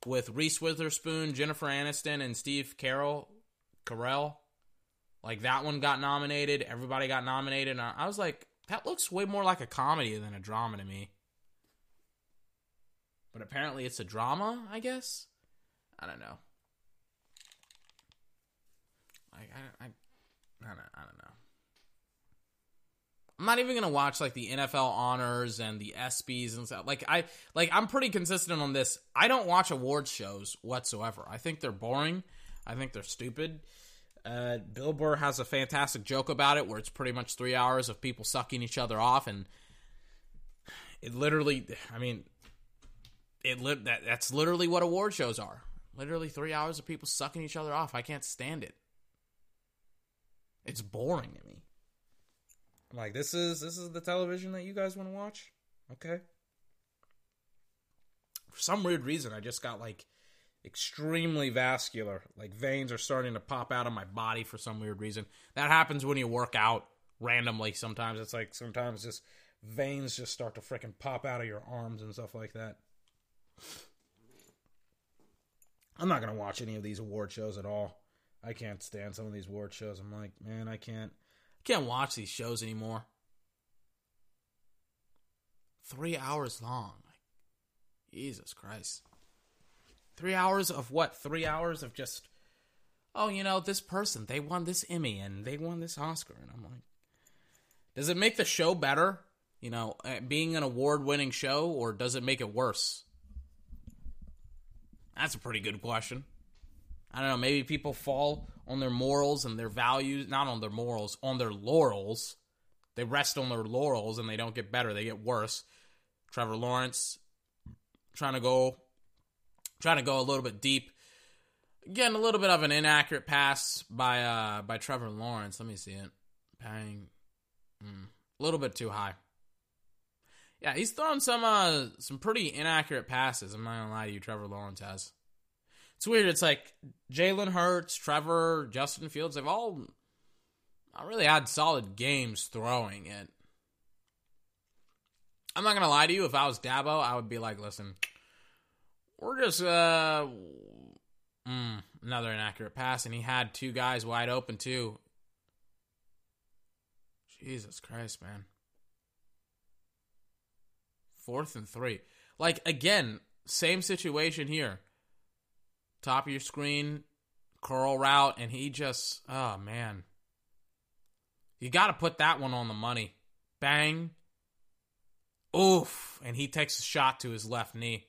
with Reese Witherspoon, Jennifer Aniston, and Steve Carell Carell. Like that one got nominated. Everybody got nominated. And I was like, that looks way more like a comedy than a drama to me. But apparently it's a drama, I guess. I don't know. Like I, I, I don't, I don't know. I'm not even gonna watch like the NFL honors and the ESPYS and stuff. Like I, like I'm pretty consistent on this. I don't watch awards shows whatsoever. I think they're boring. I think they're stupid. Uh, Bill Burr has a fantastic joke about it, where it's pretty much three hours of people sucking each other off, and it literally, I mean, it li- that that's literally what award shows are. Literally three hours of people sucking each other off. I can't stand it. It's boring to me. I'm like, this is this is the television that you guys want to watch? Okay. For some weird reason, I just got like extremely vascular. Like veins are starting to pop out of my body for some weird reason. That happens when you work out randomly. Sometimes it's like sometimes just veins just start to freaking pop out of your arms and stuff like that. I'm not gonna watch any of these award shows at all. I can't stand some of these award shows. I'm like, man, I can't, can't watch these shows anymore. Three hours long, Jesus Christ. Three hours of what? Three hours of just, oh, you know, this person they won this Emmy and they won this Oscar, and I'm like, does it make the show better? You know, uh, being an award-winning show, or does it make it worse? That's a pretty good question. I don't know, maybe people fall on their morals and their values, not on their morals, on their laurels. They rest on their laurels and they don't get better, they get worse. Trevor Lawrence trying to go trying to go a little bit deep. Again, a little bit of an inaccurate pass by uh by Trevor Lawrence. Let me see it. Bang. Mm, a little bit too high. Yeah, he's thrown some uh some pretty inaccurate passes. I'm not gonna lie to you, Trevor Lawrence has. It's weird. It's like Jalen Hurts, Trevor, Justin Fields. They've all not really had solid games throwing it. I'm not gonna lie to you. If I was Dabo, I would be like, listen, we're just uh, mm, another inaccurate pass, and he had two guys wide open too. Jesus Christ, man. Fourth and three. Like again, same situation here. Top of your screen, curl route, and he just oh man. You gotta put that one on the money. Bang. Oof. And he takes a shot to his left knee.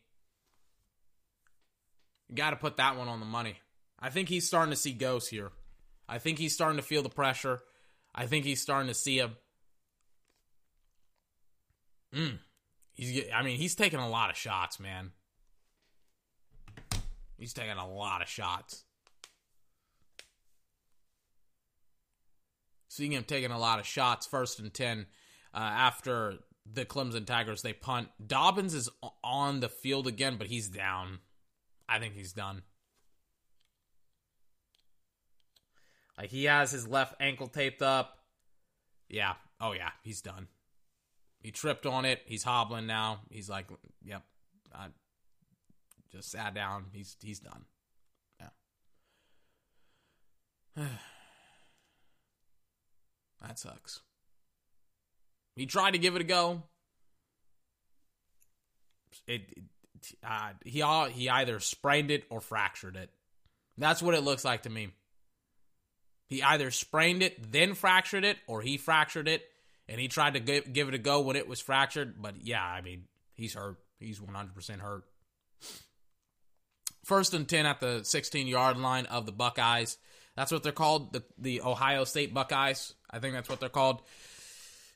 You gotta put that one on the money. I think he's starting to see ghosts here. I think he's starting to feel the pressure. I think he's starting to see him. Mm. He's, I mean, he's taking a lot of shots, man. He's taking a lot of shots. Seeing him taking a lot of shots, first and 10 uh, after the Clemson Tigers, they punt. Dobbins is on the field again, but he's down. I think he's done. Like he has his left ankle taped up. Yeah. Oh yeah, he's done. He tripped on it. He's hobbling now. He's like, "Yep, I just sat down. He's he's done." Yeah. that sucks. He tried to give it a go. It, it uh, he he either sprained it or fractured it. That's what it looks like to me. He either sprained it, then fractured it, or he fractured it and he tried to give, give it a go when it was fractured. But yeah, I mean, he's hurt. He's 100% hurt. First and 10 at the 16 yard line of the Buckeyes. That's what they're called, the, the Ohio State Buckeyes. I think that's what they're called.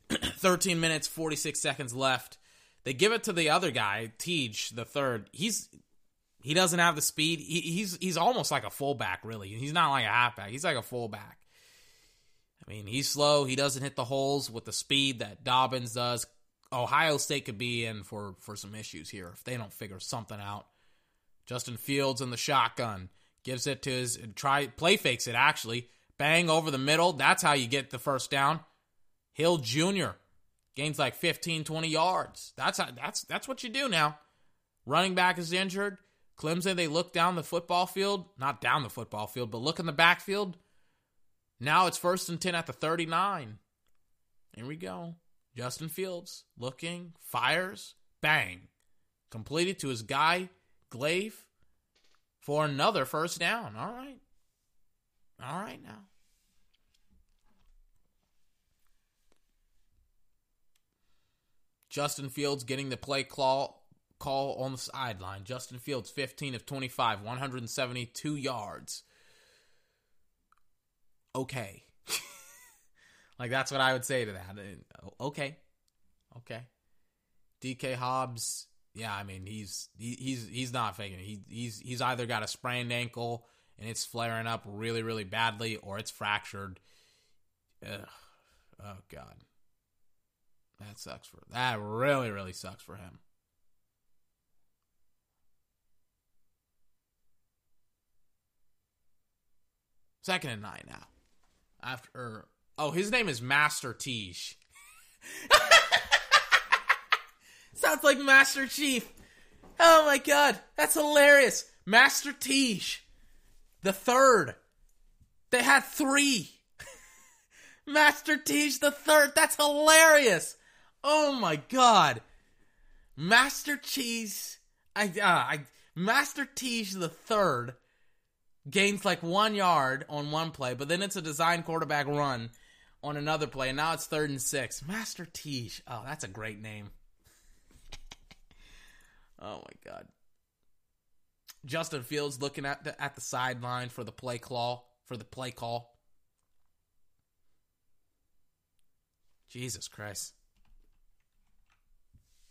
13 minutes, 46 seconds left. They give it to the other guy, Teej, the third. He's he doesn't have the speed. He, he's he's almost like a fullback, really. He's not like a halfback. He's like a fullback. I mean, he's slow. He doesn't hit the holes with the speed that Dobbins does. Ohio State could be in for, for some issues here if they don't figure something out. Justin Fields in the shotgun gives it to his try play fakes it actually bang over the middle. That's how you get the first down. Hill Jr. gains like 15, 20 yards. That's how, that's that's what you do now. Running back is injured. Clemson, they look down the football field, not down the football field, but look in the backfield. Now it's first and 10 at the 39. Here we go. Justin Fields looking, fires, bang. Completed to his guy, Glaive, for another first down. All right. All right now. Justin Fields getting the play call call on the sideline. Justin Fields 15 of 25, 172 yards. Okay. like that's what I would say to that. Uh, okay. Okay. DK Hobbs, yeah, I mean, he's he, he's he's not faking it. He he's he's either got a sprained ankle and it's flaring up really really badly or it's fractured. Ugh. Oh god. That sucks for that really really sucks for him. Second and nine now. After er, oh, his name is Master Teach. Sounds like Master Chief. Oh my god, that's hilarious. Master Teach. The third. They had three. Master Teach the third. That's hilarious. Oh my god. Master Cheese. I, uh, I, Master Teach the third gains like one yard on one play, but then it's a design quarterback run on another play, and now it's third and six. Master Teach. Oh, that's a great name. Oh my god. Justin Fields looking at the at the sideline for the play call for the play call. Jesus Christ.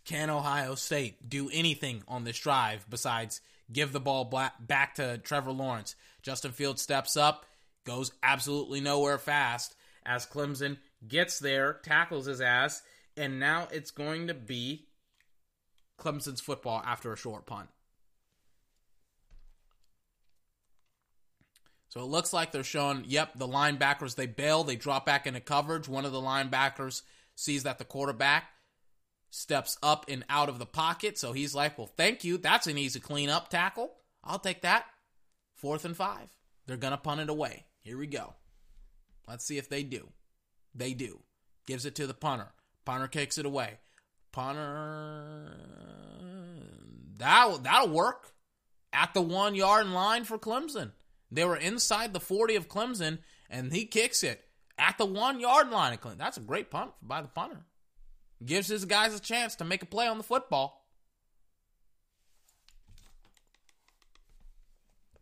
Can Ohio State do anything on this drive besides give the ball back to Trevor Lawrence? Justin Fields steps up, goes absolutely nowhere fast as Clemson gets there, tackles his ass, and now it's going to be Clemson's football after a short punt. So it looks like they're showing, yep, the linebackers, they bail, they drop back into coverage. One of the linebackers sees that the quarterback steps up and out of the pocket. So he's like, well, thank you. That's an easy clean up tackle. I'll take that. Fourth and five. They're going to punt it away. Here we go. Let's see if they do. They do. Gives it to the punter. Punter kicks it away. Punter. That, that'll work. At the one yard line for Clemson. They were inside the 40 of Clemson, and he kicks it at the one yard line of Clemson. That's a great punt by the punter. Gives his guys a chance to make a play on the football.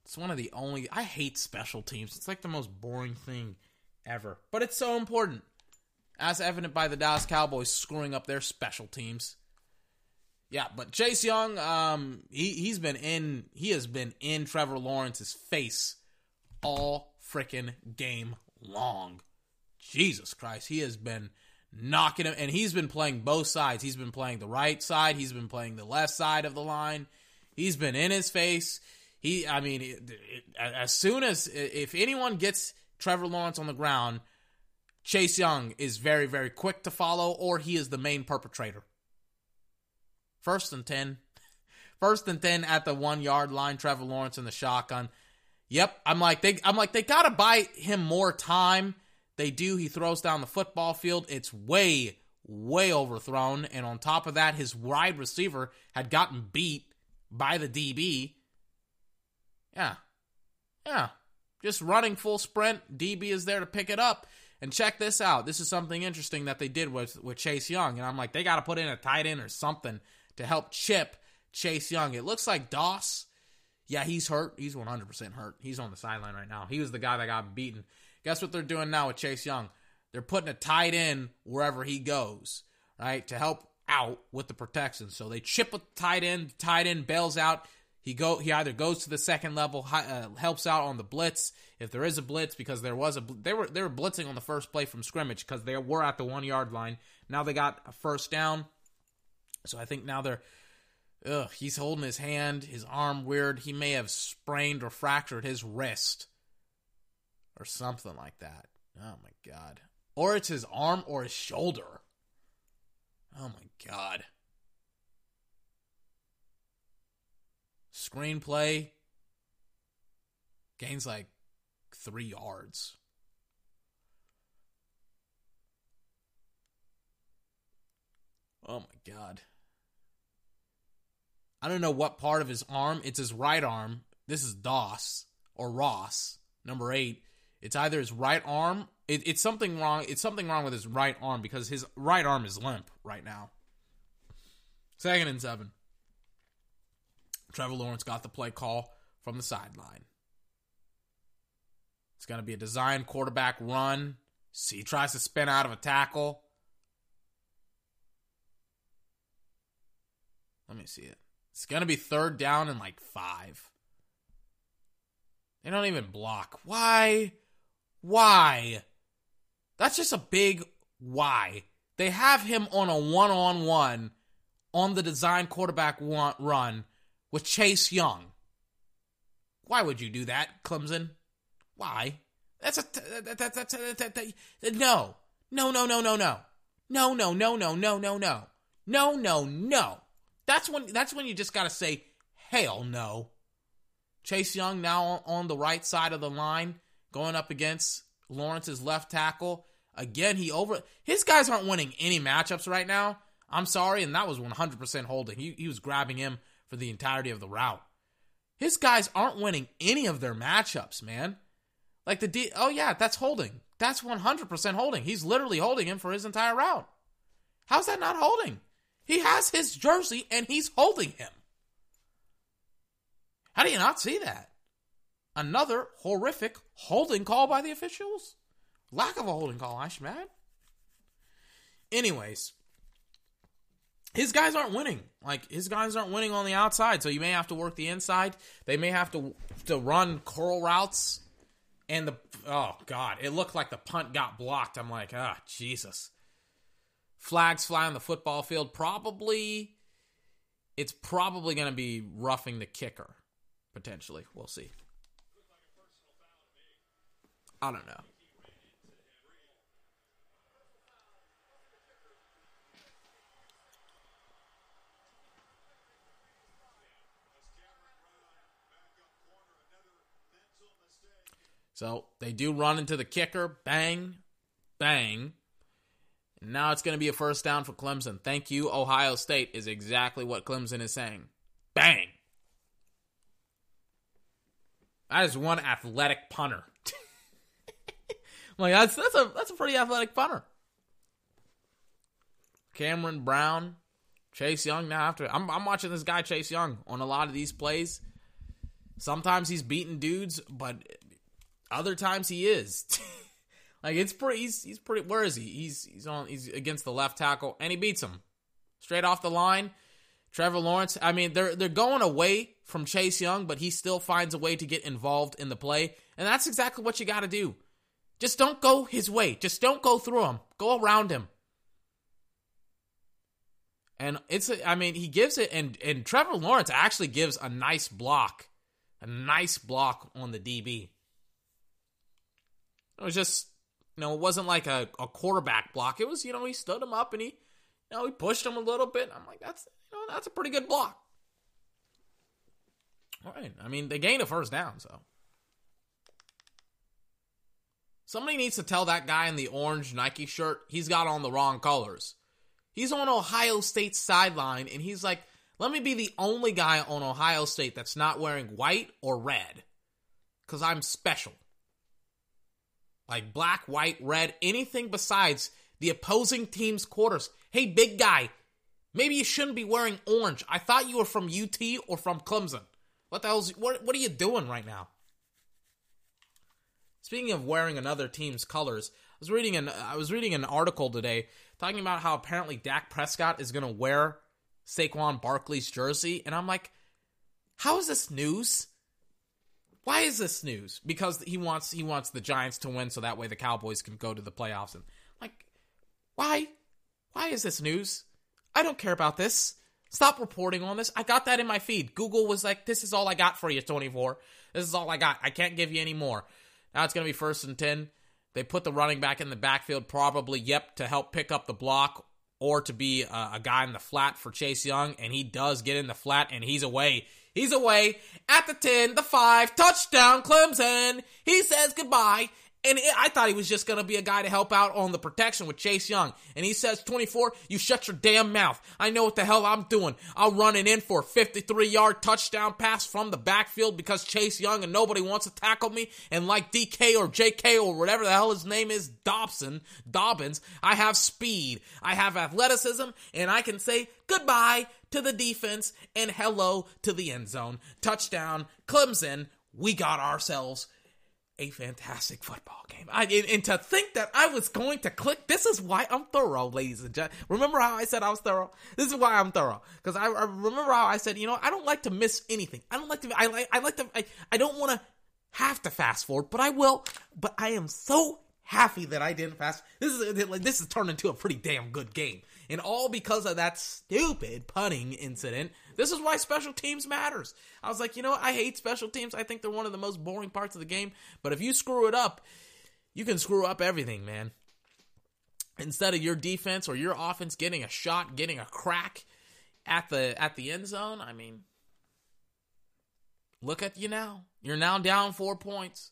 It's one of the only. I hate special teams. It's like the most boring thing ever. But it's so important. As evident by the Dallas Cowboys screwing up their special teams. Yeah, but Chase Young, um, he he's been in he has been in Trevor Lawrence's face all freaking game long. Jesus Christ, he has been knocking him, and he's been playing both sides. He's been playing the right side. He's been playing the left side of the line. He's been in his face. He, I mean, it, it, as soon as if anyone gets Trevor Lawrence on the ground, Chase Young is very, very quick to follow, or he is the main perpetrator. First and ten, first and ten at the one yard line. Trevor Lawrence in the shotgun. Yep, I'm like they, I'm like they gotta buy him more time they do. He throws down the football field. It's way, way overthrown. And on top of that, his wide receiver had gotten beat by the DB. Yeah. Yeah. Just running full sprint. DB is there to pick it up. And check this out. This is something interesting that they did with, with Chase Young. And I'm like, they got to put in a tight end or something to help chip Chase Young. It looks like Doss. Yeah, he's hurt. He's 100% hurt. He's on the sideline right now. He was the guy that got beaten. Guess what they're doing now with Chase Young? They're putting a tight end wherever he goes, right, to help out with the protection. So they chip the tight end. Tight end bails out. He go. He either goes to the second level, uh, helps out on the blitz if there is a blitz because there was a they were they were blitzing on the first play from scrimmage because they were at the one yard line. Now they got a first down, so I think now they're. Ugh, he's holding his hand, his arm weird. He may have sprained or fractured his wrist or something like that. Oh my god. Or it's his arm or his shoulder. Oh my god. Screenplay gains like three yards. Oh my god. I don't know what part of his arm. It's his right arm. This is Doss or Ross, number eight. It's either his right arm. It, it's something wrong. It's something wrong with his right arm because his right arm is limp right now. Second and seven. Trevor Lawrence got the play call from the sideline. It's going to be a design quarterback run. See, he tries to spin out of a tackle. Let me see it. It's going to be third down and like five. They don't even block. Why? Why? That's just a big why. They have him on a one on one on the design quarterback run with Chase Young. Why would you do that, Clemson? Why? That's a that, that, that's a, that, that, no. No, no, no, no, no. No, no, no, no, no, no, no. No, no, no. That's when that's when you just got to say hell no. Chase Young now on the right side of the line going up against Lawrence's left tackle. Again, he over his guys aren't winning any matchups right now. I'm sorry, and that was 100% holding. He, he was grabbing him for the entirety of the route. His guys aren't winning any of their matchups, man. Like the D, oh yeah, that's holding. That's 100% holding. He's literally holding him for his entire route. How's that not holding? He has his jersey and he's holding him. How do you not see that? Another horrific holding call by the officials. Lack of a holding call, I should add. Anyways, his guys aren't winning. Like his guys aren't winning on the outside, so you may have to work the inside. They may have to to run curl routes. And the oh god, it looked like the punt got blocked. I'm like, ah, Jesus. Flags fly on the football field. Probably, it's probably going to be roughing the kicker. Potentially, we'll see. I don't know. So they do run into the kicker. Bang, bang. Now it's going to be a first down for Clemson. Thank you, Ohio State, is exactly what Clemson is saying. Bang. That is one athletic punter. like that's that's a that's a pretty athletic punter. Cameron Brown, Chase Young. Now after I'm I'm watching this guy Chase Young on a lot of these plays. Sometimes he's beating dudes, but other times he is. like it's pretty. He's he's pretty. Where is he? He's he's on. He's against the left tackle, and he beats him straight off the line. Trevor Lawrence. I mean, they're they're going away from Chase Young, but he still finds a way to get involved in the play, and that's exactly what you got to do. Just don't go his way. Just don't go through him. Go around him. And it's, a, I mean, he gives it, and and Trevor Lawrence actually gives a nice block, a nice block on the DB. It was just, you know, it wasn't like a, a quarterback block. It was, you know, he stood him up and he, you know, he pushed him a little bit. I'm like, that's, you know, that's a pretty good block. All right. I mean, they gained a first down, so. Somebody needs to tell that guy in the orange Nike shirt he's got on the wrong colors. He's on Ohio State's sideline, and he's like, let me be the only guy on Ohio State that's not wearing white or red. Because I'm special. Like black, white, red, anything besides the opposing team's quarters. Hey, big guy, maybe you shouldn't be wearing orange. I thought you were from UT or from Clemson. What the hell's what what are you doing right now? Speaking of wearing another team's colors, I was reading an I was reading an article today talking about how apparently Dak Prescott is going to wear Saquon Barkley's jersey, and I'm like, how is this news? Why is this news? Because he wants he wants the Giants to win so that way the Cowboys can go to the playoffs and like why? Why is this news? I don't care about this. Stop reporting on this. I got that in my feed. Google was like, "This is all I got for you, 24. This is all I got. I can't give you any more." Now it's going to be first and 10. They put the running back in the backfield, probably, yep, to help pick up the block or to be a, a, guy in the flat for Chase Young. And he does get in the flat and he's away. He's away at the 10, the 5, touchdown, Clemson. He says goodbye. And it, I thought he was just going to be a guy to help out on the protection with Chase Young. And he says, 24, you shut your damn mouth. I know what the hell I'm doing. I'll run it in for a 53 yard touchdown pass from the backfield because Chase Young and nobody wants to tackle me. And like DK or JK or whatever the hell his name is, Dobson, Dobbins, I have speed. I have athleticism and I can say goodbye to the defense and hello to the end zone. Touchdown, Clemson. We got ourselves a fantastic football game. I, and, and, to think that I was going to click, this is why I'm thorough, ladies and gentlemen. Remember how I said I was thorough? This is why I'm thorough. Because I, I, remember how I said, you know, I don't like to miss anything. I don't like to, I like, I like to, I, I don't want to have to fast forward, but I will. But I am so happy that I didn't fast. This is, like, this is turned into a pretty damn good game. And all because of that stupid punting incident this is why special teams matters. I was like, you know what? I hate special teams. I think they're one of the most boring parts of the game. But if you screw it up, you can screw up everything, man. Instead of your defense or your offense getting a shot, getting a crack at the at the end zone, I mean, look at you now. You're now down 4 points.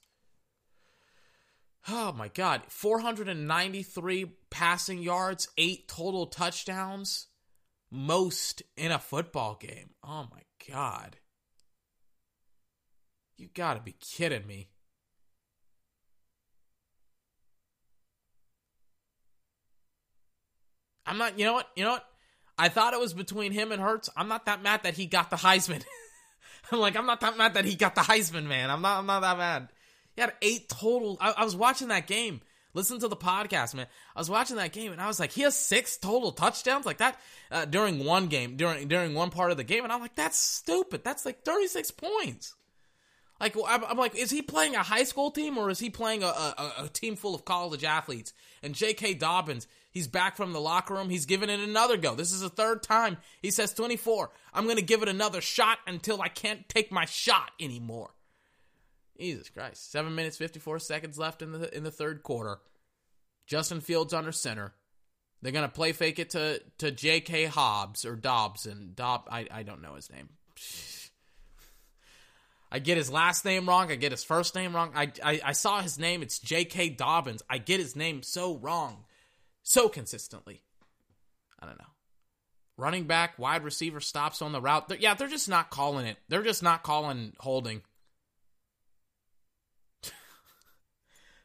Oh my god, 493 passing yards, 8 total touchdowns most in a football game. Oh my god. You gotta be kidding me. I'm not, you know what? You know what? I thought it was between him and Hurts. I'm not that mad that he got the Heisman. I'm like, I'm not that mad that he got the Heisman, man. I'm not, I'm not that mad. He had eight total. I, I was watching that game. Listen to the podcast, man. I was watching that game and I was like, he has six total touchdowns like that uh, during one game, during during one part of the game, and I'm like, that's stupid. That's like 36 points. Like I'm, like, is he playing a high school team or is he playing a, a, a team full of college athletes? And J.K. Dobbins, he's back from the locker room. He's giving it another go. This is the third time he says 24. I'm to give it another shot until I can't take my shot anymore. Jesus Christ. Seven minutes, 54 seconds left in the in the third quarter. Justin Fields under center. They're gonna play fake it to to J.K. Hobbs or Dobbs and Dob. I I don't know his name. I get his last name wrong. I get his first name wrong. I, I, I saw his name. It's J.K. Dobbins. I get his name so wrong, so consistently. I don't know. Running back, wide receiver stops on the route. They're, yeah, they're just not calling it. They're just not calling holding.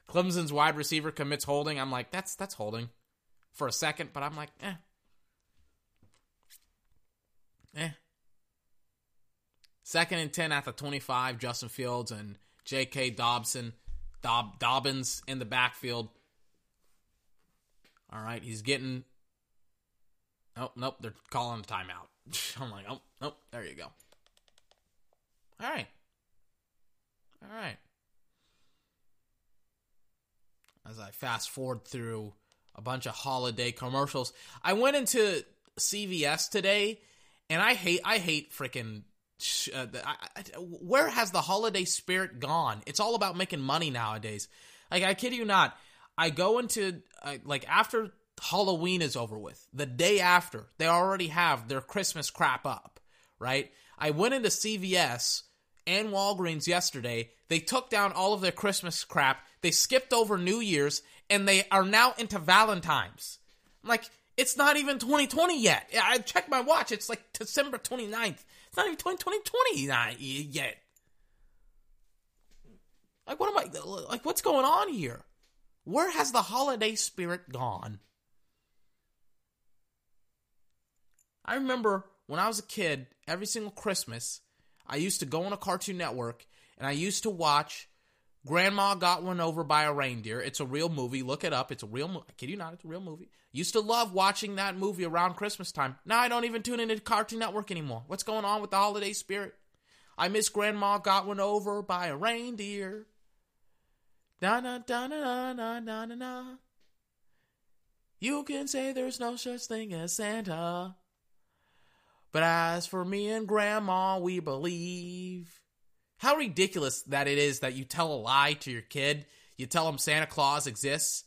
Clemson's wide receiver commits holding. I'm like, that's that's holding for a second, but I'm like, eh. Eh. Second and 10 at the 25, Justin Fields and J.K. Dobson, Dob, Dobbins in the backfield. All right, he's getting. Oh, nope, they're calling a timeout. I'm like, oh, nope, there you go. All right. All right as I fast forward through a bunch of holiday commercials. I went into CVS today, and I hate I hate freaking. Uh, where has the holiday spirit gone? It's all about making money nowadays. Like I kid you not, I go into uh, like after Halloween is over with, the day after they already have their Christmas crap up, right? I went into CVS and Walgreens yesterday. They took down all of their Christmas crap they skipped over New Year's and they are now into Valentine's. Like, it's not even 2020 yet. I checked my watch. It's like December 29th. It's not even 2020 yet. Like, what am I, like, what's going on here? Where has the holiday spirit gone? I remember when I was a kid, every single Christmas, I used to go on a Cartoon Network and I used to watch Grandma got run over by a reindeer. It's a real movie. Look it up. It's a real movie. I kid you not, it's a real movie. Used to love watching that movie around Christmas time. Now I don't even tune into Cartoon Network anymore. What's going on with the holiday spirit? I miss Grandma got run over by a reindeer. Da na da na na na na na. You can say there's no such thing as Santa. But as for me and Grandma, we believe how ridiculous that it is that you tell a lie to your kid. You tell them Santa Claus exists.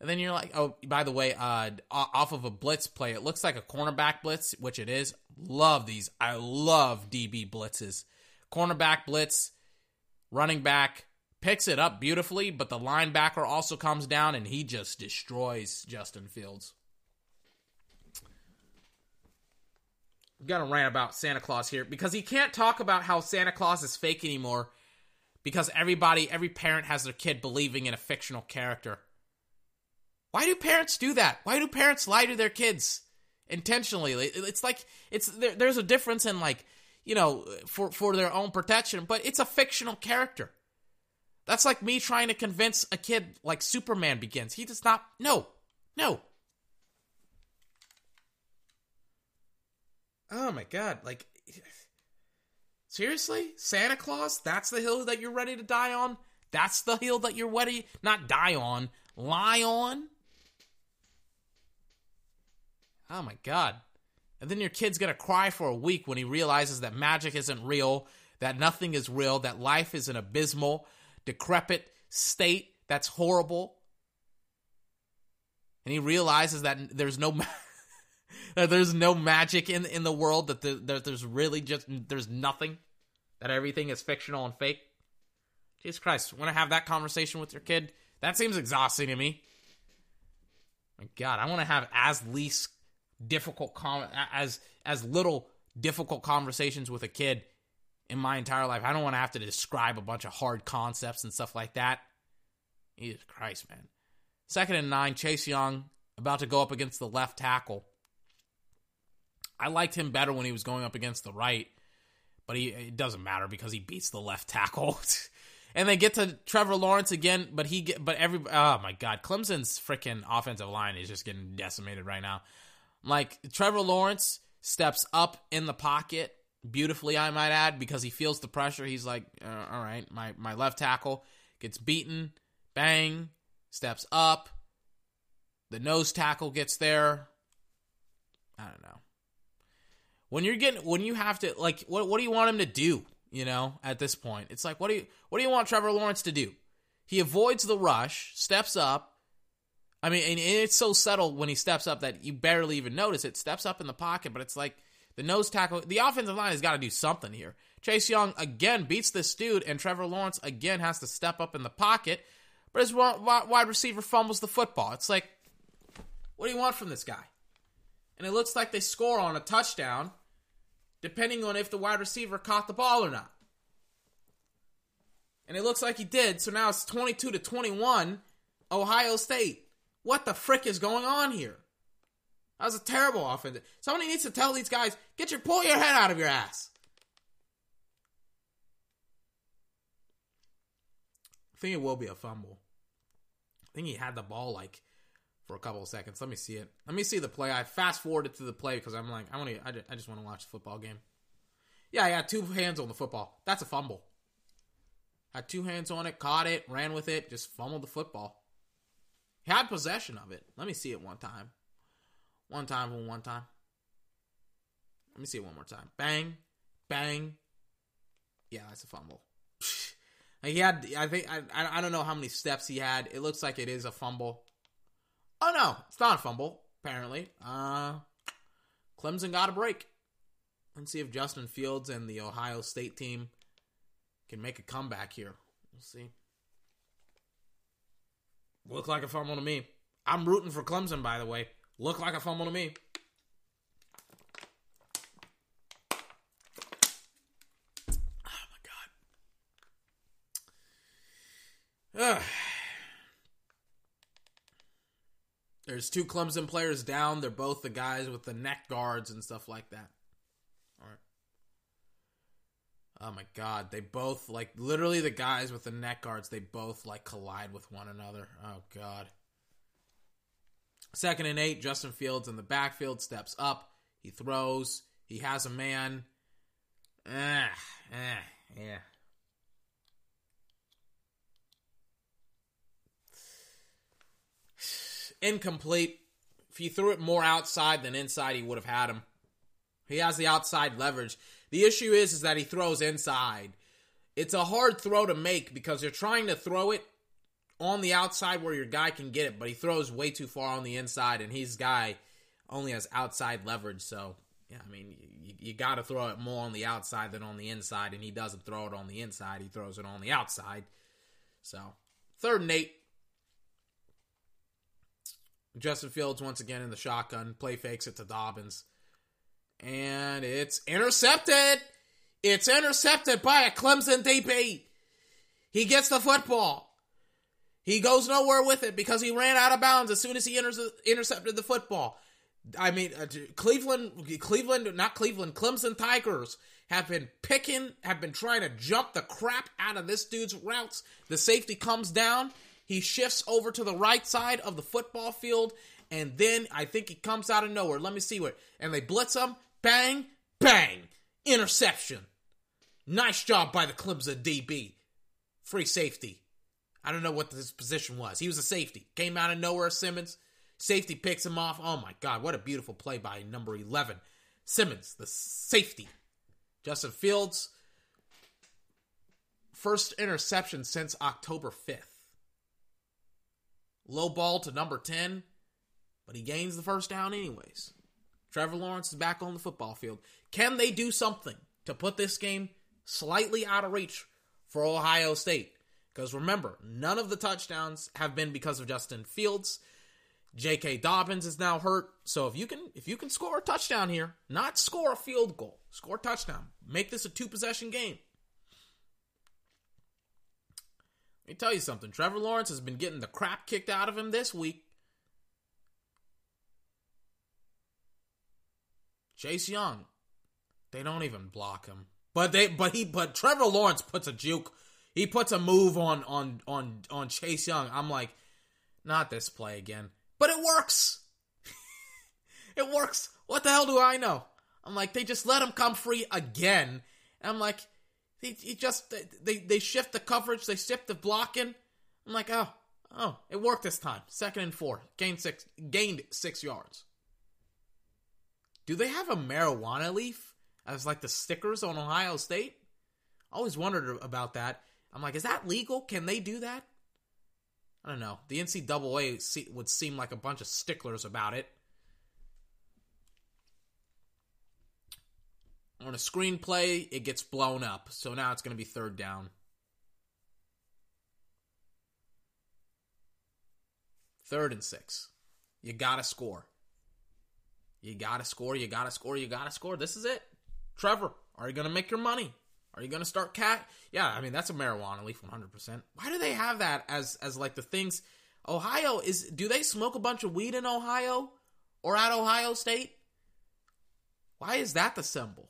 And then you're like, oh, by the way, uh, off of a blitz play, it looks like a cornerback blitz, which it is. Love these. I love DB blitzes. Cornerback blitz, running back picks it up beautifully, but the linebacker also comes down and he just destroys Justin Fields. Gonna rant about Santa Claus here because he can't talk about how Santa Claus is fake anymore because everybody, every parent has their kid believing in a fictional character. Why do parents do that? Why do parents lie to their kids intentionally? It's like it's there, there's a difference in like you know for for their own protection, but it's a fictional character. That's like me trying to convince a kid like Superman begins. He does not. No, no. Oh my god! Like seriously, Santa Claus? That's the hill that you're ready to die on. That's the hill that you're ready not die on, lie on. Oh my god. And then your kid's gonna cry for a week when he realizes that magic isn't real, that nothing is real, that life is an abysmal, decrepit state that's horrible. And he realizes that there's no there's no magic in in the world that, the, that there's really just there's nothing that everything is fictional and fake. Jesus Christ, want to have that conversation with your kid? That seems exhausting to me. My God, I want to have as least difficult com- as as little difficult conversations with a kid in my entire life. I don't want to have to describe a bunch of hard concepts and stuff like that. Jesus Christ, man. Second and nine, Chase Young about to go up against the left tackle. I liked him better when he was going up against the right, but he it doesn't matter because he beats the left tackle. and they get to Trevor Lawrence again, but he get but every oh my god, Clemson's freaking offensive line is just getting decimated right now. Like Trevor Lawrence steps up in the pocket beautifully, I might add, because he feels the pressure. He's like, uh, all right, my, my left tackle gets beaten, bang, steps up. The nose tackle gets there. I don't know. When you're getting, when you have to, like, what, what do you want him to do? You know, at this point, it's like, what do you, what do you want Trevor Lawrence to do? He avoids the rush, steps up. I mean, and it's so subtle when he steps up that you barely even notice it. Steps up in the pocket, but it's like, the nose tackle, the offensive line has got to do something here. Chase Young again beats this dude, and Trevor Lawrence again has to step up in the pocket, but his wide receiver fumbles the football. It's like, what do you want from this guy? And it looks like they score on a touchdown, depending on if the wide receiver caught the ball or not. And it looks like he did, so now it's 22 to 21, Ohio State. What the frick is going on here? That was a terrible offense. Somebody needs to tell these guys, get your pull your head out of your ass. I think it will be a fumble. I think he had the ball like for a couple of seconds. Let me see it. Let me see the play. I fast forwarded to the play because I'm like, I want to. I just, just want to watch the football game. Yeah, I had two hands on the football. That's a fumble. Had two hands on it, caught it, ran with it, just fumbled the football. Had possession of it. Let me see it one time. One time from one time. Let me see it one more time. Bang, bang. Yeah, that's a fumble. he had, I think, I, I don't know how many steps he had. It looks like it is a fumble. Oh no, it's not a fumble. Apparently, uh, Clemson got a break. Let's see if Justin Fields and the Ohio State team can make a comeback here. We'll see. Look like a fumble to me. I'm rooting for Clemson, by the way. Look like a fumble to me. Oh my god. Ugh. There's two Clemson players down. They're both the guys with the neck guards and stuff like that. All right. Oh my god, they both like literally the guys with the neck guards, they both like collide with one another. Oh god. Second and eight, Justin Fields in the backfield steps up. He throws. He has a man. Ah, ah, yeah. Incomplete. If he threw it more outside than inside, he would have had him. He has the outside leverage. The issue is, is that he throws inside. It's a hard throw to make because you're trying to throw it on the outside where your guy can get it, but he throws way too far on the inside, and his guy only has outside leverage. So, yeah, I mean, you, you got to throw it more on the outside than on the inside, and he doesn't throw it on the inside. He throws it on the outside. So, third and eight. Justin Fields once again in the shotgun, play fakes it to Dobbins. And it's intercepted. It's intercepted by a Clemson DB. He gets the football. He goes nowhere with it because he ran out of bounds as soon as he inter- intercepted the football. I mean, uh, Cleveland, Cleveland, not Cleveland, Clemson Tigers have been picking, have been trying to jump the crap out of this dude's routes. The safety comes down. He shifts over to the right side of the football field, and then I think he comes out of nowhere. Let me see where. And they blitz him. Bang, bang. Interception. Nice job by the Clemson DB. Free safety. I don't know what his position was. He was a safety. Came out of nowhere, Simmons. Safety picks him off. Oh my God, what a beautiful play by number 11. Simmons, the safety. Justin Fields, first interception since October 5th. Low ball to number 10, but he gains the first down anyways. Trevor Lawrence is back on the football field. Can they do something to put this game slightly out of reach for Ohio State? Because remember, none of the touchdowns have been because of Justin Fields. J.K. Dobbins is now hurt. So if you can if you can score a touchdown here, not score a field goal, score a touchdown, make this a two possession game. Let me tell you something. Trevor Lawrence has been getting the crap kicked out of him this week. Chase Young, they don't even block him. But they but he but Trevor Lawrence puts a juke he puts a move on on on on Chase Young. I'm like, not this play again. But it works. it works. What the hell do I know? I'm like, they just let him come free again. And I'm like, he, he just they they shift the coverage, they shift the blocking. I'm like, oh, oh, it worked this time. Second and four, gained six, gained six yards. Do they have a marijuana leaf as like the stickers on Ohio State? I always wondered about that. I'm like, is that legal? Can they do that? I don't know. The NCAA would seem like a bunch of sticklers about it. On a screenplay, it gets blown up. So now it's going to be third down. Third and six. You got to score. You got to score. You got to score. You got to score. This is it. Trevor, are you going to make your money? Are you going to start cat? Yeah, I mean that's a marijuana leaf 100%. Why do they have that as as like the things Ohio is do they smoke a bunch of weed in Ohio or at Ohio State? Why is that the symbol?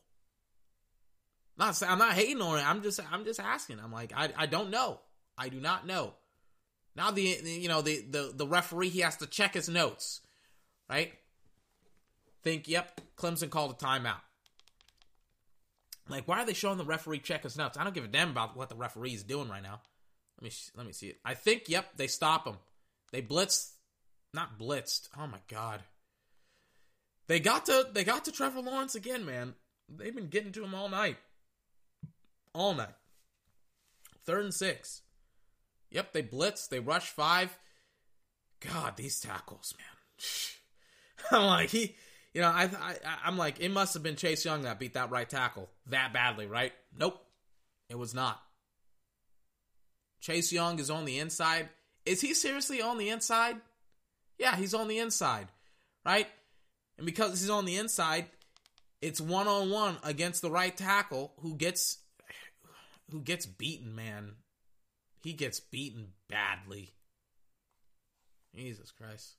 Not I'm not hating on it. I'm just I'm just asking. I'm like I I don't know. I do not know. Now the you know the the the referee he has to check his notes, right? Think, yep, Clemson called a timeout. Like, why are they showing the referee check his notes? I don't give a damn about what the referee is doing right now. Let me let me see it. I think, yep, they stop him. They blitzed, not blitzed. Oh my god. They got to they got to Trevor Lawrence again, man. They've been getting to him all night, all night. Third and six. Yep, they blitz. They rush five. God, these tackles, man. I'm like he you know, I, I I'm like, it must have been Chase Young that beat that right tackle that badly, right? Nope, it was not. Chase Young is on the inside. Is he seriously on the inside? Yeah, he's on the inside, right? And because he's on the inside, it's one on one against the right tackle who gets who gets beaten, man. He gets beaten badly. Jesus Christ.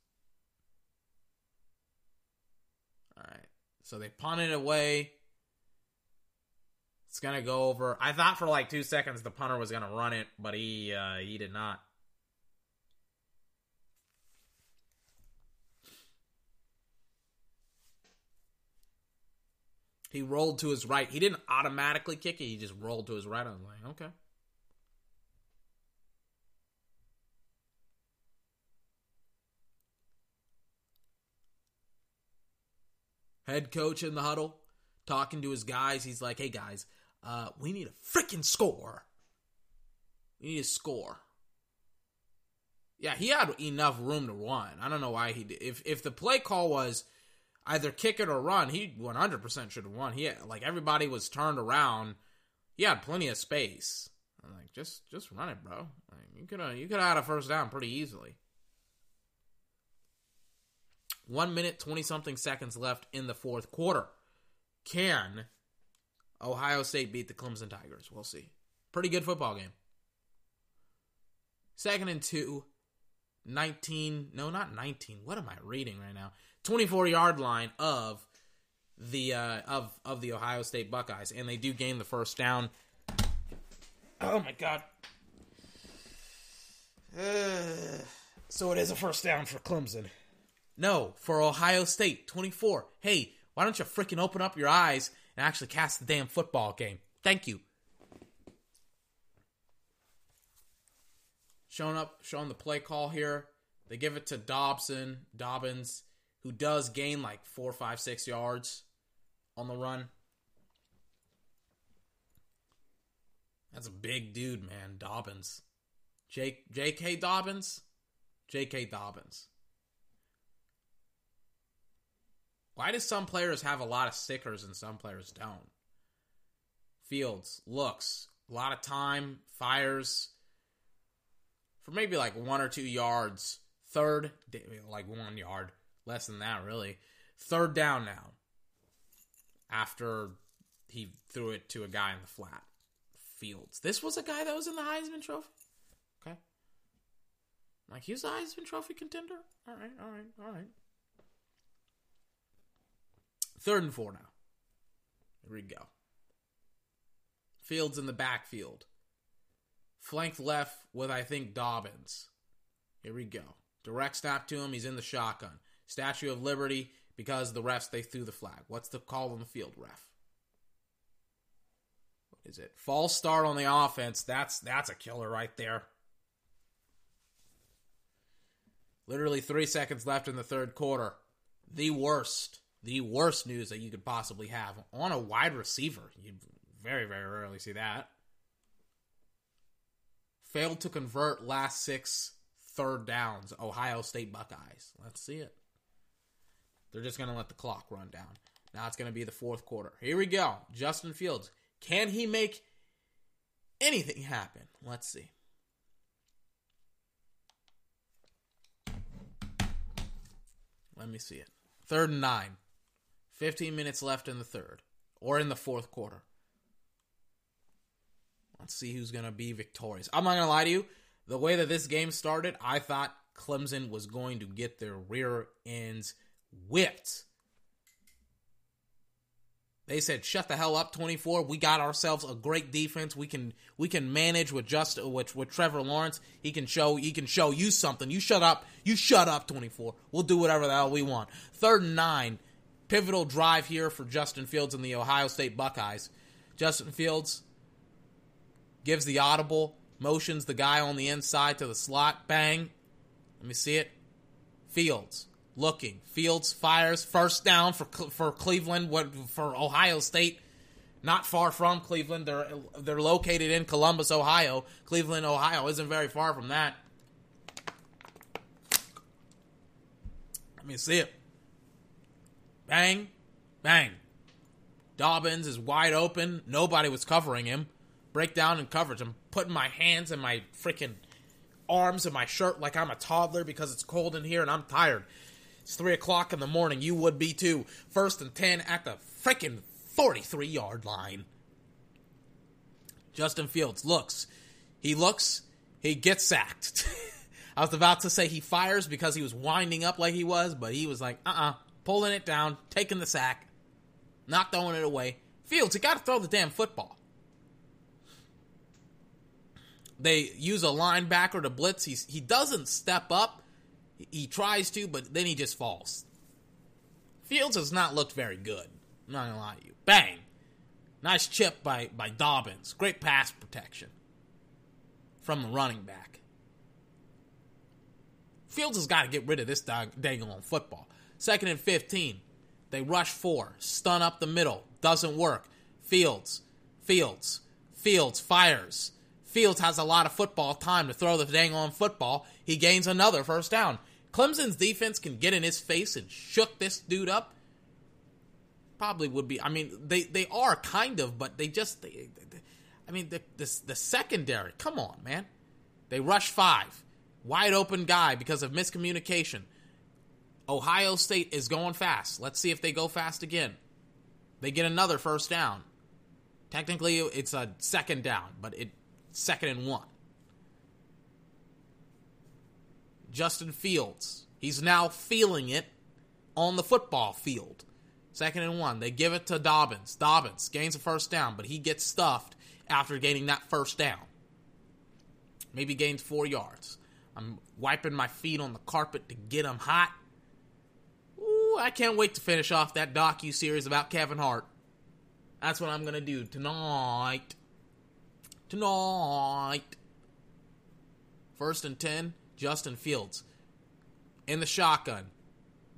All right. So they punt it away. It's gonna go over. I thought for like two seconds the punter was gonna run it, but he uh, he did not. He rolled to his right. He didn't automatically kick it. He just rolled to his right. I was like, okay. head coach in the huddle, talking to his guys. He's like, hey guys, uh, we need a freaking score. We need a score. Yeah, he had enough room to run. I don't know why he did. If if the play call was either kick it or run, he 100% should have won. He had, like everybody was turned around. He had plenty of space. I'm like, just just run it, bro. Like, you could have you could have had a first down pretty easily. One minute twenty something seconds left in the fourth quarter. Can Ohio State beat the Clemson Tigers? We'll see. Pretty good football game. Second and two. 19 no not 19 what am i reading right now 24 yard line of the uh of of the ohio state buckeyes and they do gain the first down. Oh my god. Uh, so it is a first down for clemson. No for ohio state 24 hey why don't you freaking open up your eyes and actually cast the damn football game? Thank you. Showing up, showing the play call here. They give it to Dobson, Dobbins, who does gain like four, five, six yards on the run. That's a big dude, man. Dobbins. J.K. Dobbins? J.K. Dobbins. Why do some players have a lot of stickers and some players don't? Fields looks, a lot of time, fires, for maybe like one or two yards. Third, like one yard, less than that, really. Third down now. After he threw it to a guy in the flat. Fields. This was a guy that was in the Heisman Trophy. Okay. Like he's a Heisman Trophy contender. All right, all right, all right. Third and four now. Here we go. Fields in the backfield flanked left with, I think, Dobbins. Here we go. Direct snap to him. He's in the shotgun. Statue of Liberty because the refs, they threw the flag. What's the call on the field, ref? What is it? False start on the offense. That's that's a killer right there. Literally three seconds left in the third quarter. The worst, the worst news that you could possibly have on a wide receiver. You very, very rarely see that failed to convert last six third downs, Ohio State Buckeyes. Let's see it. They're just going to let the clock run down. Now it's going to be the fourth quarter. Here we go. Justin Fields. Can he make anything happen? Let's see. Let me see it. Third and nine. 15 minutes left in the third or in the fourth quarter. Let's see who's going to be victorious. I'm not going to lie to you. The way that this game started, I thought Clemson was going to get their rear ends whipped. They said, "Shut the hell up, 24. We got ourselves a great defense. We can we can manage with just with, with Trevor Lawrence. He can show he can show you something. You shut up. You shut up, 24. We'll do whatever the hell we want." Third and 9. Pivotal drive here for Justin Fields and the Ohio State Buckeyes. Justin Fields gives the audible, motions the guy on the inside to the slot, bang. Let me see it. Fields looking. Fields fires first down for for Cleveland. What for Ohio State? Not far from Cleveland. They're they're located in Columbus, Ohio. Cleveland, Ohio isn't very far from that. Let me see it. Bang, bang. Dobbins is wide open. Nobody was covering him break down in coverage. I'm putting my hands and my freaking arms in my shirt like I'm a toddler because it's cold in here and I'm tired. It's three o'clock in the morning. You would be too. First and ten at the freaking 43 yard line. Justin Fields looks. He looks. He gets sacked. I was about to say he fires because he was winding up like he was, but he was like, uh uh-uh, uh, pulling it down, taking the sack, not throwing it away. Fields, you got to throw the damn football. They use a linebacker to blitz. He's, he doesn't step up. He tries to, but then he just falls. Fields has not looked very good. I'm not gonna lie to you. Bang! Nice chip by, by Dobbins. Great pass protection from the running back. Fields has got to get rid of this dang, on football. Second and 15. They rush four. Stun up the middle. Doesn't work. Fields. Fields. Fields fires. Fields has a lot of football time to throw the dang on football. He gains another first down. Clemson's defense can get in his face and shook this dude up. Probably would be. I mean, they they are kind of, but they just. They, they, I mean, the, the the secondary. Come on, man. They rush five, wide open guy because of miscommunication. Ohio State is going fast. Let's see if they go fast again. They get another first down. Technically, it's a second down, but it second and one. Justin Fields, he's now feeling it on the football field. Second and one. They give it to Dobbins. Dobbins gains a first down, but he gets stuffed after gaining that first down. Maybe gains four yards. I'm wiping my feet on the carpet to get him hot. Ooh, I can't wait to finish off that docu series about Kevin Hart. That's what I'm gonna do tonight. Tonight. First and ten, Justin Fields. In the shotgun.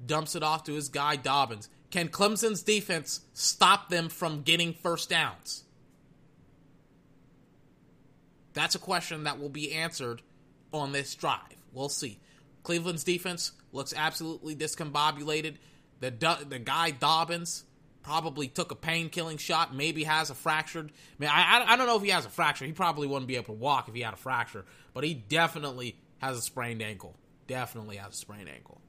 Dumps it off to his guy Dobbins. Can Clemson's defense stop them from getting first downs? That's a question that will be answered on this drive. We'll see. Cleveland's defense looks absolutely discombobulated. The the guy Dobbins probably took a pain killing shot. Maybe has a fractured. I mean, I, I don't know if he has a fracture. He probably wouldn't be able to walk if he had a fracture. But he definitely has a sprained ankle. Definitely has a sprained ankle.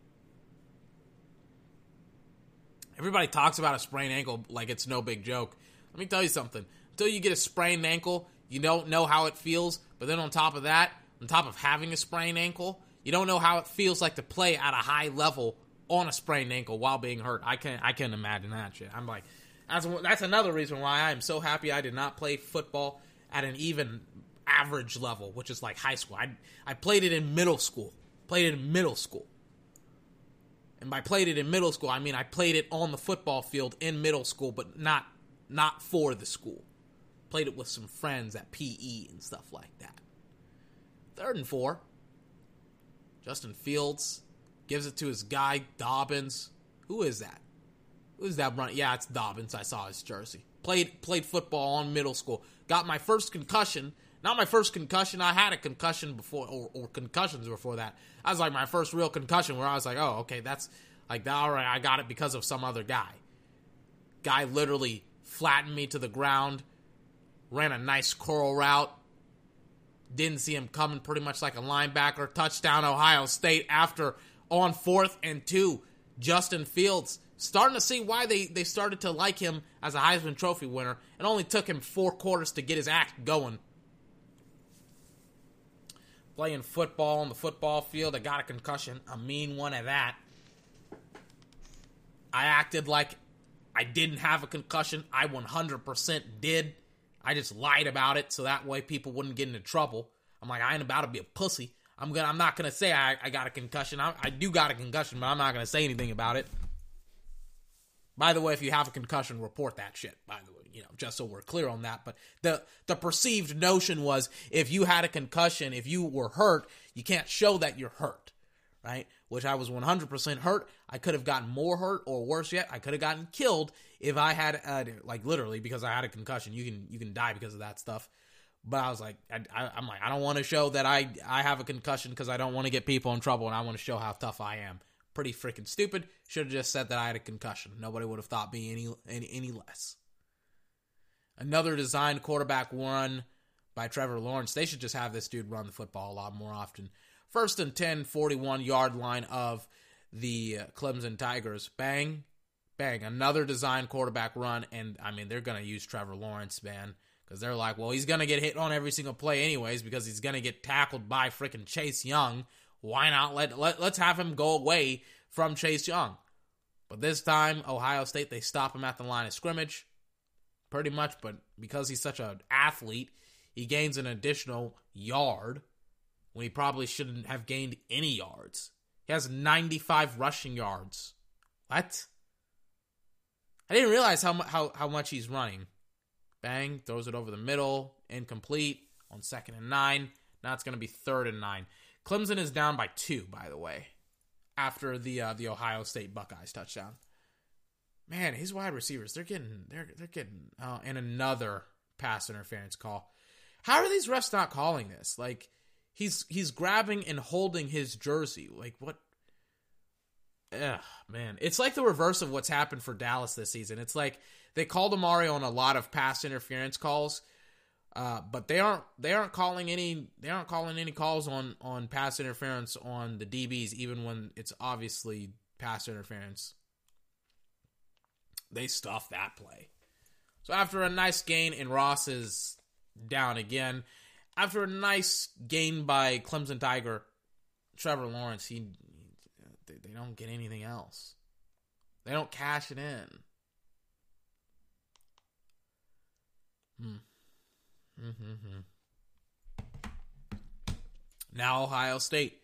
Everybody talks about a sprained ankle like it's no big joke. Let me tell you something. Until you get a sprained ankle, you don't know how it feels. But then on top of that, on top of having a sprained ankle, you don't know how it feels like to play at a high level on a sprained ankle while being hurt. I can't I can't imagine that shit. I'm like that's that's another reason why I am so happy I did not play football at an even average level, which is like high school. I I played it in middle school. Played it in middle school. And by played it in middle school, I mean I played it on the football field in middle school, but not not for the school. Played it with some friends at PE and stuff like that. Third and four. Justin Fields gives it to his guy Dobbins. Who is that? Who is that run? Yeah, it's Dobbins. I saw his jersey. Played played football on middle school. Got my first concussion. Not my first concussion. I had a concussion before, or, or concussions before that. I was like my first real concussion, where I was like, oh, okay, that's like that. All right, I got it because of some other guy. Guy literally flattened me to the ground. Ran a nice curl route didn't see him coming pretty much like a linebacker. Touchdown, Ohio State after on fourth and two. Justin Fields starting to see why they, they started to like him as a Heisman Trophy winner. It only took him four quarters to get his act going. Playing football on the football field, I got a concussion, a mean one at that. I acted like I didn't have a concussion. I 100% did. I just lied about it so that way people wouldn't get into trouble. I'm like, I ain't about to be a pussy. I'm gonna. I'm not gonna say I, I got a concussion. I, I do got a concussion, but I'm not gonna say anything about it. By the way, if you have a concussion, report that shit. By the way, you know, just so we're clear on that. But the the perceived notion was if you had a concussion, if you were hurt, you can't show that you're hurt, right? Which I was 100% hurt. I could have gotten more hurt, or worse yet, I could have gotten killed if I had, uh, like literally, because I had a concussion. You can you can die because of that stuff. But I was like, I, am like, I don't want to show that I I have a concussion because I don't want to get people in trouble, and I want to show how tough I am. Pretty freaking stupid. Should have just said that I had a concussion. Nobody would have thought me any any any less. Another designed quarterback run by Trevor Lawrence. They should just have this dude run the football a lot more often. First and 10, 41 yard line of the uh, Clemson Tigers. Bang, bang. Another designed quarterback run, and I mean they're gonna use Trevor Lawrence, man because they're like, well, he's gonna get hit on every single play anyways because he's gonna get tackled by freaking Chase Young. Why not let, let let's have him go away from Chase Young? But this time, Ohio State they stop him at the line of scrimmage, pretty much. But because he's such an athlete, he gains an additional yard when he probably shouldn't have gained any yards. He has 95 rushing yards. What? I didn't realize how how how much he's running. Bang, throws it over the middle, incomplete on second and nine. Now it's going to be third and nine. Clemson is down by two, by the way, after the uh, the Ohio State Buckeyes touchdown. Man, his wide receivers, they're getting they're they're getting uh, and another pass interference call. How are these refs not calling this? Like he's he's grabbing and holding his jersey. Like what? Ugh, man, it's like the reverse of what's happened for Dallas this season. It's like they called Amari on a lot of pass interference calls, uh, but they aren't they aren't calling any they aren't calling any calls on on pass interference on the DBs, even when it's obviously pass interference. They stuff that play. So after a nice gain and Ross is down again, after a nice gain by Clemson Tiger, Trevor Lawrence, he they, don't get anything else. They don't cash it in. Hmm. Now Ohio State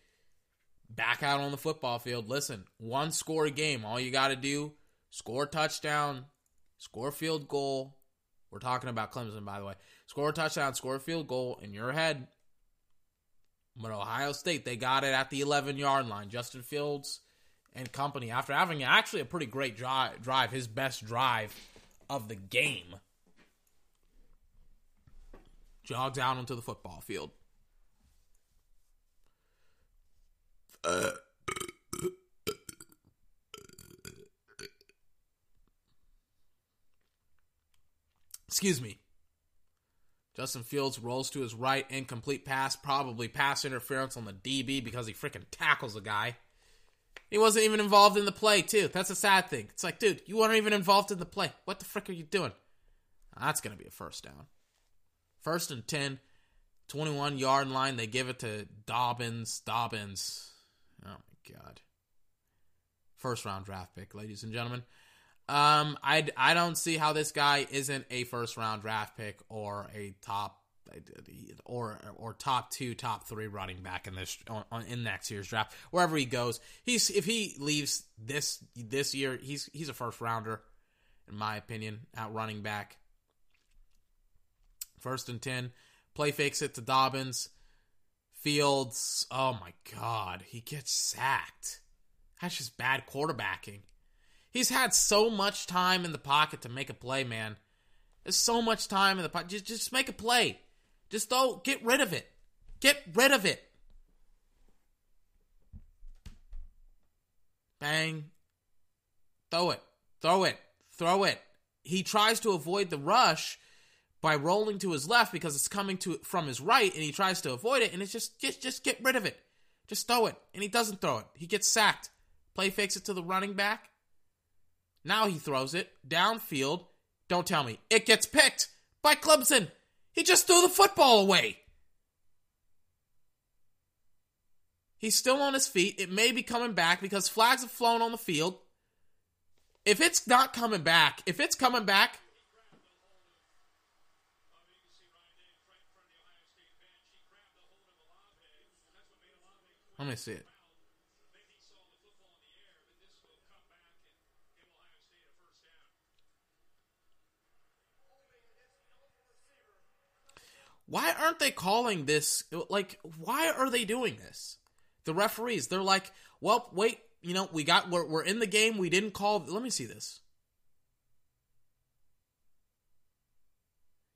back out on the football field. Listen, one score game. All you got to do score touchdown, score field goal. We're talking about Clemson, by the way. Score touchdown, score field goal, in your head. But Ohio State, they got it at the 11 yard line. Justin Fields and company, after having actually a pretty great drive, drive his best drive of the game, jogs out onto the football field. Uh. Excuse me. Justin Fields rolls to his right, incomplete pass, probably pass interference on the DB because he freaking tackles a guy. He wasn't even involved in the play, too. That's a sad thing. It's like, dude, you weren't even involved in the play. What the frick are you doing? That's going to be a first down. First and 10, 21 yard line. They give it to Dobbins. Dobbins. Oh, my God. First round draft pick, ladies and gentlemen. Um, I, I don't see how this guy isn't a first round draft pick or a top or or top two, top three running back in this on, in next year's draft. Wherever he goes, he's if he leaves this this year, he's he's a first rounder, in my opinion, at running back. First and ten, play fakes it to Dobbins. Fields, oh my god, he gets sacked. That's just bad quarterbacking. He's had so much time in the pocket to make a play, man. There's so much time in the pocket. Just, just make a play. Just don't get rid of it. Get rid of it. Bang. Throw it. Throw it. Throw it. He tries to avoid the rush by rolling to his left because it's coming to from his right and he tries to avoid it and it's just just just get rid of it. Just throw it. And he doesn't throw it. He gets sacked. Play fakes it to the running back. Now he throws it downfield. Don't tell me. It gets picked by Clemson. He just threw the football away. He's still on his feet. It may be coming back because flags have flown on the field. If it's not coming back, if it's coming back, let me see it. Why aren't they calling this? Like, why are they doing this? The referees, they're like, well, wait, you know, we got, we're, we're in the game. We didn't call. Let me see this.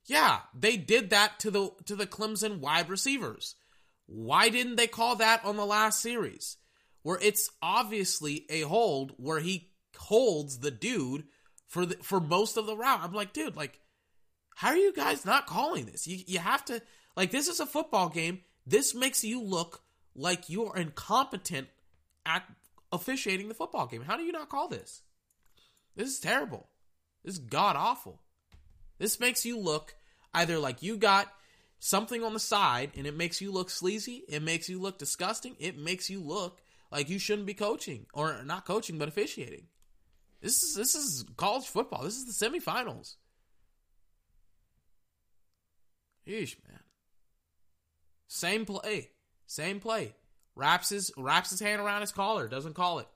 Yeah, they did that to the to the Clemson wide receivers. Why didn't they call that on the last series? Where it's obviously a hold where he holds the dude for the for most of the route. I'm like, dude, like how are you guys not calling this? You you have to like this is a football game. This makes you look like you are incompetent at officiating the football game. How do you not call this? This is terrible. This is god awful. This makes you look either like you got something on the side and it makes you look sleazy, it makes you look disgusting, it makes you look like you shouldn't be coaching or not coaching but officiating. This is this is college football. This is the semifinals. Yeesh, man. Same play. Same play. Wraps his wraps his hand around his collar, doesn't call it.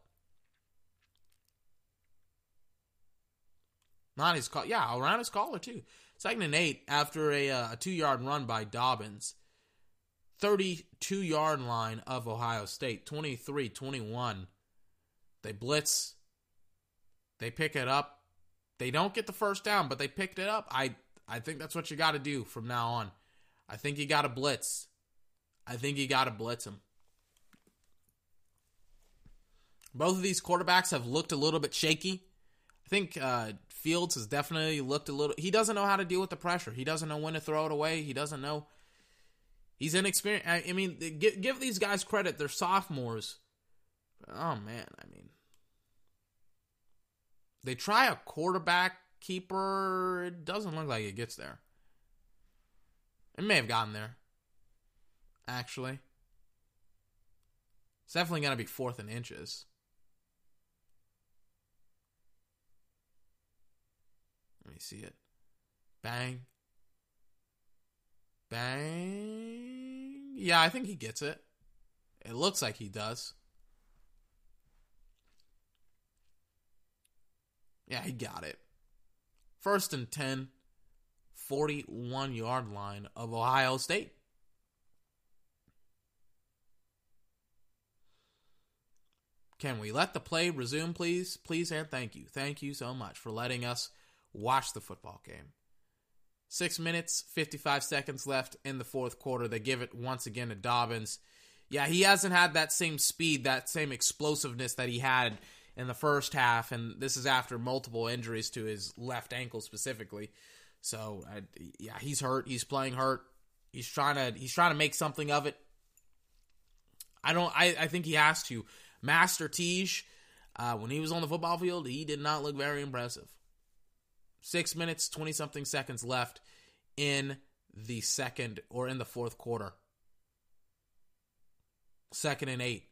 Not his collar. Yeah, around his collar too. Second and eight after a, uh, a two yard run by Dobbins. 32 yard line of Ohio State. 23 21. They blitz. They pick it up. They don't get the first down, but they picked it up. I I think that's what you got to do from now on. I think you got to blitz. I think you got to blitz him. Both of these quarterbacks have looked a little bit shaky. I think uh, Fields has definitely looked a little. He doesn't know how to deal with the pressure. He doesn't know when to throw it away. He doesn't know. He's inexperienced. I, mean, give, give these guys credit. They're sophomores. Oh man, I mean, they try a quarterback keeper. It doesn't look like it gets there. It may have gotten there. Actually, it's definitely going to be fourth in inches. Let me see it. Bang. Bang. Yeah, I think he gets it. It looks like he does. Yeah, he got it. First and 10, 41 yard line of Ohio State. Can we let the play resume, please? Please and thank you. Thank you so much for letting us watch the football game. Six minutes, 55 seconds left in the fourth quarter. They give it once again to Dobbins. Yeah, he hasn't had that same speed, that same explosiveness that he had in the first half, and this is after multiple injuries to his left ankle specifically. So, uh, yeah, he's hurt. He's playing hurt. He's trying to he's trying to make something of it. I don't. I, I think he has to. Master Teague, uh, when he was on the football field, he did not look very impressive. Six minutes, 20 something seconds left in the second or in the fourth quarter. Second and eight.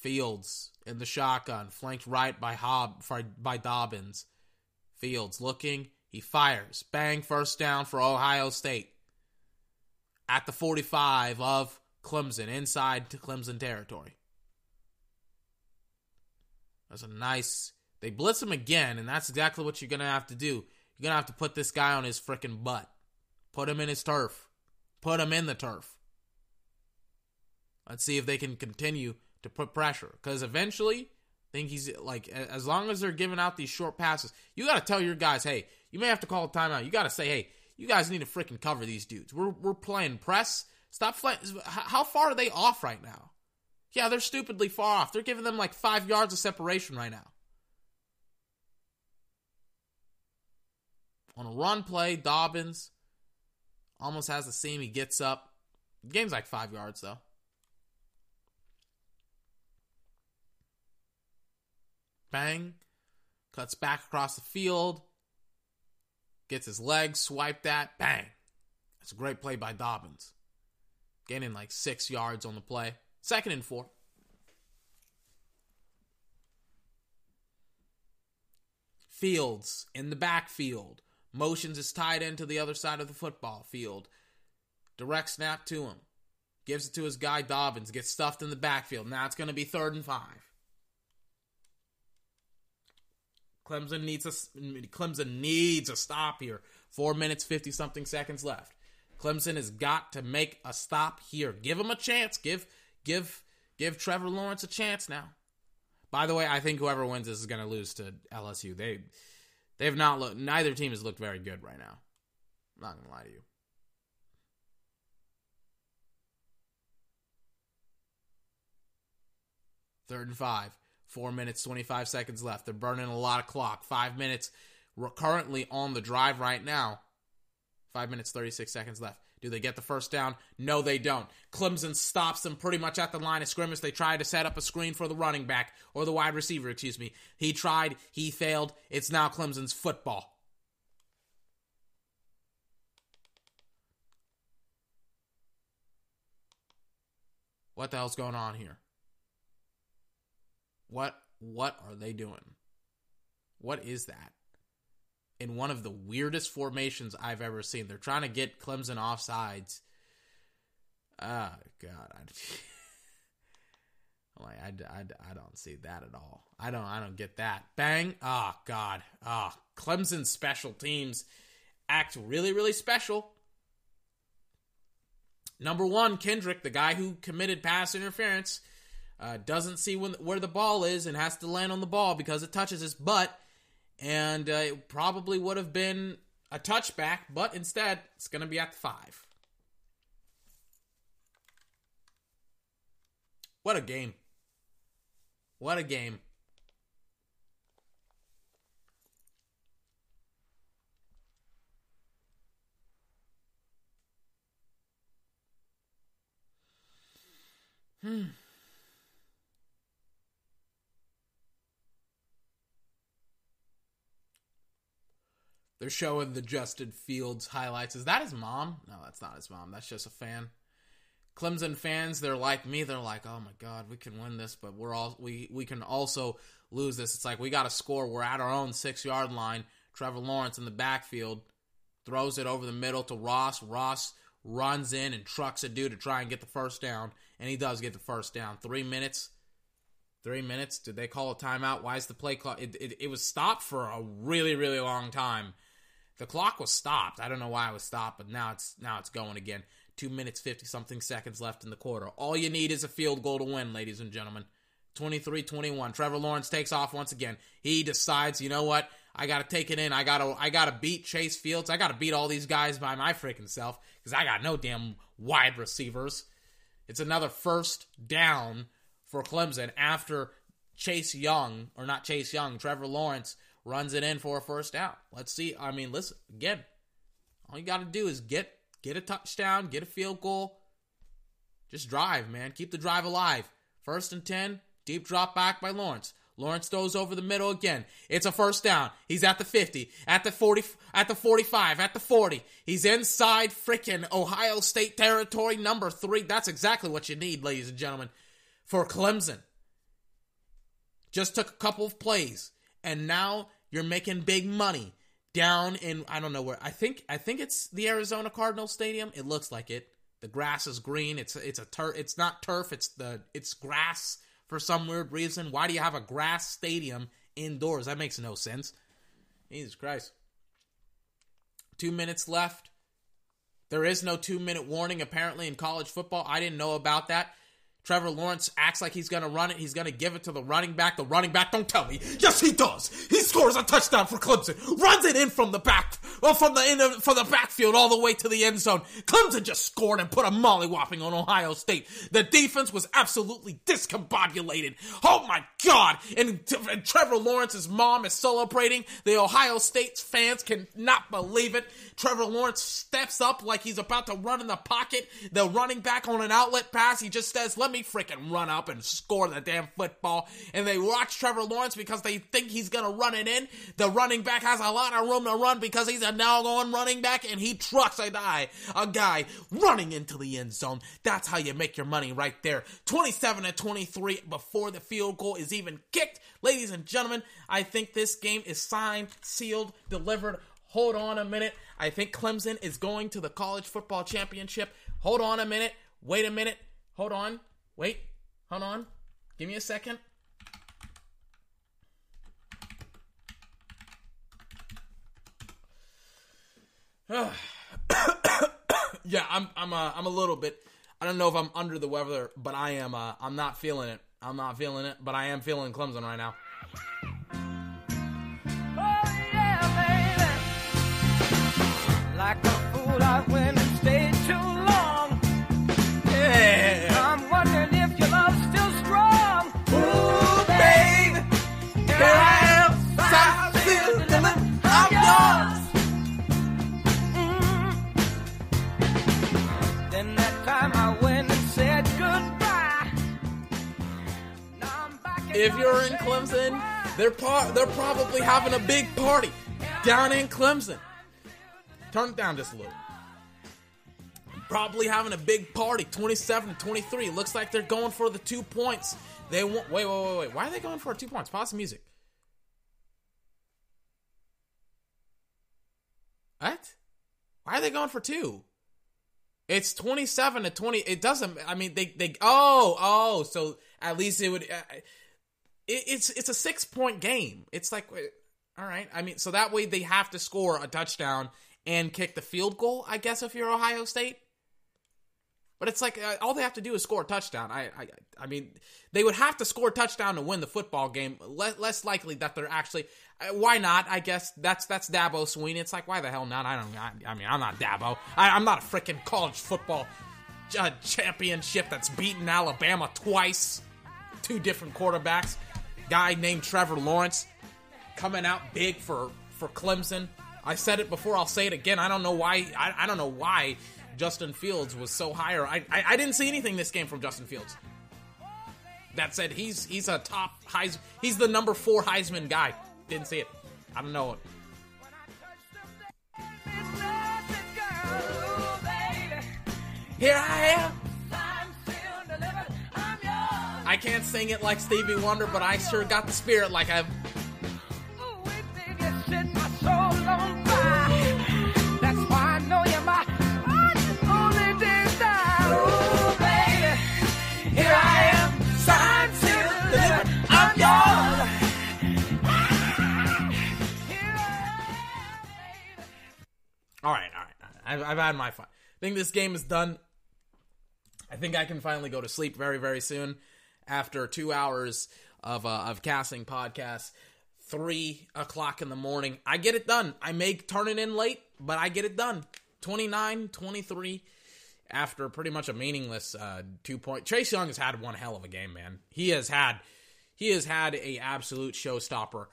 Fields in the shotgun, flanked right by Hob by Dobbins. Fields looking, he fires. Bang, first down for Ohio State. At the 45 of Clemson, inside to Clemson territory. That's a nice they blitz him again, and that's exactly what you're going to have to do. You're going to have to put this guy on his freaking butt. Put him in his turf. Put him in the turf. Let's see if they can continue to put pressure. Because eventually, I think he's like, as long as they're giving out these short passes, you got to tell your guys, hey, you may have to call a timeout. You got to say, hey, you guys need to freaking cover these dudes. We're, we're playing press. Stop playing. How far are they off right now? Yeah, they're stupidly far off. They're giving them like five yards of separation right now. On a run play, Dobbins almost has the seam. He gets up. The game's like five yards, though. Bang. Cuts back across the field. Gets his legs swiped at. Bang. That's a great play by Dobbins. Gaining like six yards on the play. Second and four. Fields in the backfield motions is tied into the other side of the football field. Direct snap to him. Gives it to his guy Dobbins. Gets stuffed in the backfield. Now it's going to be third and five. Clemson needs a Clemson needs a stop here. Four minutes fifty something seconds left. Clemson has got to make a stop here. Give him a chance. Give give give Trevor Lawrence a chance now. By the way, I think whoever wins this is going to lose to LSU. They they have not looked. Neither team has looked very good right now. I'm not gonna lie to you. Third and five. Four minutes, 25 seconds left. They're burning a lot of clock. Five minutes. Currently on the drive right now. Five minutes, 36 seconds left. Do they get the first down? No, they don't. Clemson stops them pretty much at the line of scrimmage. They try to set up a screen for the running back or the wide receiver, excuse me. He tried, he failed. It's now Clemson's football. What the hell's going on here? What what are they doing? What is that? in one of the weirdest formations I've ever seen. They're trying to get Clemson offsides. Oh God, I, I'm like I, I, I don't see that at all. I don't I don't get that. Bang! Oh God! Oh, Clemson special teams act really really special. Number one, Kendrick, the guy who committed pass interference, uh, doesn't see when, where the ball is and has to land on the ball because it touches his butt. And uh, it probably would have been a touchback, but instead it's going to be at the five. What a game. What a game. Hmm. They're showing the Justin Fields highlights. Is that his mom? No, that's not his mom. That's just a fan. Clemson fans, they're like me. They're like, "Oh my God, we can win this, but we're all we we can also lose this." It's like we got to score. We're at our own six yard line. Trevor Lawrence in the backfield throws it over the middle to Ross. Ross runs in and trucks a dude to try and get the first down, and he does get the first down. Three minutes. Three minutes. Did they call a timeout? Why is the play clock? It, it, it was stopped for a really, really long time. The clock was stopped. I don't know why it was stopped, but now it's now it's going again. Two minutes fifty something seconds left in the quarter. All you need is a field goal to win, ladies and gentlemen. 23-21. Trevor Lawrence takes off once again. He decides, you know what? I got to take it in. I got to I got to beat Chase Fields. I got to beat all these guys by my freaking self cuz I got no damn wide receivers. It's another first down for Clemson after Chase Young or not Chase Young, Trevor Lawrence runs it in for a first down. Let's see. I mean, listen, again, all you got to do is get get a touchdown, get a field goal. Just drive, man. Keep the drive alive. First and 10, deep drop back by Lawrence. Lawrence throws over the middle again. It's a first down. He's at the 50, at the 40, at the 45, at the 40. He's inside freaking Ohio State territory, number three. That's exactly what you need, ladies and gentlemen, for Clemson. Just took a couple of plays and now you're making big money down in I don't know where. I think I think it's the Arizona Cardinals Stadium. It looks like it. The grass is green. It's it's a turf. It's not turf. It's the it's grass for some weird reason. Why do you have a grass stadium indoors? That makes no sense. Jesus Christ. Two minutes left. There is no two minute warning apparently in college football. I didn't know about that. Trevor Lawrence acts like he's going to run it. He's going to give it to the running back. The running back, don't tell me. Yes, he does. He scores a touchdown for Clemson. Runs it in from the back, well, from the end of, from the backfield all the way to the end zone. Clemson just scored and put a mollywhopping on Ohio State. The defense was absolutely discombobulated. Oh my God! And, and Trevor Lawrence's mom is celebrating. The Ohio State fans cannot believe it. Trevor Lawrence steps up like he's about to run in the pocket. The running back on an outlet pass, he just says, "Let me freaking run up and score the damn football. And they watch Trevor Lawrence because they think he's going to run it in. The running back has a lot of room to run because he's a now going running back and he trucks a guy, a guy running into the end zone. That's how you make your money right there. 27 to 23 before the field goal is even kicked. Ladies and gentlemen, I think this game is signed, sealed, delivered. Hold on a minute. I think Clemson is going to the college football championship. Hold on a minute. Wait a minute. Hold on. Wait, hold on. Give me a second. yeah, I'm I'm uh, I'm a little bit. I don't know if I'm under the weather, but I am. Uh, I'm not feeling it. I'm not feeling it, but I am feeling Clemson right now. Oh, yeah, If you're in Clemson, they're they're probably having a big party down in Clemson. Turn it down just a little. Probably having a big party, 27 to 23. Looks like they're going for the two points. They want. Wait, wait, wait, wait. Why are they going for two points? Pause the music. What? Why are they going for two? It's 27 to 20. It doesn't, I mean, they, they, oh, oh, so at least it would, uh, it, it's, it's a six point game. It's like, all right. I mean, so that way they have to score a touchdown and kick the field goal, I guess, if you're Ohio State. But it's like uh, all they have to do is score a touchdown. I, I, I mean, they would have to score a touchdown to win the football game. Le- less likely that they're actually. Uh, why not? I guess that's that's Dabo Swinney. It's like why the hell not? I don't. I, I mean, I'm not Dabo. I, am not a freaking college football uh, championship that's beaten Alabama twice. Two different quarterbacks. Guy named Trevor Lawrence coming out big for for Clemson. I said it before. I'll say it again. I don't know why. I, I don't know why Justin Fields was so higher. I, I, I didn't see anything this game from Justin Fields. That said, he's he's a top Heis. He's the number four Heisman guy. Didn't see it. I don't know. It. Here I am. I can't sing it like Stevie Wonder, but I sure got the spirit like I've. All right, all right. I've, I've had my fun. I think this game is done. I think I can finally go to sleep very, very soon after two hours of uh, of casting podcasts. Three o'clock in the morning. I get it done. I may turn it in late, but I get it done. 29, 23 after pretty much a meaningless uh, two point. Chase Young has had one hell of a game, man. He has had he has had a absolute showstopper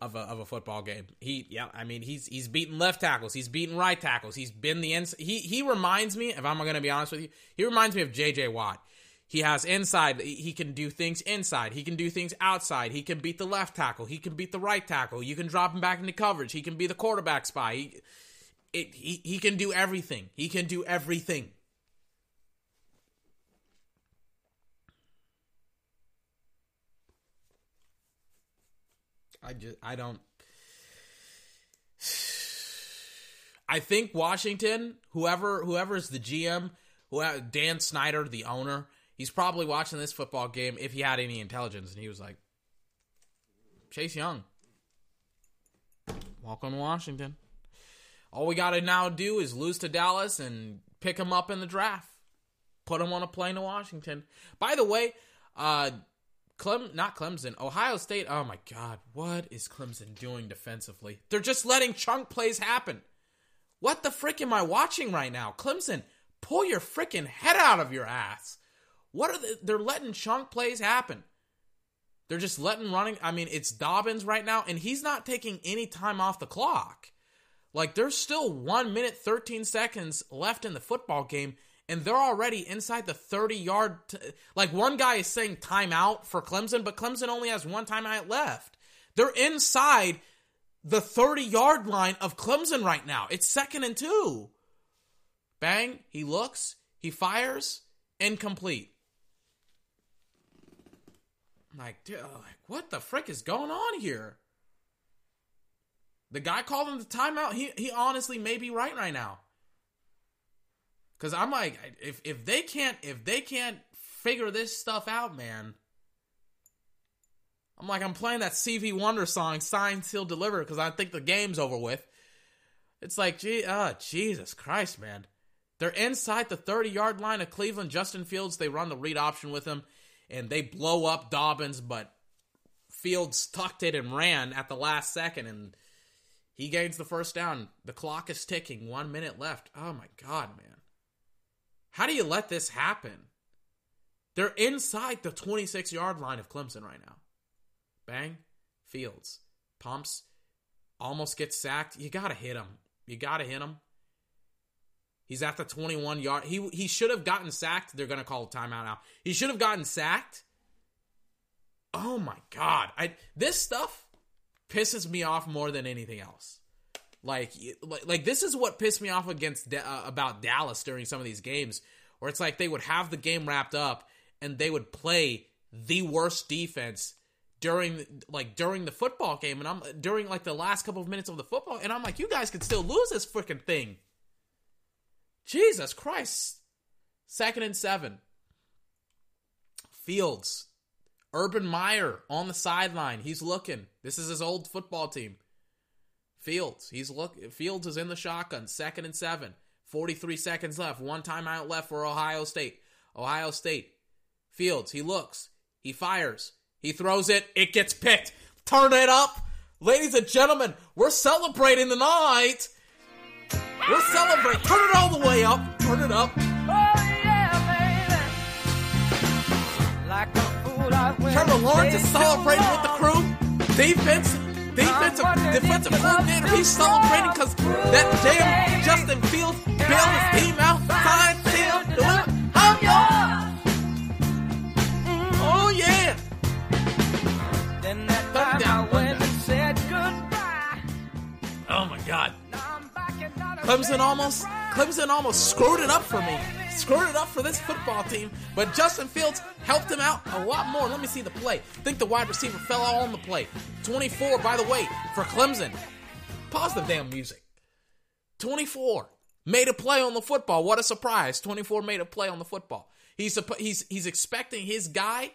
of a, of a football game. He, yeah, I mean, he's he's beaten left tackles, he's beaten right tackles, he's been the ins. He he reminds me, if I'm going to be honest with you, he reminds me of J.J. Watt. He has inside. He can do things inside. He can do things outside. He can beat the left tackle. He can beat the right tackle. You can drop him back into coverage. He can be the quarterback spy. He, it, he, he can do everything. He can do everything. I just I don't. I think Washington, whoever whoever is the GM, who Dan Snyder, the owner, he's probably watching this football game if he had any intelligence, and he was like, Chase Young, welcome to Washington. All we got to now do is lose to Dallas and pick him up in the draft, put him on a plane to Washington. By the way, uh, Clem, not Clemson, Ohio State. Oh my God, what is Clemson doing defensively? They're just letting chunk plays happen. What the frick am I watching right now? Clemson, pull your freaking head out of your ass. What are they? They're letting chunk plays happen. They're just letting running. I mean, it's Dobbins right now, and he's not taking any time off the clock. Like, there's still one minute, 13 seconds left in the football game, and they're already inside the 30 yard. T- like one guy is saying timeout for Clemson, but Clemson only has one timeout left. They're inside the 30 yard line of Clemson right now. It's second and two. Bang, he looks, he fires, incomplete. Like, dude, like, what the frick is going on here? The guy called him the timeout. He he honestly may be right right now. Cause I'm like, if if they can't if they can't figure this stuff out, man. I'm like, I'm playing that Stevie Wonder song, "Signed, Sealed, Delivered," because I think the game's over with. It's like, gee, oh, Jesus Christ, man. They're inside the 30 yard line of Cleveland. Justin Fields, they run the read option with him, and they blow up Dobbins, but Fields tucked it and ran at the last second, and he gains the first down. The clock is ticking. One minute left. Oh my God, man. How do you let this happen? They're inside the 26 yard line of Clemson right now. Bang. Fields. Pumps. Almost gets sacked. You got to hit him. You got to hit him. He's at the 21 yard. He he should have gotten sacked. They're to call a timeout now. He should have gotten sacked. Oh my god. I this stuff pisses me off more than anything else. Like, like, like this is what pissed me off against uh, about Dallas during some of these games, where it's like they would have the game wrapped up and they would play the worst defense during like during the football game, and I'm during like the last couple of minutes of the football, and I'm like, you guys could still lose this freaking thing. Jesus Christ! Second and seven. Fields, Urban Meyer on the sideline. He's looking. This is his old football team. Fields, he's look. Fields is in the shotgun. Second and seven. 43 seconds left. One timeout left for Ohio State. Ohio State. Fields, he looks. He fires. He throws it. It gets picked. Turn it up. Ladies and gentlemen, we're celebrating the night. We're celebrating. Turn it all the way up. Turn it up. Oh, yeah, Trevor Lawrence is celebrating with the crew. Defense, defensive, defensive coordinator, he's celebrating because that damn Justin Fields bailed his team out. Signed, sealed, delivered. I'm yours. Oh yeah. Then that time I went and said goodbye. Oh my God. Clemson almost, Clemson almost screwed it up for me. Screwed it up for this football team. But Justin Fields helped him out a lot more. Let me see the play. I think the wide receiver fell out on the play. 24, by the way, for Clemson. Pause the damn music. 24 made a play on the football. What a surprise! 24 made a play on the football. He's he's he's expecting his guy.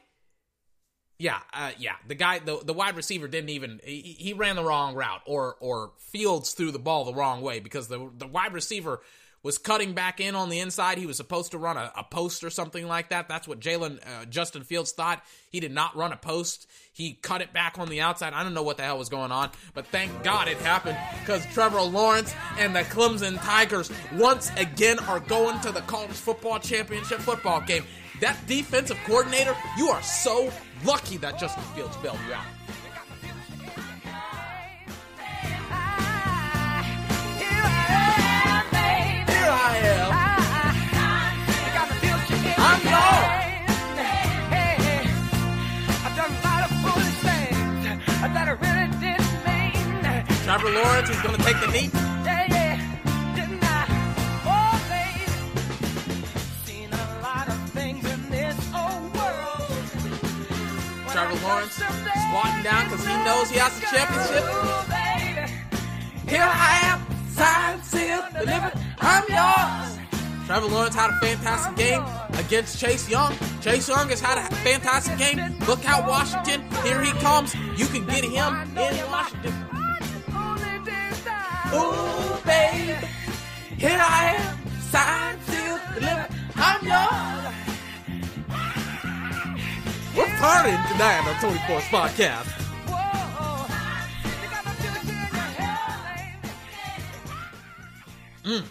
Yeah, uh, yeah. The guy, the the wide receiver didn't even he, he ran the wrong route, or or Fields threw the ball the wrong way because the the wide receiver was cutting back in on the inside. He was supposed to run a, a post or something like that. That's what Jalen uh, Justin Fields thought. He did not run a post. He cut it back on the outside. I don't know what the hell was going on, but thank God it happened because Trevor Lawrence and the Clemson Tigers once again are going to the college football championship football game. That defensive coordinator, you are so lucky that Justin Fields bailed you out. Here I am. I'm yours. Trevor Lawrence is going to take the knee. Trevor Lawrence squatting down because he knows he has the championship. Here I am, signed, sealed, delivered. I'm yours. Trevor Lawrence had a fantastic game against Chase Young. Chase Young has had a fantastic game. Look out, Washington. Here he comes. You can get him in Washington. Ooh, baby. Here I am, signed, sealed, delivered. I'm yours. We're partying tonight on 24's Podcast. Mm.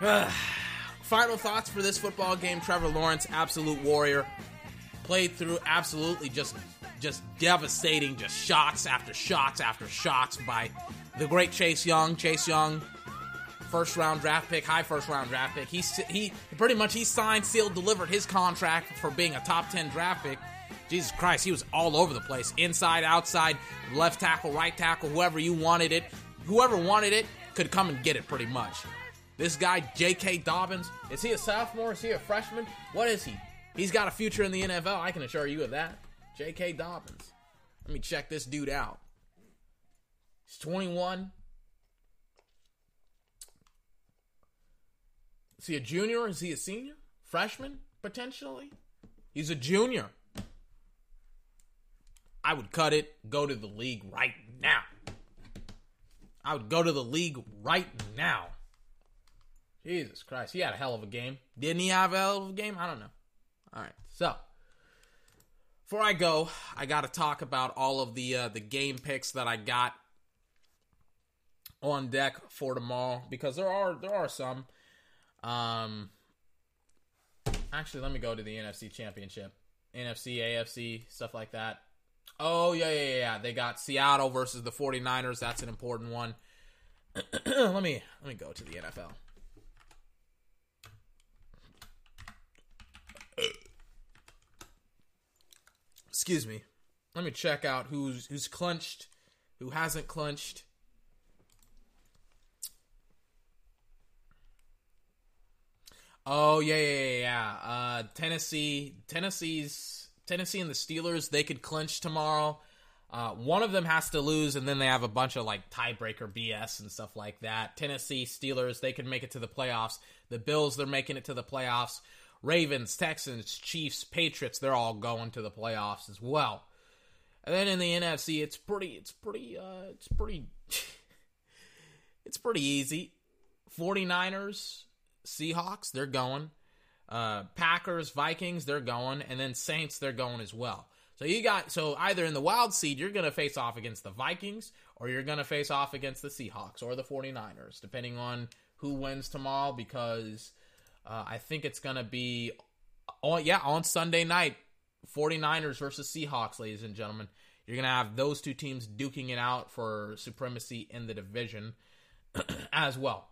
Final thoughts for this football game. Trevor Lawrence, absolute warrior. Played through absolutely just just devastating, just shots after shots after shots by the great Chase Young. Chase Young, first round draft pick, high first round draft pick. He he pretty much he signed, sealed, delivered his contract for being a top 10 draft pick. Jesus Christ, he was all over the place. Inside, outside, left tackle, right tackle, whoever you wanted it. Whoever wanted it could come and get it pretty much. This guy, J.K. Dobbins, is he a sophomore? Is he a freshman? What is he? He's got a future in the NFL, I can assure you of that. J.K. Dobbins. Let me check this dude out. He's 21. Is he a junior? Is he a senior? Freshman, potentially? He's a junior. I would cut it, go to the league right now. I would go to the league right now. Jesus Christ, he had a hell of a game. Didn't he have a hell of a game? I don't know. All right, so before I go, I got to talk about all of the uh, the game picks that I got on deck for tomorrow because there are there are some. Um, actually, let me go to the NFC Championship, NFC, AFC, stuff like that. Oh yeah, yeah, yeah. They got Seattle versus the 49ers. That's an important one. let me let me go to the NFL. Excuse me. Let me check out who's who's clinched, who hasn't clinched. Oh yeah, yeah, yeah, yeah. Uh, Tennessee, Tennessee's Tennessee and the Steelers. They could clinch tomorrow. Uh, one of them has to lose, and then they have a bunch of like tiebreaker BS and stuff like that. Tennessee, Steelers, they could make it to the playoffs. The Bills, they're making it to the playoffs. Ravens, Texans, Chiefs, Patriots, they're all going to the playoffs as well. And then in the NFC, it's pretty, it's pretty, uh, it's pretty, it's pretty easy. 49ers, Seahawks, they're going. Uh, Packers, Vikings, they're going. And then Saints, they're going as well. So you got, so either in the wild seed, you're going to face off against the Vikings, or you're going to face off against the Seahawks or the 49ers, depending on who wins tomorrow, because uh, I think it's going to be Oh yeah, on Sunday night, 49ers versus Seahawks, ladies and gentlemen. You're going to have those two teams duking it out for supremacy in the division as well.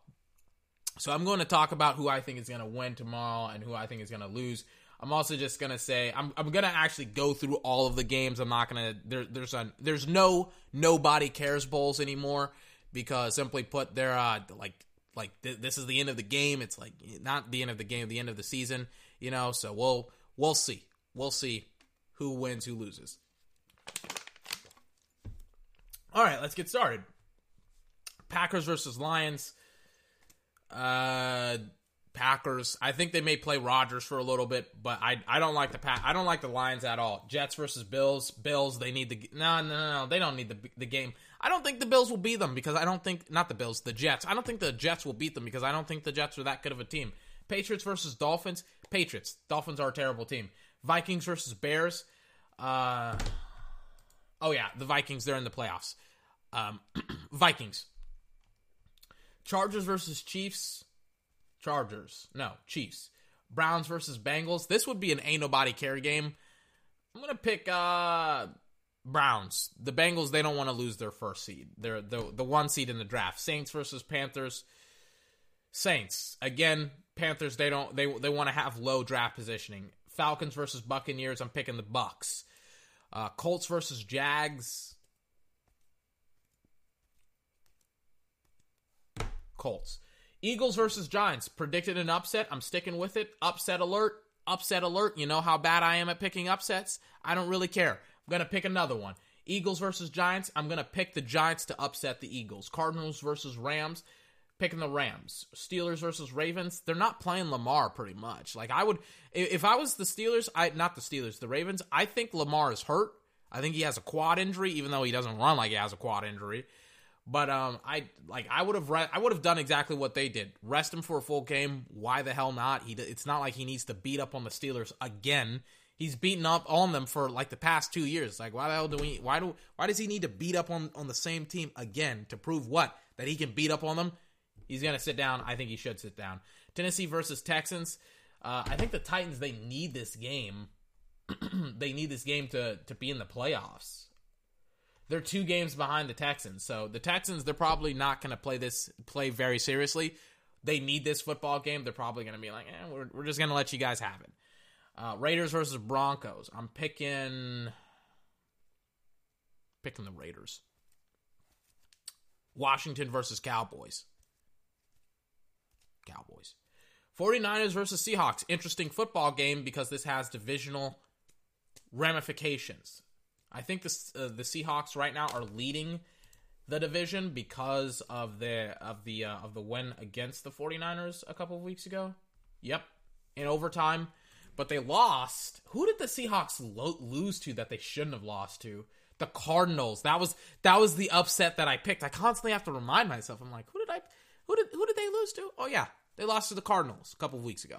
So I'm going to talk about who I think is going to win tomorrow and who I think is going to lose. I'm also just gonna say I'm I'm gonna actually go through all of the games. I'm not gonna there there's a there's no nobody cares bowls anymore because simply put they're uh like like th- this is the end of the game. It's like not the end of the game, the end of the season. You know, so we'll we'll see we'll see who wins, who loses. All right, let's get started. Packers versus Lions. Uh Packers. I think they may play Rodgers for a little bit, but I I don't like the pack. I don't like the Lions at all. Jets versus Bills. Bills. They need the no no no. no they don't need the the game. I don't think the Bills will beat them because I don't think not the Bills the Jets. I don't think the Jets will beat them because I don't think the Jets are that good of a team. Patriots versus Dolphins. Patriots. Dolphins are a terrible team. Vikings versus Bears. Uh, oh yeah, the Vikings. They're in the playoffs. Um, Vikings. Chargers versus Chiefs. Chargers. No, Chiefs. Browns versus Bengals. This would be an ain't nobody care game. I'm gonna pick uh Browns. The Bengals they don't want to lose their first seed. They're the the one seed in the draft. Saints versus Panthers. Saints again. Panthers they don't they they want to have low draft positioning. Falcons versus Buccaneers. I'm picking the Bucks. Uh, Colts versus Jags. Colts. Eagles versus Giants. Predicted an upset. I'm sticking with it. Upset alert. Upset alert. You know how bad I am at picking upsets? I don't really care. I'm going to pick another one. Eagles versus Giants. I'm going to pick the Giants to upset the Eagles. Cardinals versus Rams. Picking the Rams. Steelers versus Ravens. They're not playing Lamar pretty much. Like I would if I was the Steelers, I not the Steelers, the Ravens, I think Lamar is hurt. I think he has a quad injury even though he doesn't run like he has a quad injury. But um, I like I would have re- I would have done exactly what they did. Rest him for a full game. Why the hell not? He it's not like he needs to beat up on the Steelers again. He's beaten up on them for like the past two years. Like why the hell do we? Why do? Why does he need to beat up on on the same team again to prove what that he can beat up on them? He's gonna sit down. I think he should sit down. Tennessee versus Texans. Uh, I think the Titans they need this game. they need this game to to be in the playoffs they're two games behind the Texans. So the Texans, they're probably not going to play this play very seriously. They need this football game. They're probably going to be like, eh, we're, we're just going to let you guys have it. Uh, Raiders versus Broncos. I'm picking picking the Raiders. Washington versus Cowboys. Cowboys. 49ers versus Seahawks. Interesting football game because this has divisional ramifications. I think the uh, the Seahawks right now are leading the division because of the of the uh, of the win against the 49ers a couple of weeks ago. Yep, in overtime, but they lost. Who did the Seahawks lo- lose to that they shouldn't have lost to? The Cardinals. That was that was the upset that I picked. I constantly have to remind myself. I'm like, who did I who did who did they lose to? Oh yeah, they lost to the Cardinals a couple of weeks ago.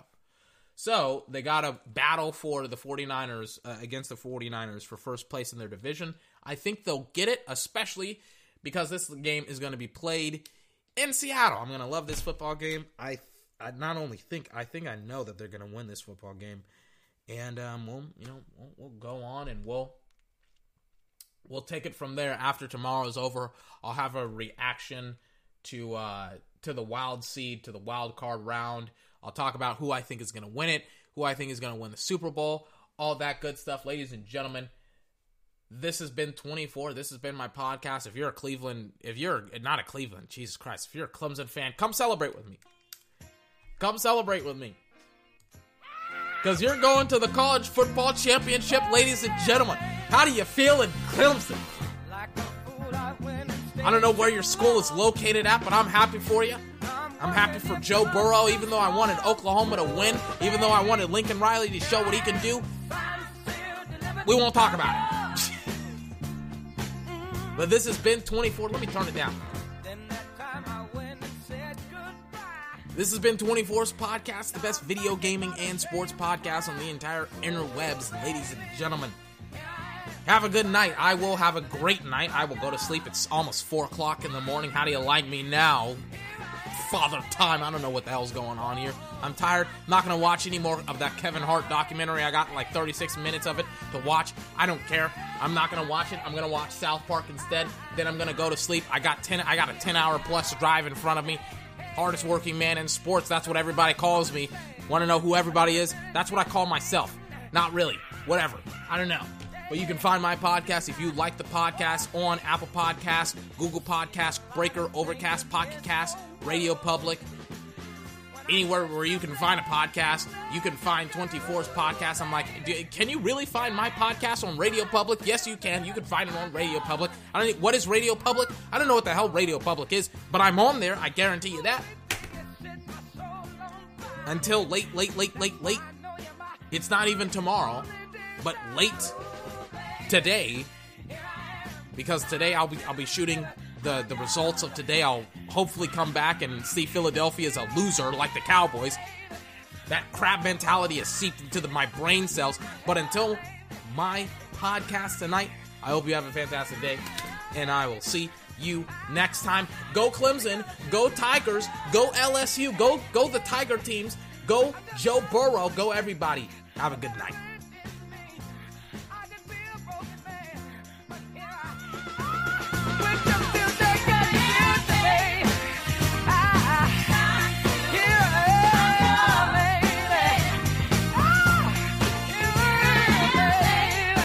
So they got a battle for the 49ers uh, against the 49ers for first place in their division. I think they'll get it, especially because this game is going to be played in Seattle. I'm going to love this football game. I I not only think I think I know that they're going to win this football game, and um, we'll you know we'll, we'll go on and we'll we'll take it from there. After tomorrow's over, I'll have a reaction to uh, to the wild seed to the wild card round. I'll talk about who I think is going to win it, who I think is going to win the Super Bowl, all that good stuff. Ladies and gentlemen, this has been 24. This has been my podcast. If you're a Cleveland, if you're not a Cleveland, Jesus Christ, if you're a Clemson fan, come celebrate with me. Come celebrate with me. Because you're going to the college football championship, ladies and gentlemen. How do you feel in Clemson? I don't know where your school is located at, but I'm happy for you. I'm happy for Joe Burrow, even though I wanted Oklahoma to win, even though I wanted Lincoln Riley to show what he can do. We won't talk about it. but this has been 24. Let me turn it down. This has been 24's podcast, the best video gaming and sports podcast on the entire interwebs, ladies and gentlemen. Have a good night. I will have a great night. I will go to sleep. It's almost 4 o'clock in the morning. How do you like me now? Father Time. I don't know what the hell's going on here. I'm tired. I'm not going to watch any more of that Kevin Hart documentary. I got like 36 minutes of it to watch. I don't care. I'm not going to watch it. I'm going to watch South Park instead. Then I'm going to go to sleep. I got 10 I got a 10 hour plus drive in front of me. Hardest working man in sports. That's what everybody calls me. Want to know who everybody is? That's what I call myself. Not really. Whatever. I don't know. But you can find my podcast if you like the podcast on Apple Podcasts, Google Podcasts, Breaker, Overcast, Pocket Cast, Radio Public, anywhere where you can find a podcast. You can find 24's podcast. I'm like, can you really find my podcast on Radio Public? Yes, you can. You can find it on Radio Public. I don't. What is Radio Public? I don't know what the hell Radio Public is, but I'm on there. I guarantee you that. Until late, late, late, late, late. It's not even tomorrow, but late today because today I'll be I'll be shooting the the results of today. I'll hopefully come back and see Philadelphia as a loser like the Cowboys. That crab mentality has seeped into the, my brain cells. But until my podcast tonight, I hope you have a fantastic day, and I will see you next time. Go Clemson, go Tigers, go LSU, go go the Tiger teams, go Joe Burrow, go everybody. Have a good night.